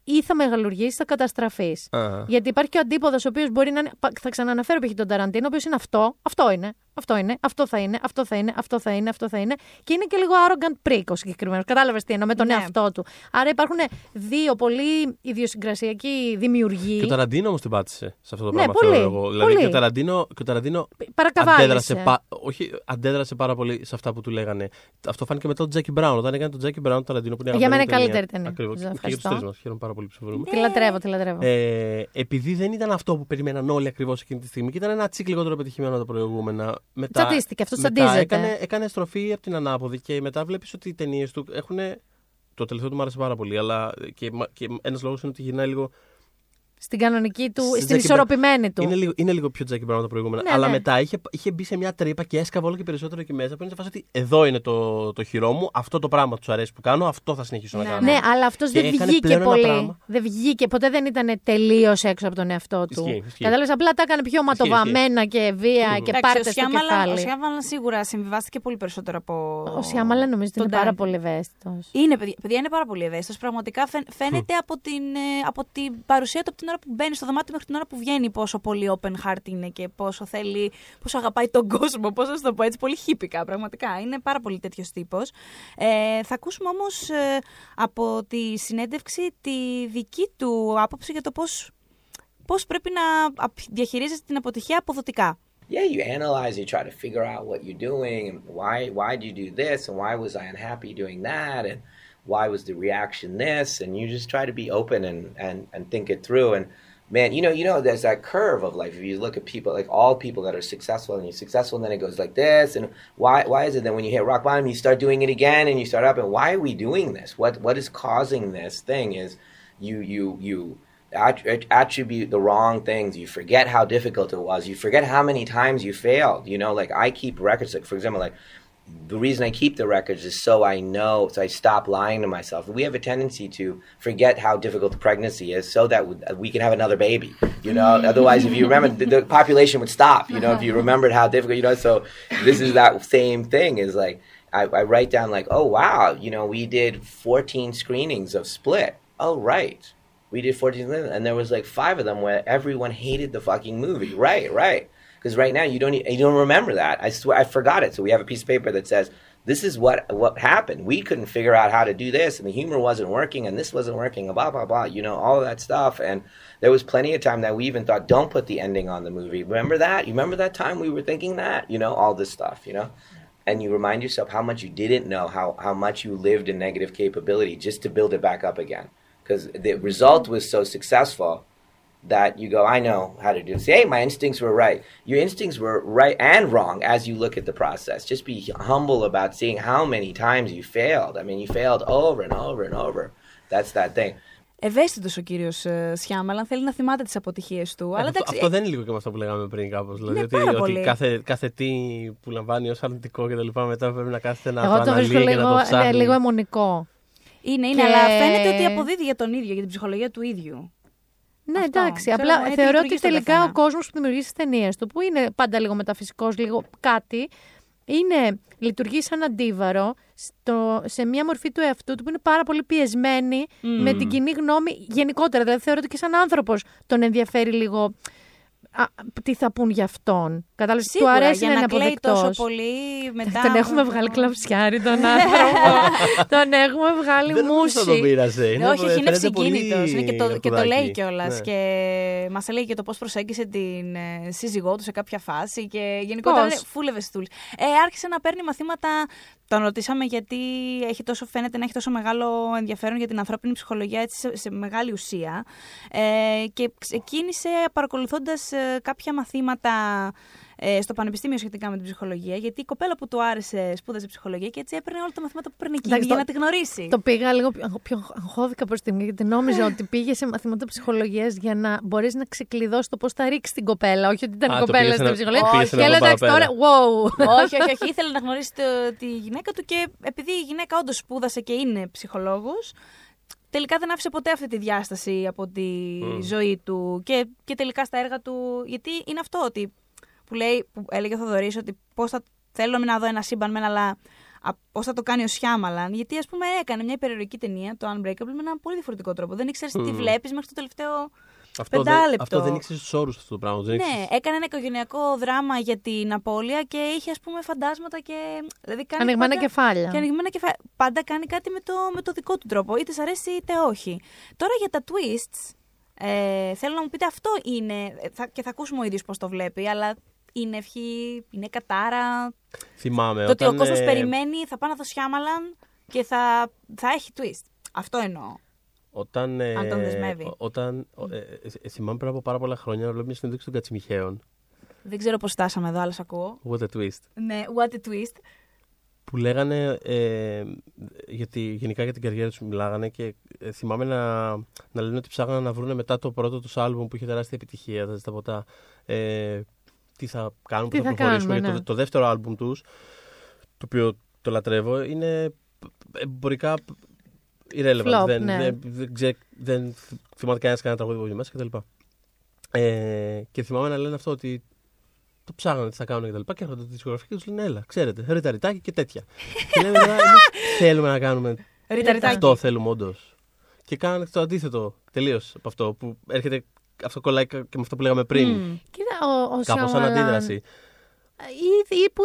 ή θα μεγαλουργήσει, θα καταστραφείς. Α. Γιατί υπάρχει και ο αντίποδος, ο οποίος μπορεί να είναι. πα- Θα ξαναναφέρω π.χ. τον Ταραντίνο, ο οποίος είναι αυτό, αυτό είναι, αυτό είναι, αυτό θα είναι, αυτό θα είναι, αυτό θα είναι, αυτό θα είναι. Και είναι και λίγο arrogant prick ο συγκεκριμένος. Κατάλαβες τι εννοώ με τον Ναι. εαυτό του. Άρα υπάρχουν δύο πολύ ιδιοσυγκρασιακοί δημιουργοί. Και ο Ταραντίνο όμως την πάτησε σε αυτό το Ναι, πράγμα. πολύ, θεωρώ εγώ. Δηλαδή πολύ. και ο Ταραντίνο, και ο Ταραντίνο Παρακαβάλισε. αντέδρασε, πα... όχι, αντέδρασε πάρα πολύ σε αυτά που του λέγανε. Αυτό φάνηκε μετά τον Τζάκι Μπράουν. Όταν έκανε τον Τζάκι Μπράουν, τον Ταραντίνο που είναι Για μένα αγαπημένη είναι καλύτερη ταινία. Ακριβώς. Σας Και για τους ευχαριστώ. τρεις μας. Χαίρομαι πάρα πολύ που συμφωνούμε. Τη λατρεύω, τη λατρεύω. Ε, επειδή δεν ήταν αυτό που περιμέναν όλοι ακριβώς εκείνη τη στιγμή και ήταν ένα τσικ λιγότερο πετυχημένο από τα προηγούμενα. Μετά, Τσατίστηκε, αυτός μετά τσαντίζεται. Έκανε, έκανε στροφή από την ανάποδη και μετά βλέπεις ότι οι ταινίες του έχουν. Το τελευταίο του μου άρεσε πάρα πολύ, αλλά και, και ένας λόγος είναι ότι γυρνάει λίγο Στην κανονική του, Στην στην Jackie ισορροπημένη του. Είναι λίγο, είναι λίγο πιο Jackie Brown από τα προηγούμενα. Ναι, αλλά ναι. μετά είχε, είχε μπει σε μια τρύπα και έσκαβε όλο και περισσότερο εκεί μέσα. Που είναι σε φάση ότι εδώ είναι το, το χειρό μου, αυτό το πράγμα τους αρέσει που κάνω, αυτό θα συνεχίσω Ναι, να κάνω. Ναι, αλλά αυτός Και δεν έκανε βγήκε πλέον ένα πολύ. πράγμα. Δεν βγήκε, ποτέ δεν ήταν τελείως έξω από τον εαυτό του. Ισχύει, ισχύει. Κατάλαβες, απλά τα έκανε πιο ματοβαμμένα και βία και Εντάξει, πάρτε ο στο Σιάμαλαν, ο κεφάλι. Σιάμαλαν σίγουρα συμβιβάστηκε πολύ περισσότερο από. Ο Σιάμαλα νομίζω ότι τον είναι πάρα Tarantino. πολύ ευαίσθητος. Είναι, παιδιά, παιδιά, είναι πάρα πολύ ευαίσθητος. Πραγματικά φαίν- φαίνεται από την, ε, από την παρουσία του από την ώρα που μπαίνει στο δωμάτιο μέχρι την ώρα που βγαίνει πόσο πολύ open heart είναι και πόσο θέλει, πόσο αγαπάει τον κόσμο. Πώς να σου το πω έτσι, πολύ χύπικα. Πραγματικά είναι πάρα πολύ τέτοιος τύπος. Ε, θα ακούσουμε όμως από τη συνέντευξη τη δική του άποψη για το πώς πώς πρέπει να απ- διαχειρίζεσαι την αποτυχία αποδοτικά. yeah, you analyze, you try to figure out what you're doing and why why did you do this and why was I unhappy doing that and why was the reaction this and you just try to be open and and and think it through and man, you know, you know there's that curve of life if you look at people like all people that are successful and you're successful and then it goes like this and why why is it that when you hit rock bottom you start doing it again and you start up and why are we doing this? What what is causing this thing is you you you attribute the wrong things. You forget how difficult it was. You forget how many times you failed. You know, like I keep records. Like for example, like the reason I keep the records is so I know, so I stop lying to myself. We have a tendency to forget how difficult the pregnancy is, so that we- can have another baby. You know, mm. otherwise, if you remember, the, the population would stop. You know, if you uh-huh. remembered how difficult. You know, so this is that same thing. Is like I, I write down like, oh wow, you know, we did 14 screenings of Split. Oh right we did 14 and there was like five of them where everyone hated the fucking movie right right because right now you don't you don't remember that. I swear i forgot it. So we have a piece of paper that says this is what what happened. We couldn't figure out how to do this and the humor wasn't working and this wasn't working and blah blah blah you know all of that stuff. And there was plenty of time that we even thought don't put the ending on the movie. Remember that? You remember that time we were thinking that? You know all this stuff you know? And you remind yourself how much you didn't know how how much you lived in negative capability just to build it back up again. Because the result was so successful that you go, I know how to do this. Hey, my instincts were right. Your instincts were right and wrong as you look at the process. Just be humble about seeing how many times you failed. I mean, you failed over and over and over. That's that thing. Ευαίσθητος ο κύριος Σιάμαλαν, θέλει να θυμάται τις αποτυχίες του. αλλά αυτό, εντάξει, αυτό δεν είναι λίγο και με αυτό που λέγαμε πριν κάπως. Δηλαδή Ναι, ότι, πάρα ότι πολύ. κάθε, κάθε τι που λαμβάνει ως αρνητικό και τα λοιπά μετά πρέπει να κάθεται να Εγώ το το βρίσκω αναλύει και να λίγο, το ψάχνει. ναι, λίγο αιμονικό. Είναι, είναι, Και- αλλά φαίνεται ότι αποδίδει για τον ίδιο, για την ψυχολογία του ίδιου. Ναι, Αυτό. εντάξει. Ξέρω, Απλά έτσι θεωρώ λειτουργεί ότι στον τελικά καθένα. ο κόσμος που δημιουργεί τις ταινίες του, που είναι πάντα λίγο μεταφυσικός, λίγο κάτι, είναι, λειτουργεί σαν αντίβαρο στο, σε μια μορφή του εαυτού του που είναι πάρα πολύ πιεσμένη με την κοινή γνώμη γενικότερα. Δηλαδή θεωρώ ότι και σαν άνθρωπος τον ενδιαφέρει λίγο α, τι θα πούν για αυτόν. Κατάλαβες, του Σίγουρα, αρέσει για να είναι κλαίει αποδεκτός. τόσο πολύ μετά. [LAUGHS] Τον έχουμε από το- βγάλει [LAUGHS] κλαψιάρι τον άνθρωπο. τον έχουμε βγάλει Δεν νομίζω μουσι. θα τον πείρασε. Ναι, όχι, όχι, είναι φαίνεται πολύ συγκίνητο. Και, το, και το αρκουδάκι. λέει κιόλας. Ναι. Και μας έλεγε και το πώς προσέγγισε την ε, σύζυγό του σε κάποια φάση. Και γενικότερα Πώς; είναι φούλευε στούλη. Ε, άρχισε να παίρνει μαθήματα. Τον ρωτήσαμε γιατί έχει τόσο, φαίνεται να έχει τόσο μεγάλο ενδιαφέρον για την ανθρώπινη ψυχολογία έτσι, σε, σε μεγάλη ουσία. Ε, και ξεκίνησε παρακολουθώντας κάποια μαθήματα ε, στο πανεπιστήμιο σχετικά με την ψυχολογία. Γιατί η κοπέλα που του άρεσε σπούδασε ψυχολογία και έτσι έπαιρνε όλα τα μαθήματα που παίρνει εκείνη Εντάξει, για το- να τη γνωρίσει. Το πήγα λίγο πιο, πιο αγχώδηκα προς τη μία, γιατί νόμιζα ότι πήγε σε μαθήματα ψυχολογίας για να μπορείς να ξεκλειδώσεις το πώς θα ρίξεις την κοπέλα. Όχι ότι ήταν Α, η το κοπέλα πήγε στην ένα- ψυχολογία. πήγε Και ένα έλεγα εντάξει τώρα, παραπέρα. wow. όχι, όχι, όχι. Ήθελε να γνωρίσει το- τη γυναίκα του και επειδή η γυναίκα όντως σπούδασε και είναι ψυχολόγος, τελικά δεν άφησε ποτέ αυτή τη διάσταση από τη ζωή του και, και τελικά στα έργα του. Γιατί είναι αυτό ότι που, λέει, που έλεγε ο Θοδωρής ότι πώς θα θέλω να δω ένα σύμπαν μεν, αλλά πώς θα το κάνει ο Σιάμαλαν. Γιατί, ας πούμε, έκανε μια υπερηρωτική ταινία, το Unbreakable, με έναν πολύ διαφορετικό τρόπο. Δεν ήξερες τι βλέπεις μέχρι το τελευταίο αυτό δεν, αυτό δεν ήξερες τους όρους αυτό το πράγμα. Δεν ναι, έκανε ένα οικογενειακό δράμα για την απώλεια και είχε ας πούμε φαντάσματα και. Δηλαδή κάνει ανοιγμένα πάντα... κεφάλια. Και ανοιγμένα κεφάλια. Πάντα κάνει κάτι με το, με το δικό του τρόπο. Είτε σ' αρέσει είτε όχι. Τώρα για τα twists. Ε, θέλω να μου πείτε αυτό είναι. Θα, και θα ακούσουμε ο ίδιος πώς το βλέπει, αλλά είναι ευχή, είναι κατάρα. Θυμάμαι. Το ότι ο κόσμος ε, περιμένει, θα πάει να δω Σιάμαλαν και θα, θα έχει twist. Αυτό εννοώ. Όταν, ε, Αν τον δεσμεύει. Όταν, ε, ε, θυμάμαι πριν από πάρα πολλά χρόνια να βλέπω μια συνέντευξη των Κατσιμιχαίων. Δεν ξέρω πώς φτάσαμε εδώ, αλλά ακούω. What a twist. Ναι, what a twist. Που λέγανε, ε, γιατί γενικά για την καριέρα τους μιλάγανε και ε, θυμάμαι να, να λένε ότι ψάχνανε να βρουν μετά το πρώτο τους άλμπουμ που είχε τεράστια επιτυχία, τα ζητά ποτά, ε, τι θα κάνουν, τι θα, προχωρήσουμε. Ναι. Το, το δεύτερο άλμπουμ τους, το οποίο το λατρεύω, είναι εμπορικά irrelevant. Flop, δεν, ναι. δεν, δεν, δεν θυμάται κανένας κανένα τραγούδι που μέσα κτλ. Ε, και θυμάμαι να λένε αυτό ότι το ψάχνανε τι θα κάνουν και τα λοιπά. Και έρχονται τη δισκογραφική και τους λένε Έλα, ξέρετε, ρηταριτάκι και τέτοια. και λέμε εμείς [LAUGHS] θέλουμε να κάνουμε. Αυτό θέλουμε όντως. Και κάνανε το αντίθετο τελείως από αυτό που έρχεται. Αυτό κολλάει και με αυτό που λέγαμε πριν. Mm. Κοίτα, ο, ο Κάπως σαν αντίδραση. Ή, ή που.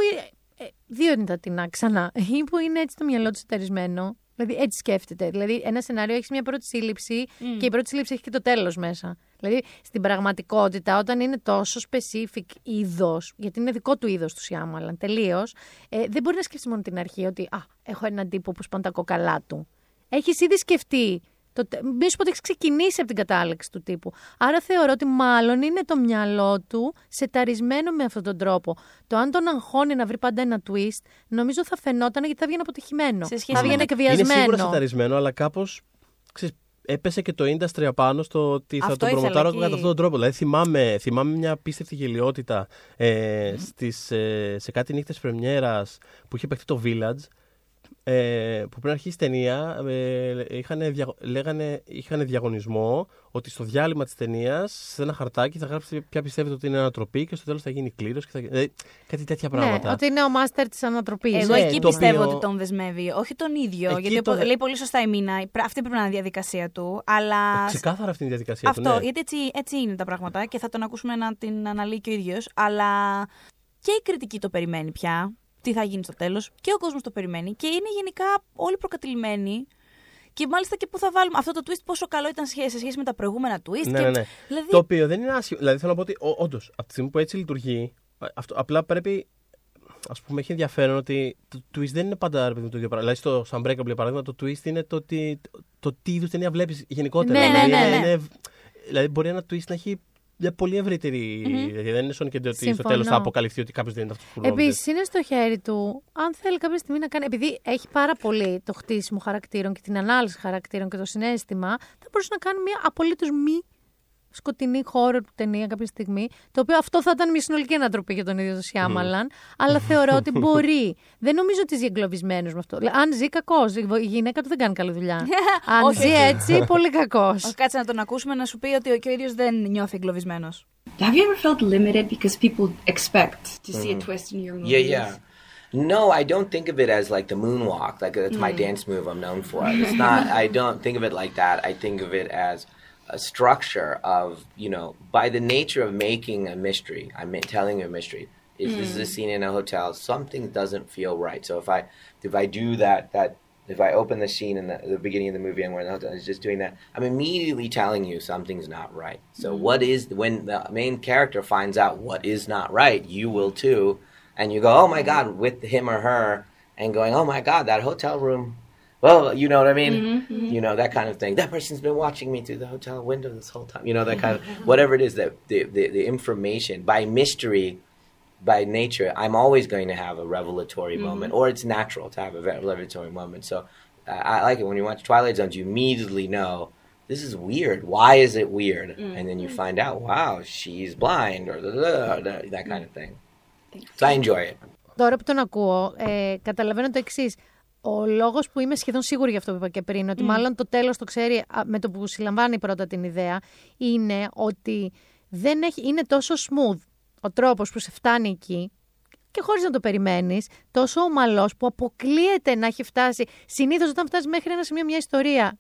Ε, δύο είναι τα τεινά ξανά. Ή που είναι έτσι το μυαλό του εταιρισμένο Δηλαδή έτσι σκέφτεται. Δηλαδή ένα σενάριο έχει μια πρώτη σύλληψη και η πρώτη σύλληψη έχει και το τέλος μέσα. Δηλαδή στην πραγματικότητα, όταν είναι τόσο specific είδος, γιατί είναι δικό του είδος του Σιάμαλαν τελείως, ε, δεν μπορεί να σκεφτεί μόνο την αρχή ότι Α, έχω έναν τύπο που σπάνε τα κοκαλά του. Έχεις ήδη σκεφτεί το, μη σου πω ότι έχεις ξεκινήσει από την κατάληξη του τύπου. Άρα θεωρώ ότι μάλλον είναι το μυαλό του σεταρισμένο με αυτόν τον τρόπο. Το αν τον αγχώνει να βρει πάντα ένα twist, νομίζω θα φαινόταν γιατί θα βγαίνει αποτυχημένο. Σε σχέση θα βγαίνει εκβιασμένο. Είναι σίγουρα σεταρισμένο, αλλά κάπως έπεσε και το industry απάνω στο ότι θα τον προμοτάρω κατά αυτόν τον τρόπο. Δηλαδή θυμάμαι, θυμάμαι μια απίστευτη γελιότητα ε, στις, ε, σε κάτι νύχτες πρεμιέρας που είχε παιχτεί το Village ε, που πριν αρχίσει η ταινία ε, είχαν, δια, λέγανε, είχαν διαγωνισμό ότι στο διάλειμμα της ταινίας σε ένα χαρτάκι θα γράψει ποια πιστεύετε ότι είναι ανατροπή και στο τέλος θα γίνει κλήρωση. Θα... Δηλαδή, κάτι τέτοια ναι, πράγματα. Ναι, ότι είναι ο μάστερ της ανατροπής. Εγώ ναι, εκεί πιστεύω οποίο... ότι τον δεσμεύει. Όχι τον ίδιο. Εκεί γιατί το... λέει πολύ σωστά η Μίνα. Αυτή πρέπει να είναι η διαδικασία του. Αλλά... Ε, ξεκάθαρα αυτή είναι η διαδικασία Αυτό, του. Ναι. γιατί έτσι, έτσι είναι τα πράγματα και θα τον ακούσουμε να την αναλύει και ο ίδιος. Αλλά και η κριτική το περιμένει πια τι θα γίνει στο τέλος. Και ο κόσμος το περιμένει. Και είναι γενικά όλοι προκατηλημένοι. Και μάλιστα και πού θα βάλουμε αυτό το twist, πόσο καλό ήταν σε σχέση με τα προηγούμενα twist. Ναι, και... ναι, ναι. Δηλαδή... Το οποίο δεν είναι άσχημο. Δηλαδή θέλω να πω ότι όντως από τη στιγμή που έτσι λειτουργεί, αυτό, απλά πρέπει. Α πούμε, έχει ενδιαφέρον ότι το twist δεν είναι πάντα ρε, το ίδιο πράγμα. Δηλαδή, στο Sunbreakable, για παράδειγμα, το twist είναι το, ότι, το, το τι είδους ταινία βλέπεις γενικότερα. Ναι, ναι, δηλαδή, ναι, ναι, ναι. δηλαδή, μπορεί ένα twist να έχει μια πολύ ευρύτερη. Mm-hmm. Δηλαδή δεν είναι σαν και ότι στο τέλος θα αποκαλυφθεί ότι κάποιος δεν είναι αυτό που νόμιζε. Επίση είναι στο χέρι του, αν θέλει κάποια στιγμή να κάνει. Επειδή έχει πάρα πολύ το χτίσιμο χαρακτήρων και την ανάλυση χαρακτήρων και το συνέστημα, θα μπορούσε να κάνει μια απολύτως μη σκοτεινή χώρο του ταινία κάποια στιγμή. Το οποίο αυτό θα ήταν μια συνολική ανατροπή για τον ίδιο τον Σιάμαλαν. Αλλά θεωρώ ότι [LAUGHS] μπορεί. δεν νομίζω ότι ζει εγκλωβισμένος με αυτό. Αν ζει κακός, η γυναίκα του δεν κάνει καλή δουλειά. [LAUGHS] Αν ζει έτσι, [LAUGHS] πολύ κακός. Κάτσε να τον ακούσουμε να σου πει ότι και ο ίδιο δεν νιώθει εγκλωβισμένος. Have you ever felt limited because people expect to see a twist in your movies? Yeah, yeah. No, I don't think of it as like the moonwalk. Like that's my dance move I'm known for. It's not. I don't think of it like that. I think of it as a structure of you know by the nature of making a mystery i'm telling you a mystery is mm. this is a scene in a hotel something doesn't feel right so if i if i do that that if i open the scene in the, the beginning of the movie and we're in the hotel it's just doing that i'm immediately telling you something's not right so mm. what is when the main character finds out what is not right you will too and you go oh my god with him or her and going oh my god that hotel room well, you know what I mean? Mm-hmm, mm-hmm. You know, that kind of thing. That person's been watching me through the hotel window this whole time. You know, that kind of, whatever it is that the, the, the information, by mystery, by nature, I'm always going to have a revelatory mm-hmm. moment, or it's natural to have a revelatory moment. So uh, I like it. When you watch Twilight Zones, you immediately know this is weird. Why is it weird? Mm-hmm. And then you find out, wow, she's blind, or that kind of thing. So I enjoy it. Τώρα που τον ακούω, ε, καταλαβαίνω το εξή. Ο λόγος που είμαι σχεδόν σίγουρη για αυτό που είπα και πριν, ότι μάλλον το τέλος το ξέρει α, με το που συλλαμβάνει πρώτα την ιδέα, είναι ότι δεν έχει, είναι τόσο smooth ο τρόπος που σε φτάνει εκεί και χωρίς να το περιμένεις, τόσο ομαλός που αποκλείεται να έχει φτάσει. Συνήθως όταν φτάσεις μέχρι ένα σημείο μια ιστορία.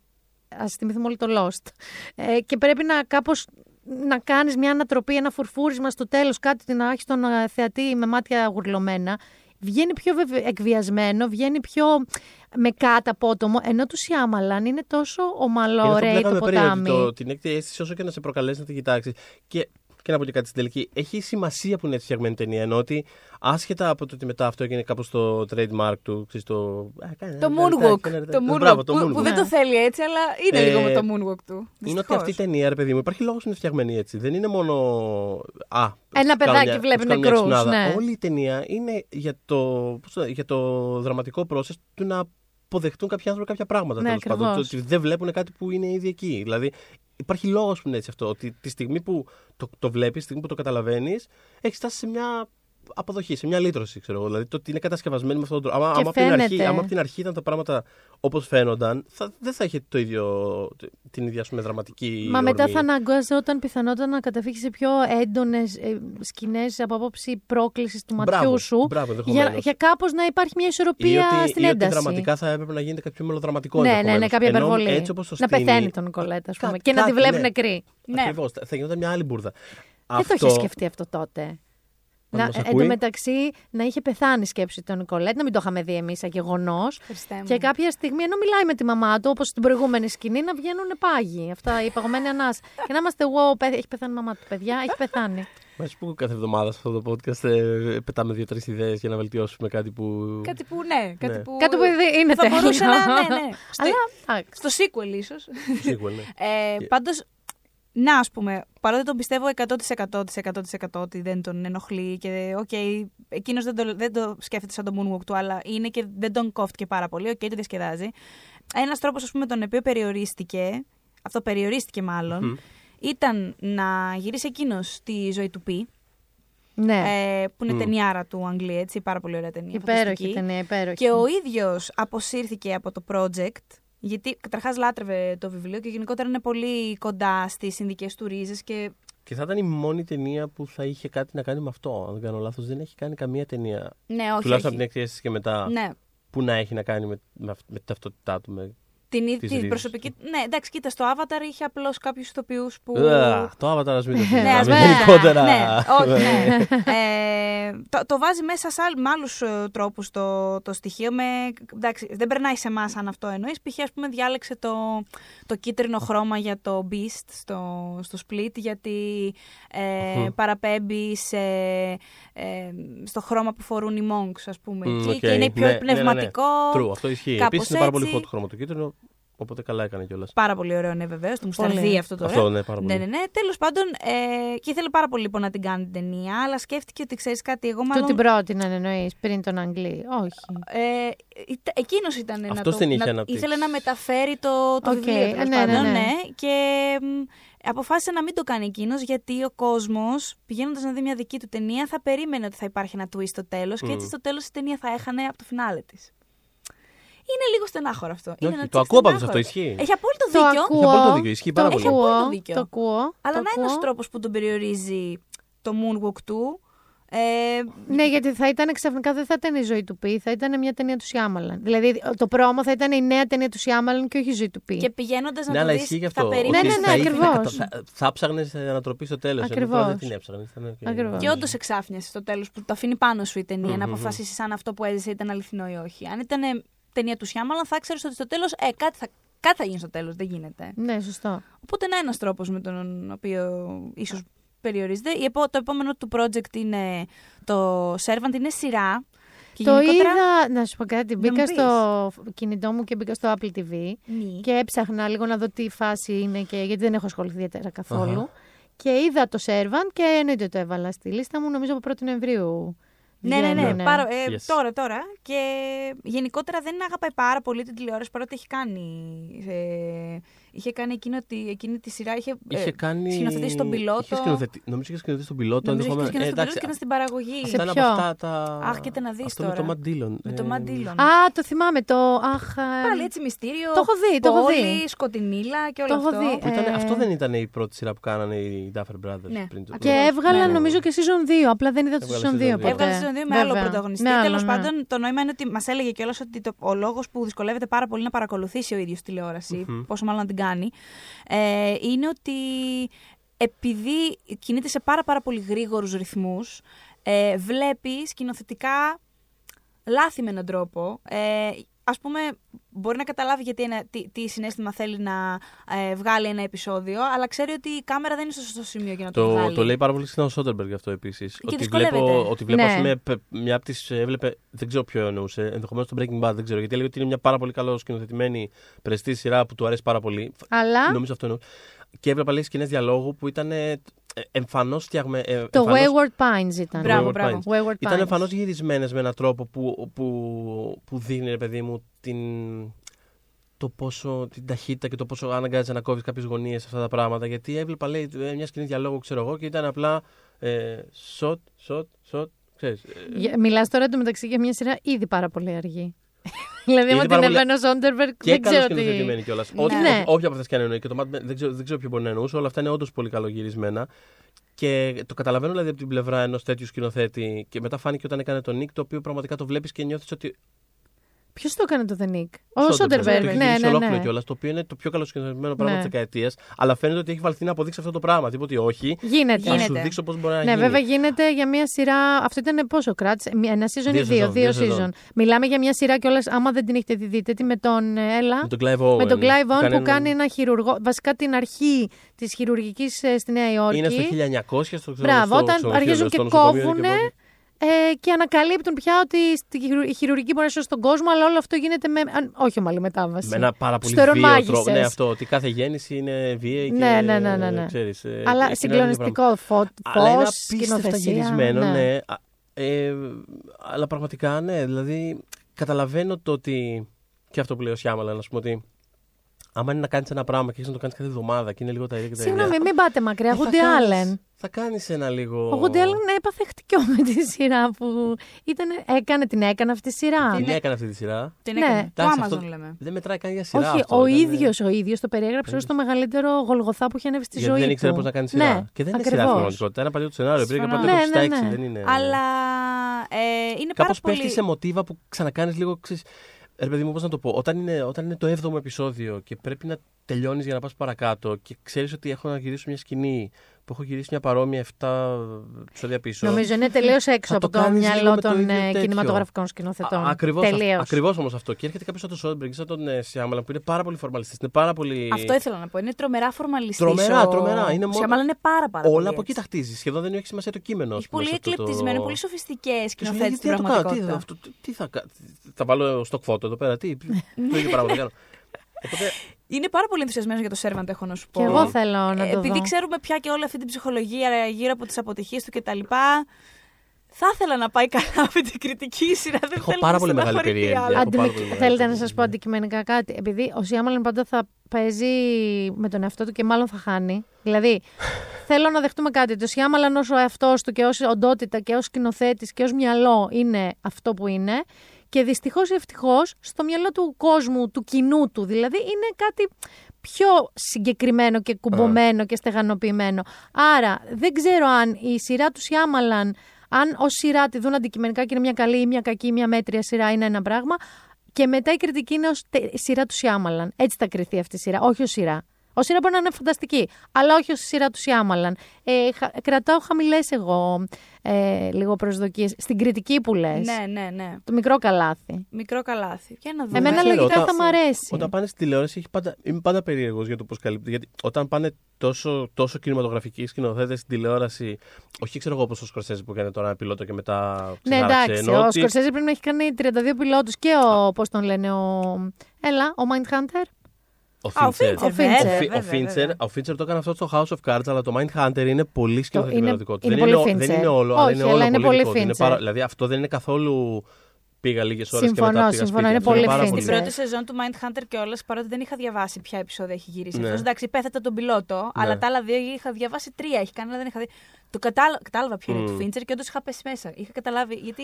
Α θυμηθούμε όλοι το Lost. Ε, και πρέπει να κάπως να κάνεις μια ανατροπή, ένα φουρφούρισμα στο τέλος, κάτι να έχεις τον ε, θεατή με μάτια γουρλωμένα. Βγαίνει πιο βεβαι- εκβιασμένο, βγαίνει πιο με κάτα απότομο, ενώ του Σιάμαλαν είναι τόσο ομαλό, Είναι αυτό που ωραίο λέγαμε το πριν, ότι ποτάμι. το, την έκτη αίσθηση, όσο και να σε προκαλέσει να τη κοιτάξεις. Και, και να πω και κάτι στην τελική. Έχει σημασία που είναι έτσι φτιαγμένη η ταινία. Ενώ ότι άσχετα από το ότι μετά αυτό έγινε κάπως το trademark του. Ξέρεις, το Α, κάνε Το ένα moonwalk. ρετάκι, ένα Το ρετάκι. moonwalk Μπράβο, το που, moonwalk. που δεν Ναι. το θέλει έτσι, αλλά είναι Ε, λίγο με το moonwalk του. Είναι ότι αυτή η Δυστυχώς. ταινία, ρε παιδί μου, υπάρχει λόγος που είναι φτιαγμένη έτσι. Δεν είναι μόνο. Α, Ένα τους κάνω παιδάκι μια- βλέπει τους κάνω μια νεκρούς, ξυπνάδα. ναι. Όλη η ταινία είναι για το, πώς το, για το δραματικό process του να αποδεχτούν κάποιοι άνθρωποι κάποια πράγματα. Ναι, τέλος πάντων. Το ακριβώς. ότι δεν βλέπουν κάτι που είναι ήδη εκεί. Δηλαδή, υπάρχει λόγος που είναι έτσι αυτό. Ότι τη στιγμή που το, το βλέπεις, τη στιγμή που το καταλαβαίνεις, έχεις φτάσει σε μια αποδοχή, σε μια λύτρωση, ξέρω εγώ. Δηλαδή το ότι είναι κατασκευασμένη με αυτόν τον τρόπο. Άμα, Και άμα, από την αρχή, φαίνεται. άμα από την αρχή ήταν τα πράγματα όπως φαίνονταν, θα, δεν θα είχε το ίδιο, την ίδια ας πούμε, δραματική. Μα μετά ορμή. θα αναγκάζονταν πιθανότατα να καταφύγεις σε πιο έντονες ε, σκηνές από απόψη πρόκλησης του ματιού Μπράβο, σου. μπράβο, για, ενδεχομένως. για κάπως να υπάρχει μια Ή ισορροπία ότι, στην ή ότι ένταση. δραματικά θα έπρεπε να γίνεται κάτι πιο μελοδραματικό. ναι, ναι, ενδεχομένως. ναι, κάποια Ενώ υπερβολή. Έτσι όπως το να στείνει, πεθαίνει τον Νικολέτα, ας πούμε. Κάτι- και να τη κάτι, βλέπουν ναι. νεκρή. Ναι. Ακριβώς, θα γινόταν μια άλλη μπουρδα. Δεν το είχε σκεφτεί αυτό τότε. Αν Να, μας εν ακούει. τω μεταξύ, να είχε πεθάνει η σκέψη του Νικολέτ, να μην το είχαμε δει εμείς σαν γεγονός. Χριστέ μου. Και κάποια στιγμή, ενώ μιλάει με τη μαμά του, όπως στην προηγούμενη σκηνή, να βγαίνουν πάγοι. Αυτά οι παγωμένοι ανάσα. και να είμαστε εγώ, παι- έχει πεθάνει η μαμά του, παιδιά, έχει πεθάνει. Μα που κάθε εβδομάδα σε αυτό το podcast ε, πετάμε δύο-τρεις ιδέες για να βελτιώσουμε κάτι που. Κάτι που ναι, κάτι Ναι. που. Κάτι που δεν είναι θα τέλειο. μπορούσε να. Ναι, ναι. [LAUGHS] Στο, Αλλά εντάξει. στο sequel ίσως. Σίγουρα, ναι. Ε, Πάντως, να ας πούμε, παρότι τον πιστεύω 100% 100% ότι δεν τον ενοχλεί και οκ, εκείνος δεν, το, δεν το σκέφτεται σαν το moonwalk του, αλλά είναι και δεν τον σκέφτηκε πάρα πολύ. Οκ, το διασκεδάζει. Ένας τρόπος, ας πούμε, τον οποίο περιορίστηκε, αυτό περιορίστηκε μάλλον, Μμμ. ήταν να γυρίσει εκείνος τη ζωή του Πι. Ναι. Ε, που είναι Μμ. ταινιάρα του Αγγλία, έτσι, πάρα πολύ ωραία ταινία. υπέροχη φανταστική. ταινία, υπέροχη. Και ο ίδιος αποσύρθηκε από το project. Γιατί καταρχάς λάτρευε το βιβλίο και γενικότερα είναι πολύ κοντά στις συνδικές του ρίζες και Και θα ήταν η μόνη ταινία που θα είχε κάτι να κάνει με αυτό. Αν δεν κάνω λάθος, δεν έχει κάνει καμία ταινία. Ναι, όχι. τουλάχιστον από όχι. την έκτη αίσθηση και μετά. Ναι. Που να έχει να κάνει με, με, αυ- με την ταυτότητά του. Με... Την, ίδια- Τις την ρίζες. προσωπική. Ναι, εντάξει, κοίτα, στο Avatar είχε απλώς κάποιους ηθοποιού που. Ugh, το Avatar, ας μην το Ναι, συζητάμε. ας πούμε, Γενικότερα. Ναι, όχι, ναι. [LAUGHS] ε, το, το βάζει μέσα σε άλλ- με άλλους τρόπους το, το στοιχείο. Με, εντάξει, δεν περνάει σε εμάς αν αυτό εννοείς. Π.χ. ας πούμε, διάλεξε το, το κίτρινο χρώμα για το Beast στο, στο Split, γιατί ε, Μμμ. παραπέμπει σε, ε, στο χρώμα που φορούν οι monks, ας πούμε. Μμ, εκεί, οκ. Και είναι πιο Ναι, ναι, ναι, ναι. πνευματικό. True, αυτό ισχύει. κάπως Επίσης είναι πάρα πολύ έτσι. hot το χρώμα του κίτρινο. Οπότε καλά έκανε κιόλας. Πάρα πολύ ωραίο, ναι, βεβαίως. Το Πολύ. μουσταρδί αυτό τώρα. Αυτό, ναι, πάρα πολύ. Ναι, ναι, ναι. Τέλος πάντων, ε, και ήθελε πάρα πολύ λοιπόν, να την κάνει την ταινία, αλλά σκέφτηκε ότι ξέρεις κάτι. Εγώ Του μάλλον. την πρότειναν εννοείς πριν τον Ανγκ Λι. Όχι. Ε, Εκείνος ήταν να Αυτός το. την είχε να- αναπτύξει. ήθελε να μεταφέρει το, το Οκ, βιβλίο. τέλος ναι, ναι, πάντων, ναι. Και μ, αποφάσισε να μην το κάνει εκείνος, γιατί ο κόσμος, πηγαίνοντας να δει μια δική του ταινία, θα περίμενε ότι θα υπάρχει ένα twist στο τέλος και έτσι Μμ. στο τέλος η ταινία θα έχανε από το φινάλε της. Είναι λίγο στενάχωρο αυτό. Όχι, είναι ένα το τσικ ακούω πάντως στενάχωρο. αυτό, ισχύει. Έχει απόλυτο Το δίκιο. ακούω. Έχει απόλυτο δίκιο, ισχύει πάρα το πολύ. Έχει απόλυτο ακούω. δίκιο. Το ακούω. Αλλά το να ακούω. ένας τρόπος που τον περιορίζει το moonwalk του. Ε, Ναι, γιατί θα ήταν ξαφνικά δεν θα ήταν η ζωή του Πι, θα ήταν μια ταινία του Σιάμαλαν. Δηλαδή το πρόμο θα ήταν η νέα ταινία του Σιάμαλαν και όχι η ζωή του Πι. και πηγαίνοντας να Ναι, το αλλά δεις, ισχύει και θα αυτό. περίμενες- Ναι, ναι, ναι, θα ήθελε- ακριβώς. Θα, θα ψάχνες ανατροπή στο τέλος. Ακριβώς. Δεν την έψαχνες. ήταν οκ. Ακριβώς. Και όντως εξάφνιασε στο τέλος που το αφήνει πάνω σου η ταινία Μμμ, να μμμ. αποφασίσεις αν αυτό που έζησε ήταν αληθινό ή όχι. Αν ήταν ταινία του Σιάμαλαν, θα ξέρεις ότι στο τέλος, ε, κάτι θα, κάτι θα γίνει στο τέλος. Δεν γίνεται. Ναι, σωστό. Οπότε είναι ένας τρόπος με τον οποίο ίσως περιορίζεται. Η επό- Το επόμενο του project είναι το Servant, είναι σειρά. Και το γενικότερα- είδα, να σου πω κάτι, μου μπήκα πεις. στο κινητό μου και μπήκα στο Apple TV Ναι. και έψαχνα λίγο να δω τι φάση είναι και γιατί δεν έχω ασχοληθεί ιδιαίτερα καθόλου. Αχα. Και είδα το Servant και εννοείται το έβαλα στη λίστα μου, νομίζω από 1η Νοεμβρίου Ναι, ναι, ναι. Βγαίνουν. Πάρα, ε, Yes. Τώρα, τώρα. Και γενικότερα δεν αγαπάει πάρα πολύ την τηλεόραση παρότι έχει κάνει. Ε, είχε κάνει εκείνο, τη- εκείνη τη σειρά. Είχε, ε, Είχε κάνει. σκηνοθετήσει τον πιλότο. Είχε σκηνοθετη... Νομίζω είχε σκηνοθετήσει τον πιλότο. Νομίζω είχε ενδεχομένως. σκηνοθετήσει τον Ε, πιλότο και εντάξει, ήταν στην παραγωγή. Αυτά είναι από ποιο; αυτά τα. Αχ, κοίτα να δεις Αυτό με τώρα. το Matt Dillon. Με το Ε, Matt Dillon. Α, το θυμάμαι. Το. Αχ. ε, Πάλι έτσι μυστήριο. Το έχω δει, το έχω πόλη, δει. σκοτεινίλα και όλο Το έχω αυτό. δει. Που ήταν, Ε, Αυτό δεν ήταν η πρώτη σειρά που κάνανε οι Duffer Brothers Ναι. πριν το. Και Ναι, έβγαλαν ναι. νομίζω και season 2. Απλά δεν είδα το Έβγαλε season 2 season δύο. ποτέ. Έβγαλε season 2 με άλλο Βέβαια. πρωταγωνιστή. Με άλλο, Τέλο ναι. πάντων, το νόημα είναι ότι μας έλεγε κιόλας ότι το, ο λόγος που δυσκολεύεται πάρα πολύ να παρακολουθήσει ο ίδιος τηλεόραση, πόσο μάλλον να την κάνει, ε, είναι ότι επειδή κινείται σε πάρα, πάρα πολύ γρήγορους ρυθμούς, ε, βλέπει σκηνοθετικά λάθη με έναν τρόπο. Ε, ας πούμε, μπορεί να καταλάβει γιατί ένα, τι, τι συνέστημα θέλει να ε, βγάλει ένα επεισόδιο, αλλά ξέρει ότι η κάμερα δεν είναι στο σωστό σημείο για να το, Το, βγάλει. το λέει πάρα πολύ συχνά ο Σόντερμπεργκ αυτό επίσης. Ότι δυσκολεύεται. βλέπω, ότι βλέπω Ναι. ας πούμε, πε- μια από τις έβλεπε. Δεν ξέρω ποιο εννοούσε. Ενδεχομένως το Breaking Bad, δεν ξέρω. Γιατί έλεγε ότι είναι μια πάρα πολύ καλό σκηνοθετημένη πρεστή σειρά που του αρέσει πάρα πολύ. Αλλά Νομίζω αυτό εννοούσε. Και έβλεπα λέει σκηνές διαλόγου που ήταν εμφανώς φτιαγμένε. το Wayward Pines ήταν. Μπράβο, Wayward μπράβο. Pines. Wayward Ήταν Pines. εμφανώς γυρισμένες με έναν τρόπο που, που, που δείχνει, ρε παιδί μου, την, το πόσο, την ταχύτητα και το πόσο αναγκάζει να κόβεις κάποιες γωνίες αυτά τα πράγματα. Γιατί έβλεπα, λέει, ε, μια σκηνή διαλόγου, ξέρω εγώ, και ήταν απλά ε, shot, shot, shot. Ξέρεις, ε, Για- Μιλάς τώρα εντωμεταξύ για μια σειρά ήδη πάρα πολύ αργή. Δηλαδή, άμα Ήδη την πάρα πολύ- εβαίνω ο Σόντερμπεργκ, και δεν καλώ ξέρω τι. σκηνοθετημένη κιόλας. Ναι. Όποια από αυτές και αν εννοεί. Και το Mad Men, δεν ξέρω, δεν ξέρω ποιο μπορεί να εννοούσε. Όλα αυτά είναι όντως πολύ καλογυρισμένα. Και το καταλαβαίνω δηλαδή από την πλευρά ενός τέτοιου σκηνοθέτη. Και μετά φάνηκε όταν έκανε τον Νίκ, το οποίο πραγματικά το βλέπεις και νιώθεις ότι. Ποιος το έκανε το The Nick? Ο Soderbergh, Σόντερμπεργκ. Το έχει Ναι, γυρίσει ναι, ολόκληρο ναι. κιόλας. Το οποίο είναι το πιο καλοσκηνοθετημένο πράγμα Ναι. της δεκαετίας. Αλλά φαίνεται ότι έχει βαλθεί να αποδείξει αυτό το πράγμα. Τίποτε ότι όχι. Γίνεται. Θα σου Γίνεται. δείξω πώς μπορεί να Ναι, γίνει. βέβαια γίνεται για μια σειρά. Αυτό ήταν πόσο κράτησε, μία- ένα season Δύο ή δύο, σεζόν, δύο δύο σεζόν. season. Μιλάμε για μια σειρά κιόλας, άμα δεν την έχετε δει, δείτε τη με τον ε, Έλα. Με τον Clive Owen. Με τον Clive Owen που ένα- κάνει ένα χειρουργό. Βασικά την αρχή της χειρουργικής στη Νέα Υόρκη. Είναι στο 1900 στο Μπράβο, στο όταν ξενοδοχείο, αρχίζουν στο και νοσοκομείο κόβουν και πάλι. Ε, και ανακαλύπτουν πια ότι στη χειρου- η χειρουργική μπορεί να σώσει τον κόσμο, αλλά όλο αυτό γίνεται με. αν- όχι ομαλή μετάβαση. Με ένα πάρα πολύ Στο βίαιο ρομάγισσες. τρόπο. Ναι, αυτό. Ότι κάθε γέννηση είναι βίαιη και. Ναι, ναι, ναι, ναι, ναι. Ξέρεις, ε, Αλλά είναι συγκλονιστικό φω, Αλλά είναι φως, απίστευτα σκηνοθεσία. γυρισμένο, ναι. Α, Ε, αλλά πραγματικά, ναι. Δηλαδή, καταλαβαίνω το ότι. Και αυτό που λέει ο Σιάμαλα, να σου πούμε ότι. Άμα είναι να κάνεις ένα πράγμα και έχεις να το κάνεις κάθε εβδομάδα και είναι λίγο τα ίδια και τα ίδια. Συγγνώμη, μην πάτε μακριά. ε, θα Γούντι κάνεις- Άλεν. Θα κάνεις ένα λίγο. Ο Γούντι Άλεν έπαθε χτυκιό με τη σειρά που ήταν, έκανε, την έκανε αυτή τη σειρά. Την έκανε αυτή τη σειρά. Την Ναι. έκανε. Το Εντάξει, Amazon αυτό λέμε. Δεν μετράει καν για σειρά. Όχι, αυτό, ο ήταν- ίδιος ο ίδιος το περιέγραψε ως το μεγαλύτερο γολγοθά που είχε ανέβει στη Γιατί ζωή δεν ήξερε του. πώς να κάνει σειρά. Ναι, και δεν είναι σειρά ακριβώς. στην πραγματικότητα. Ένα παλιό του σενάριο. Πρέπει να Συμφωνώ. πάει Ναι, το στα ναι, 6. ναι. Δεν είναι. Αλλά ε, είναι Κάπως πάρα πολύ... πέφτει σε μοτίβα που ξανακάνεις λίγο. Ξέρεις, ρε παιδί μου, πώς να το πω. Όταν είναι, όταν είναι το 7ο επεισόδιο και πρέπει να τελειώνεις για να πας παρακάτω και ξέρεις ότι έχω να γυρίσω μια σκηνή που έχω γυρίσει μια παρόμοια 7 επεισόδια πίσω. Νομίζω είναι τελείως έξω Θα από το το κάνεις λίγο μυαλό με το των ίδιο ε, τέτοιο. κινηματογραφικών σκηνοθετών. Ακριβώς Τελείως. ακριβώς όμως αυτό. Και έρχεται κάποιος σαν το Σόντμπεργκ, σαν τον ε, Σιάμαλα που είναι πάρα πολύ φορμαλιστής. Είναι πάρα πολύ. Αυτό ήθελα να πω. Είναι τρομερά φορμαλιστής. Τρομερά, ο... τρομερά. Είναι μόνο- Σιαμάλα είναι πάρα, πάρα Όλα πολύ από εκεί έτσι. τα χτίζει. Σχεδόν δεν έχει σημασία το κείμενο. ας Έχει πούμε, πολύ σε αυτό το- εκλεπτισμένο, πολύ σοφιστικές Και σου λέει, σκηνοθέτες στην τι θα το κάνω, τι, θα- πραγματικότητα. αυτό, τι- τι θα κάνω, θα βάλω stock photo εδώ πέρα, τι, [LAUGHS] το ίδιο πράγμα θα κάνω. Οπότε, Είναι πάρα πολύ ενθουσιασμένος για το Servant, έχω να σου πω. Και εγώ θέλω να Ε, το Επειδή δω. ξέρουμε πια και όλη αυτή την ψυχολογία γύρω από τις αποτυχίες του κτλ. Θα ήθελα να πάει [LAUGHS] καλά με την κριτική σειρά. Δεν Έχω θέλω πάρα να πολύ μεγάλη στεναχωρηθεί περιέργεια. άλλο. Έχω Αντιμετ- πάρα πολύ μεγάλη Θέλετε να περιέργεια. σας πω αντικειμενικά κάτι; Επειδή ο Σιάμαλεν πάντα θα παίζει με τον εαυτό του και μάλλον θα χάνει. Δηλαδή, θέλω να δεχτούμε κάτι. Το Σιάμαλεν ως ο εαυτός του και ως οντότητα και ως σκηνοθέτης και ως μυαλό είναι αυτό που είναι. Και δυστυχώς ή ευτυχώς στο μυαλό του κόσμου, του κοινού του. Δηλαδή, είναι κάτι πιο συγκεκριμένο και κουμπωμένο και στεγανοποιημένο. Άρα, δεν ξέρω αν η σειρά του Σιάμαλαν, αν ως σειρά τη δουν αντικειμενικά και είναι μια καλή ή μια κακή ή μια μέτρια σειρά, είναι ένα πράγμα. Και μετά η κριτική είναι ως σειρά του Σιάμαλαν. Έτσι θα κρυθεί αυτή η σειρά, όχι ως σειρά. Ω σειρά μπορεί να είναι φανταστική, αλλά όχι ως σειρά του Σιάμαλαν. Ε, χα- κρατάω χαμηλές εγώ ε, λίγο προσδοκίες. Στην κριτική που λες. Ναι, ναι, ναι. Το μικρό καλάθι. Μικρό καλάθι. Για να δούμε. Εμένα ξέρω, λογικά όταν- θα μ' αρέσει. Όταν πάνε στη τηλεόραση, έχει πάντα, είμαι πάντα περίεργος για το πώς καλύπτει. Γιατί όταν πάνε τόσο, τόσο κινηματογραφικοί σκηνοθέτες στην τηλεόραση, όχι ξέρω εγώ όπως ο Σκορσέζη που έκανε τώρα ένα πιλότο και μετά Ναι, ξεχάραξε. εντάξει. Ενώ Ο ότι- Σκορσέζη πρέπει να έχει κάνει 32 πιλότους και ο. Πώς τον λένε, ο. Έλα, ο Mindhunter. Ο Α, ο Fincher. Fincher, Ο Fincher. βέβαια, Ο Φι- βέβαια, Ο Fincher, βέβαια. ο Fincher το έκανε αυτό στο House of Cards, αλλά το Mindhunter είναι πολύ σκηνοθετημένο είναι- δικό του. είναι δεν, πολύ είναι, ο- δεν Fincher. είναι όλο, αλλά Όχι, είναι αλλά όλο είναι πολύ πολύ δικό του. Είναι Fincher. πάρα- Δηλαδή αυτό δεν είναι καθόλου πήγα λίγες ώρες και Συμφωνώ, μετά πήγα συμφωνώ, σπίτι. είναι Αυτό πολύ πάρα Fincher. Στην Fincher. πρώτη σεζόν του Mindhunter και όλα, παρότι δεν είχα διαβάσει ποια επεισόδια έχει γυρίσει. Ναι. αυτός. εντάξει, πέθατα τον πιλότο, αλλά τα άλλα δύο είχα διαβάσει τρία. Έχει κάνει, αλλά δεν είχα δει. Το κατάλα... κατάλαβα ποιο είναι Μμ. του Fincher και όντως είχα πέσει μέσα. Είχα καταλάβει. Γιατί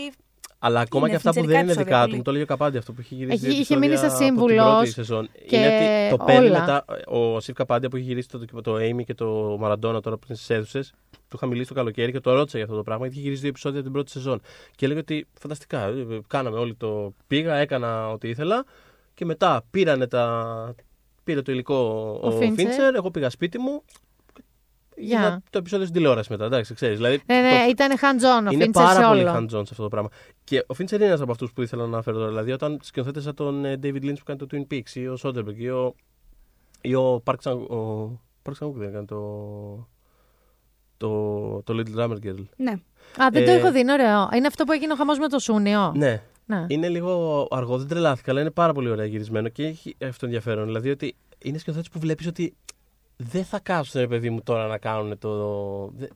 Αλλά ακόμα Είναι και αυτά που φιντσερικά δεν είναι επεισόδια, δικά του, πολύ. μου το έλεγε ο Καπάντη αυτό που έχει γυρίσει. Έχει- δύο είχε μείνει σαν επεισόδια από την σύμβουλος πρώτη σεζόν. και Είναι ότι το παίρνει όλα. μετά. Ο Σιβ Καπάντη που έχει γυρίσει το, το Amy και το Μαραντόνα τώρα που είναι στις αίθουσες. Του είχα μιλήσει το καλοκαίρι και το ρώτησα για αυτό το πράγμα. Γιατί είχε γυρίσει δύο επεισόδια από την πρώτη σεζόν. Και έλεγε ότι φανταστικά. ε, ε, Κάναμε όλοι το. Πήγα, έκανα ό,τι ήθελα. Και μετά πήρανε τα. Πήρε το υλικό ο, Ο Fincher. Fincher, εγώ πήγα σπίτι μου. Γεια. Είδα το επεισόδιο στην τηλεόραση μετά. Εντάξει, ξέρεις, δηλαδή, Ναι, ναι, το- ήταν hands-on ο είναι Fincher πάρα σε πολύ όλο. hands-on σε αυτό το πράγμα. Και ο Fincher είναι ένας από αυτούς που ήθελα να αναφέρω τώρα. Δηλαδή, όταν σκηνοθέτε σαν τον ε, David Lynch που κάνει το Twin Peaks ή ο Soderbergh ή ο, ή ο Park Chan- ο Park Chan-wook δεν έκανε το, το, το Little Drummer Girl. ναι. Α, δεν το Ε, έχω δει, είναι ωραίο. Είναι αυτό που έγινε ο χαμός με το Σούνιο. Ναι, Ναι. είναι λίγο αργό, δεν τρελάθηκα, αλλά είναι πάρα πολύ ωραία γυρισμένο και έχει αυτό ενδιαφέρον. Δηλαδή ότι είναι σκηνοθέτε που βλέπεις ότι δεν θα κάτσουν, ρε παιδί μου, τώρα να κάνουν το. δεν-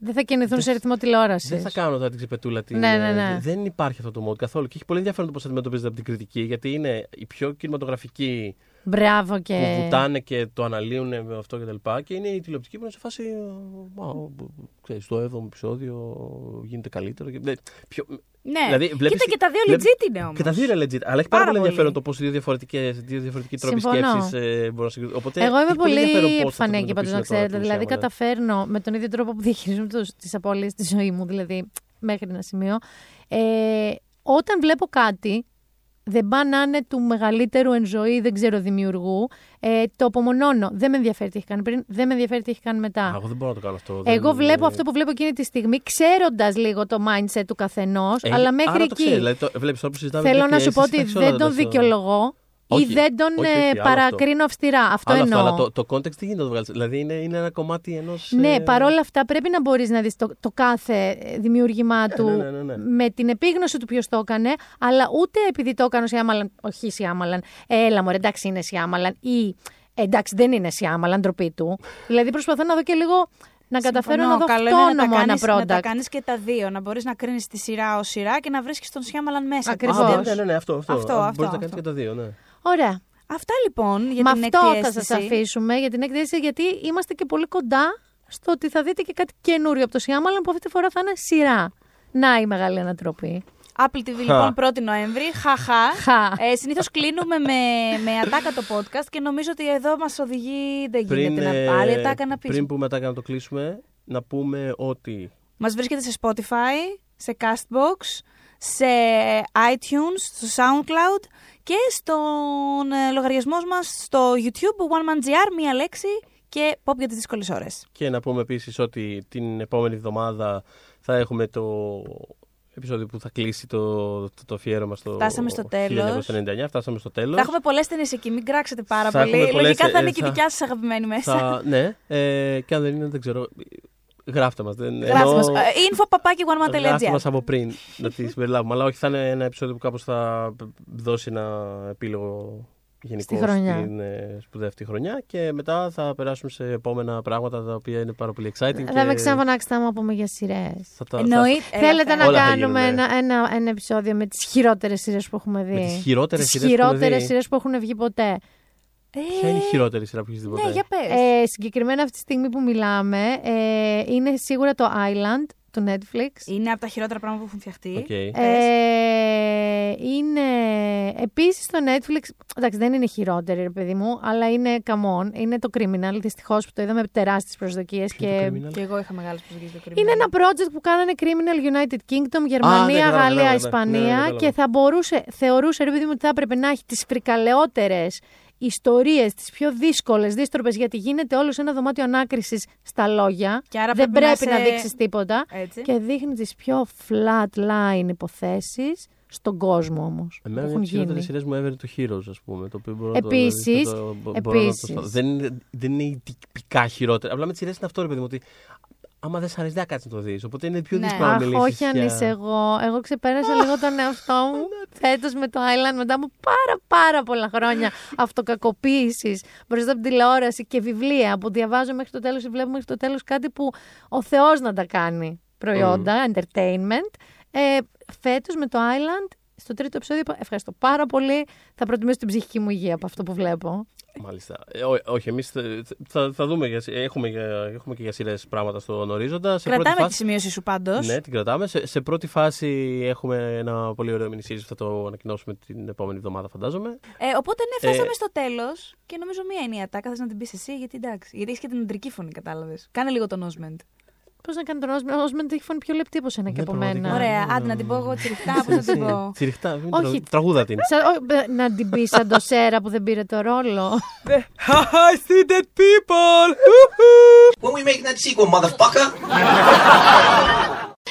Δεν θα κινηθούν σε ρυθμό τηλεόρασης. Δεν θα κάνω τώρα την ξεπετούλα. Την, Ναι, ναι, ε, ναι. Δεν υπάρχει αυτό το mode καθόλου. Και έχει πολύ ενδιαφέρον το πώς αντιμετωπίζεται από την κριτική, γιατί είναι η πιο κινηματογραφική Μπράβο και. που βουτάνε και το αναλύουν με αυτό και τα λοιπά. Και είναι η τηλεοπτική που είναι σε φάση. «Α, ο, ξέρεις, το 7ο επεισόδιο γίνεται καλύτερο. Και, ναι, πιο, ναι. Δηλαδή, βλέπεις- Κοίτα και τα δύο βλέπεις- legit είναι όμως. και τα δύο είναι legit. Αλλά έχει πάρα, Πάρα πολύ πολύ. ενδιαφέρον το πώς δύο, διαφορετικές, δύο διαφορετικοί τρόποι Συμφωνώ. σκέψης ε, μπορούν να συγκριθούν. Οπότε Εγώ είμαι έχει πολύ πολύ ενδιαφέρον πώς θα το επιφανέκη πάντω να αντιμετωπίσουν τώρα ξέρετε. του Δηλαδή, Σιάμαλαν. καταφέρνω με τον ίδιο τρόπο που διαχειρίζομαι τις απώλειες στη ζωή μου, δηλαδή μέχρι ένα σημείο. Ε, όταν βλέπω κάτι, δεν πά να είναι του μεγαλύτερου εν ζωή, δεν ξέρω, δημιουργού, ε, το απομονώνω. Δεν με ενδιαφέρει τι έχει κάνει πριν, δεν με ενδιαφέρει τι έχει κάνει μετά. Α, εγώ δεν μπορώ να το κάνω αυτό. δεν- Εγώ βλέπω αυτό που βλέπω εκείνη τη στιγμή, ξέροντας λίγο το mindset του καθενός, Ε, αλλά μέχρι άρα το εκεί. ξέρεις, δηλαδή, το, βλέπεις, τώρα που συζητάμε Θέλω τέτοια να σου πω αίσθηση, ότι εντάξει, όλα δεν τον τα- δικαιολογώ Όχι, ή δεν τον όχι, όχι, ε, άλλο αυτό. παρακρίνω αυστηρά. Αυτό Άλλο αυτό, εννοώ. αλλά το, το context τι γίνεται να το βγάλεις. Δηλαδή είναι, είναι ένα κομμάτι ενός. Ναι, παρόλα αυτά πρέπει να μπορείς να δεις το, το κάθε ε, δημιούργημά του ναι, ναι, ναι, ναι. με την επίγνωση του ποιος το έκανε, αλλά ούτε επειδή το έκανε ο Σιάμαλαν, όχι Σιάμαλαν, ε, έλα μωρέ εντάξει είναι Σιάμαλαν ή «Ε, εντάξει δεν είναι Σιάμαλαν, ντροπή του. δηλαδή προσπαθώ να δω και λίγο να καταφέρω να δω Καλό είναι να τα αυτόνομο ένα κάνεις- Να τα product. κάνεις και τα δύο. Να μπορείς να κρίνεις τη σειρά ως σειρά και να βρίσκεις τον Σιάμαλαν μέσα. Ακριβώς. Α, Ακριβώς. ναι, ναι, ναι, αυτό. αυτό. Αυτό, Α, αυτό, Μπορείς να κάνεις αυτό. και τα δύο, ναι. Ωραία. Αυτά λοιπόν για Με την αυτό έκτη θα σας αίσθηση. αφήσουμε για την έκθεση γιατί είμαστε και πολύ κοντά στο ότι θα δείτε και κάτι καινούριο από το Σιάμαλαν που αυτή τη φορά θα είναι σειρά. Να η μεγάλη ανατροπή. Apple TV λοιπόν 1η Νοέμβρη. Χαχά. Χα. Ε, Συνήθως κλείνουμε με, με ατάκα το podcast και νομίζω ότι εδώ μας οδηγεί. Δεν γίνεται ε, να άλλη ατάκα να πεις. πριν πούμε ατάκα να το κλείσουμε, να πούμε ότι Μας βρίσκεται σε Spotify, σε Castbox, σε iTunes, στο SoundCloud και στον ε, λογαριασμός μας στο YouTube One Man GR, μία λέξη και pop για τις δύσκολες ώρες. και να πούμε επίσης ότι την επόμενη εβδομάδα θα έχουμε το επεισόδιο που θα κλείσει το, το, το αφιέρωμα στο Φτάσαμε στο τέλος. 1999. Φτάσαμε στο τέλος. Θα έχουμε πολλές ταινίες εκεί, μην κράξετε πάρα Θα πολύ. έχουμε πολλές, Λογικά θα ε, είναι και η θα- δικιά σας αγαπημένη μέσα. Θα, ναι, ε, και αν δεν είναι, δεν ξέρω. Γράφτε μας. Δεν, Γράψτε εννοώ- μας. Ε, Info παπάκι Γράφτε oneman.gr μας από πριν να τη συμπεριλάβουμε. Αλλά όχι, θα είναι ένα επεισόδιο που κάπως θα δώσει ένα επίλογο γενικό Στη χρονιά. στην ε, σπουδαία αυτή χρονιά και μετά θα περάσουμε σε επόμενα πράγματα τα οποία είναι πάρα πολύ exciting. Θα με και ξαναφωνάξετε άμα πούμε για σειρές. θα τα- Εννοείται. Έλα, Θέλετε φέρε. να Όλα θα κάνουμε γίνουνε. ένα, ένα, ένα επεισόδιο με τις χειρότερες σειρές που έχουμε δει. Με τις χειρότερες Τις σειρές που έχουμε χειρότερες δει. σειρές που έχουν βγει ποτέ. Ποια είναι η χειρότερη σειρά που έχεις δει ποτέ; Ναι, για πες. Ε, συγκεκριμένα αυτή τη στιγμή που μιλάμε, ε, είναι σίγουρα το Island του Netflix. Είναι από τα χειρότερα πράγματα που έχουν φτιαχτεί. Οκ. Ε, είναι επίσης το Netflix, εντάξει δεν είναι χειρότερη ρε παιδί μου, αλλά είναι come on, είναι το Criminal, δυστυχώς που το είδαμε με τεράστιες προσδοκίες Ποιο είναι και... το Criminal? Και εγώ είχα μεγάλες προσδοκίες στο Είναι ένα project που κάνανε Criminal United Kingdom, Γερμανία, ναι, κατάλαβα, Γαλλία, κατάλαβα, ναι. Ισπανία Ναι, ναι, κατάλαβα. και θα μπορούσε, θεωρούσε ρε παιδί μου ότι θα έπρεπε να έχει τις φρικαλαιότερες ιστορίες, τις πιο δύσκολες, δύστροπες, γιατί γίνεται όλος σε ένα δωμάτιο ανάκρισης στα λόγια. Και άρα Δεν πρέπει να πρέπει να, σε- δείξεις τίποτα. Έτσι. Και δείχνει τις πιο flat line υποθέσεις στον κόσμο όμως. Εμένα που μια έχουν από τις χειρότερες γίνει. σειρές μου έβερε το Heroes, ας πούμε. Το οποίο μπορώ να το- Επίσης, δηλαδή, το- μπορώ να το επίσης. σταθώ. δεν, είναι, δεν είναι η τυπικά χειρότερη. Απλά με τις σειρές είναι αυτό, ρε παιδί μου, ότι άμα δεν σ' αρέσει, δεν θα κάτσεις να το δεις. Οπότε είναι πιο Ναι. δύσκολο να Αχ, μιλήσεις. όχι αν είσαι εγώ. Εγώ ξεπέρασα λίγο τον εαυτό μου [LAUGHS] φέτος με το Island μετά από πάρα πάρα πολλά χρόνια αυτοκακοποίησης μπροστά από την τηλεόραση και βιβλία που διαβάζω μέχρι το τέλος ή βλέπω μέχρι το τέλος κάτι που ο Θεός να τα κάνει προϊόντα, entertainment. Ε, φέτος με το Island, στο τρίτο επεισόδιο, είπα, ευχαριστώ πάρα πολύ. Θα προτιμήσω την ψυχική μου υγεία από αυτό που βλέπω. Μάλιστα. Ε, ό- όχι, εμείς θα, θα, θα δούμε. Για, έχουμε, για- έχουμε και για σειρές πράγματα στον ορίζοντα. Σε πρώτη Κρατάμε τη φάση, σημείωση σου πάντως. Ναι, την κρατάμε. Σε, σε πρώτη φάση έχουμε ένα πολύ ωραίο mini series που θα το ανακοινώσουμε την επόμενη εβδομάδα, φαντάζομαι. Ε, οπότε ναι, φτάσαμε Ε, στο τέλος και νομίζω μία είναι η ατάκα. Θες να την πεις εσύ, γιατί εντάξει. Γιατί έχεις και την αντρική φωνή, κατάλαβες. Κάνε λίγο τον Osment. Πώς να κάνει τον Osment, ο Osment έχει φωνή πιο λεπτή από σένα και Ναι, από πραγματικά. μένα. Ωραία, άντε να την πω εγώ τσιριχτά, πώς να την πω. Τσιριχτά, μην Όχι. τραγου- τραγούδα την. Σα- ό, ε, να την πεις σαν το Σέρα που δεν πήρε το ρόλο. I see dead people. when we make that sequel, motherfucker.